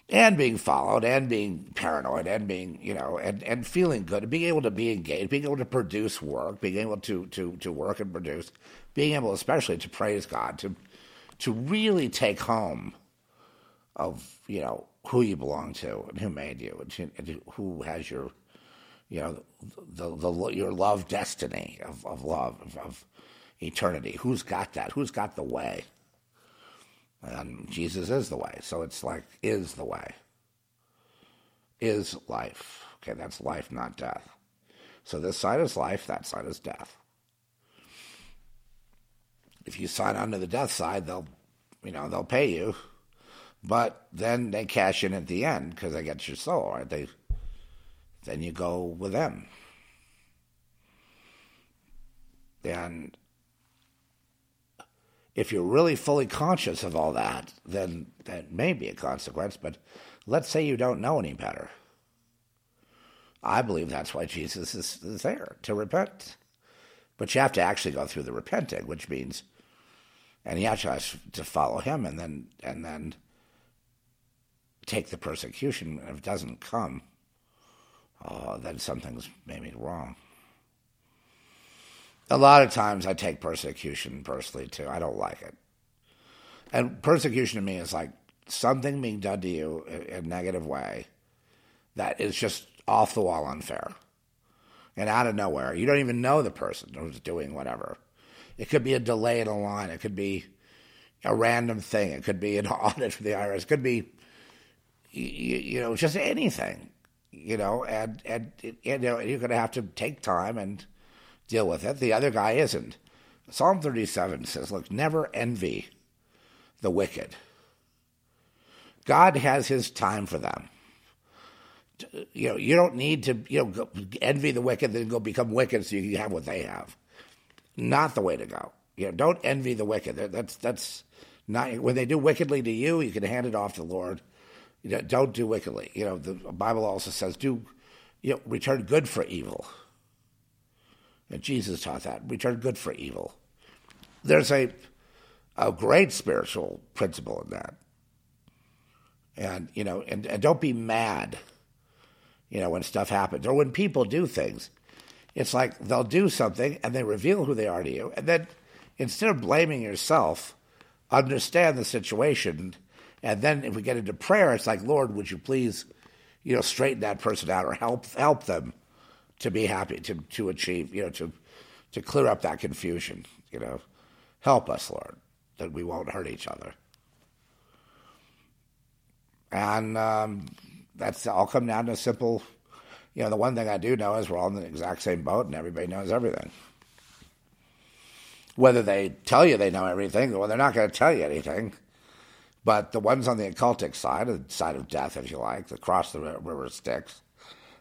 and being followed and being paranoid and being you know and, and feeling good and being able to be engaged being able to produce work being able to to to work and produce being able especially to praise god to to really take home of you know who you belong to and who made you and, who has your you know the, the, the your love destiny of, of love of, of eternity who's got that who's got the way and Jesus is the way. So it's like, is the way. Is life. Okay, that's life, not death. So this side is life, that side is death. If you sign on to the death side, they'll, you know, they'll pay you, but then they cash in at the end because they get your soul, right? They, then you go with them. And if you're really fully conscious of all that, then that may be a consequence. But let's say you don't know any better. I believe that's why Jesus is, is there to repent. But you have to actually go through the repenting, which means, and you have to follow Him, and then and then take the persecution. If it doesn't come, uh, then something's maybe wrong a lot of times I take persecution personally too. I don't like it. And persecution to me is like something being done to you in a negative way that is just off the wall unfair. And out of nowhere, you don't even know the person who's doing whatever. It could be a delay in a line. It could be a random thing. It could be an audit for the IRS. It could be, you, you know, just anything, you know, and, and, you know, you're going to have to take time and, deal with it. The other guy isn't. Psalm 37 says, Look, never envy the wicked. God has his time for them. You know, you don't need to you know envy the wicked then go become wicked so you can have what they have. Not the way to go. You know, don't envy the wicked. That's that's not when they do wickedly to you. You can hand it off to the Lord. You know, don't do wickedly. You know, the Bible also says do you know return good for evil. And Jesus taught that. Return good for evil. There's a, a great spiritual principle in that. And, you know, and, and don't be mad, you know, when stuff happens or when people do things. It's like they'll do something and they reveal who they are to you. And then instead of blaming yourself, understand the situation. And then if we get into prayer, it's like, Lord, would you please, you know, straighten that person out or help help them to be happy to to achieve you know to to clear up that confusion you know help us lord that we won't hurt each other and um, that's all come down to a simple. You know, the one thing I do know is we're all in the exact same boat, and everybody knows everything. Whether they tell you they know everything, well, they're not going to tell you anything. But the ones on the occultic side, the side of death, if you like, the cross the river Styx,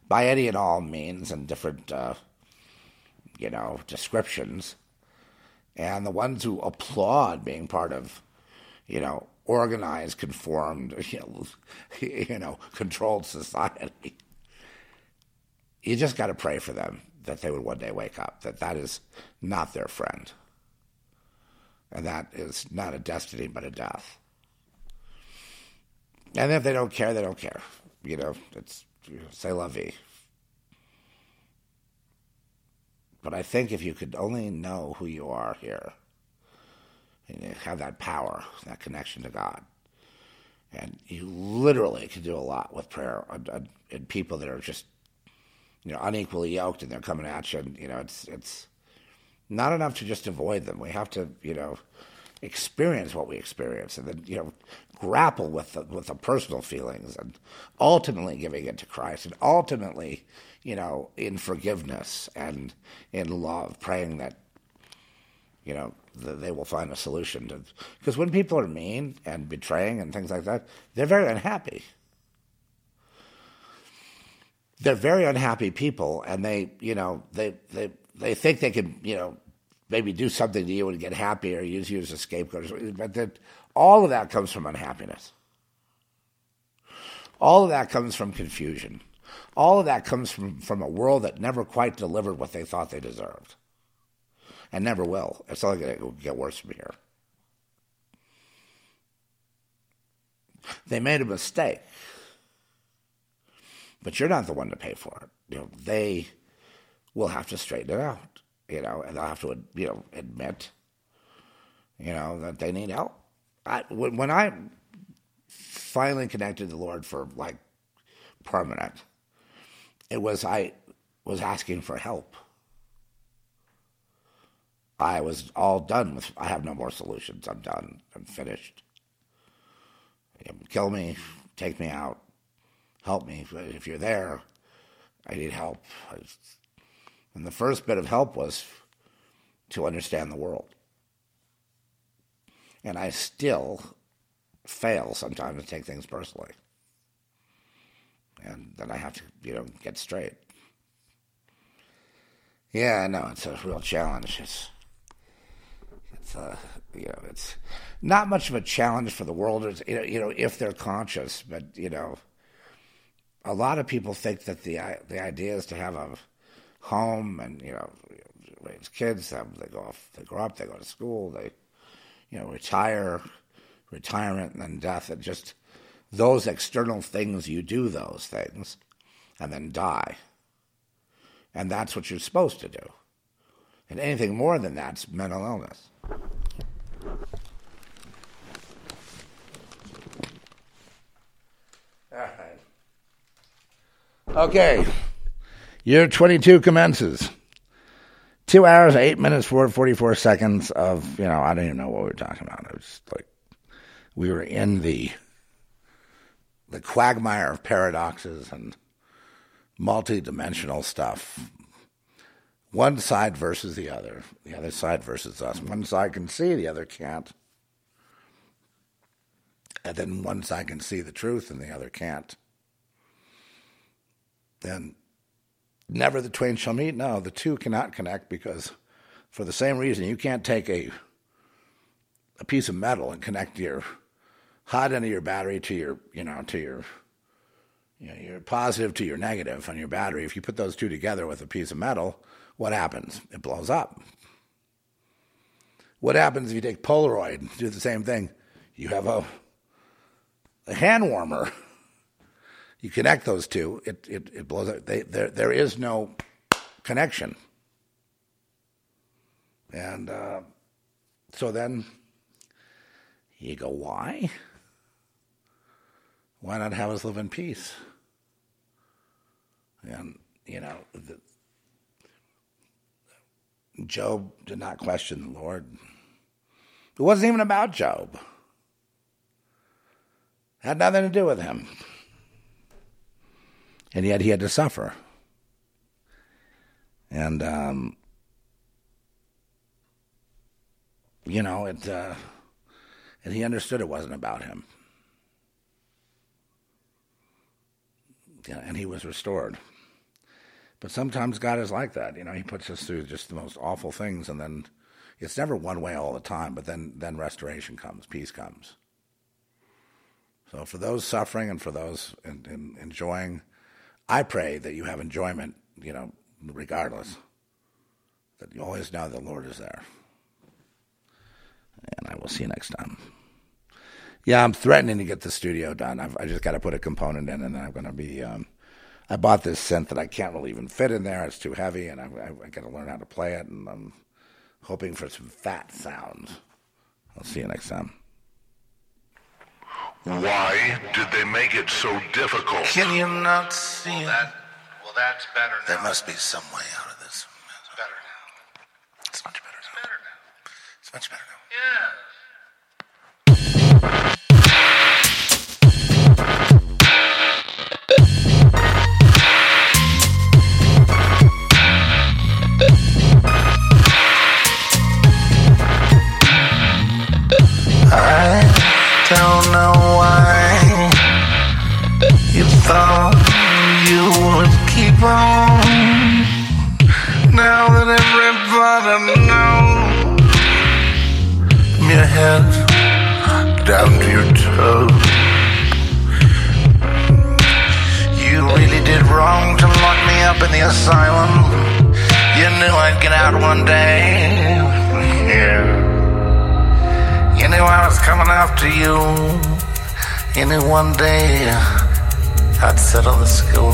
by any and all means and different, uh, you know, descriptions, and the ones who applaud being part of, you know, organized, conformed, you know controlled society. You just got to pray for them that they would one day wake up, that that is not their friend. And that is not a destiny, but a death. And if they don't care, they don't care. You know, it's say vie. But I think if you could only know who you are here, and you have that power, that connection to God, and you literally can do a lot with prayer and people that are just, you know, unequally yoked and they're coming at you. And, you know, it's it's not enough to just avoid them. We have to, you know, experience what we experience and then you know grapple with the, with the personal feelings and ultimately giving it to Christ and ultimately you know in forgiveness and in love praying that you know they will find a solution to because when people are mean and betraying and things like that they're very unhappy. They're very unhappy people and they you know they they they think they can you know maybe do something to you and get happy or use you as a scapegoat. But that all of that comes from unhappiness. All of that comes from confusion. All of that comes from, from a world that never quite delivered what they thought they deserved. And never will. It's only going to get worse from here. They made a mistake. But you're not the one to pay for it. You know, they will have to straighten it out you know, and they'll have to, you know, admit, you know, that they need help. I, when, I finally connected to the Lord for like permanent, it was I was asking for help. I was all done with. I have no more solutions. I'm done. I'm finished. Um, kill me, take me out, help me. If you're there, I need help. I and the first bit of help was to understand the world. And I still fail sometimes to take things personally. And then I have to, you know, get straight. Yeah, I know it's a real challenge. It's, it's uh, you know, it's not much of a challenge for the world, you know, you know, if they're conscious. But you know, a lot of people think that the the idea is to have a home and you know raise kids. They go off, they grow up, they go to school, they you know retire, retirement and then death, and just those external things. You do those things, and then die, and that's what you're supposed to do. And anything more than that's mental illness. All right. Okay. Year 22 commences. Two hours, eight minutes, 44 seconds of, you know, I don't even know what we were talking about. It was like we were in the the quagmire of paradoxes and multi-dimensional stuff. One side versus the other, the other side versus us. One side can see, the other can't. And then one side can see the truth and the other can't. Then never the twain shall meet. No, the two cannot connect because, for the same reason, you can't take a a piece of metal and connect your hot end of your battery to your, you know, to your, you know, your positive to your negative on your battery. If you put those two together with a piece of metal, what happens? It blows up. What happens if you take Polaroid and do the same thing? You have a, a hand warmer you connect those two, it, it, it blows up. They, there, there is no connection. And uh, so then you go, why? Why not have us live in peace? And, you know, the, Job did not question the Lord. It wasn't even about Job. Had nothing to do with him. And yet he had to suffer. And um, you know, it, uh, and he understood it wasn't about him. Yeah, and he was restored. But sometimes God is like that. You know, He puts us through just the most awful things, and then it's never one way all the time. But then, then restoration comes, peace comes. So for those suffering and for those in, in enjoying, I pray that you have enjoyment. You know, regardless, that you always know the Lord is there. And I will see you next time. Yeah, I'm threatening to get the studio done. I've, i just got to put a component in, and then I'm going to be. Um, I bought this synth that I can't really even fit in there. It's too heavy, and I, I, I got to learn how to play it. And I'm hoping for some fat sounds. I'll see you next time. Why did they make it so difficult? Can you not see well, that, well, that's better now. There must be some way out of this. It's better now. It's much better it's now. better now. It's much better now. Yeah. Thought you would keep on. Now that everybody knows from your head down to your toes, you really did wrong to lock me up in the asylum. You knew I'd get out one day. Yeah. You knew I was coming after you. You knew one day I'd settle the score.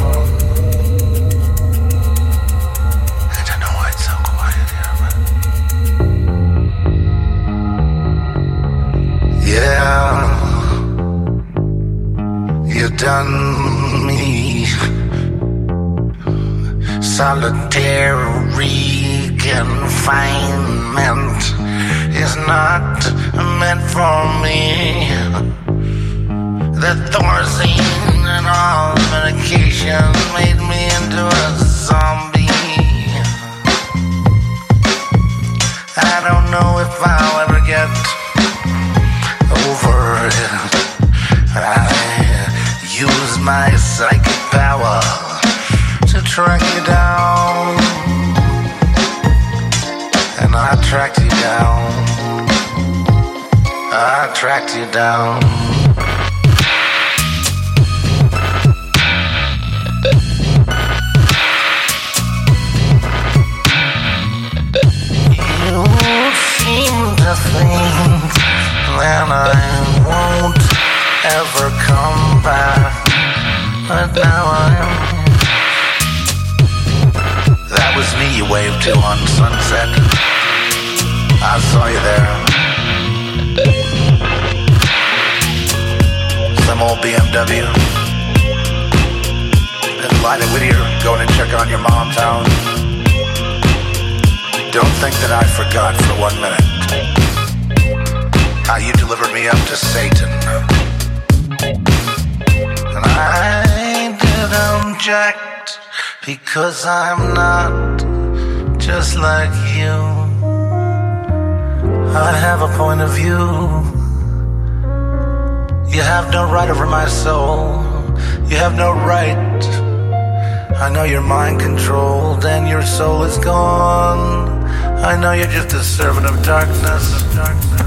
I don't know why it's so quiet here, but yeah, you done me solitary confinement is not meant for me. The Thorazine and all the medication made me into a zombie. I don't know if I'll ever get over it. I use my psychic power to track you down. And I tracked you down. I tracked you down. Think that I won't ever come back. But now I'm. That was me you waved to on Sunset. I saw you there. Some old BMW. Then Lida Whittier going to check on your mom's house. Don't think that I forgot for one minute how you delivered me up to Satan. And I did object because I'm not just like you. I have a point of view. You have no right over my soul. You have no right. I know you're mind controlled and your soul is gone. I know you're just a servant of darkness. Of darkness,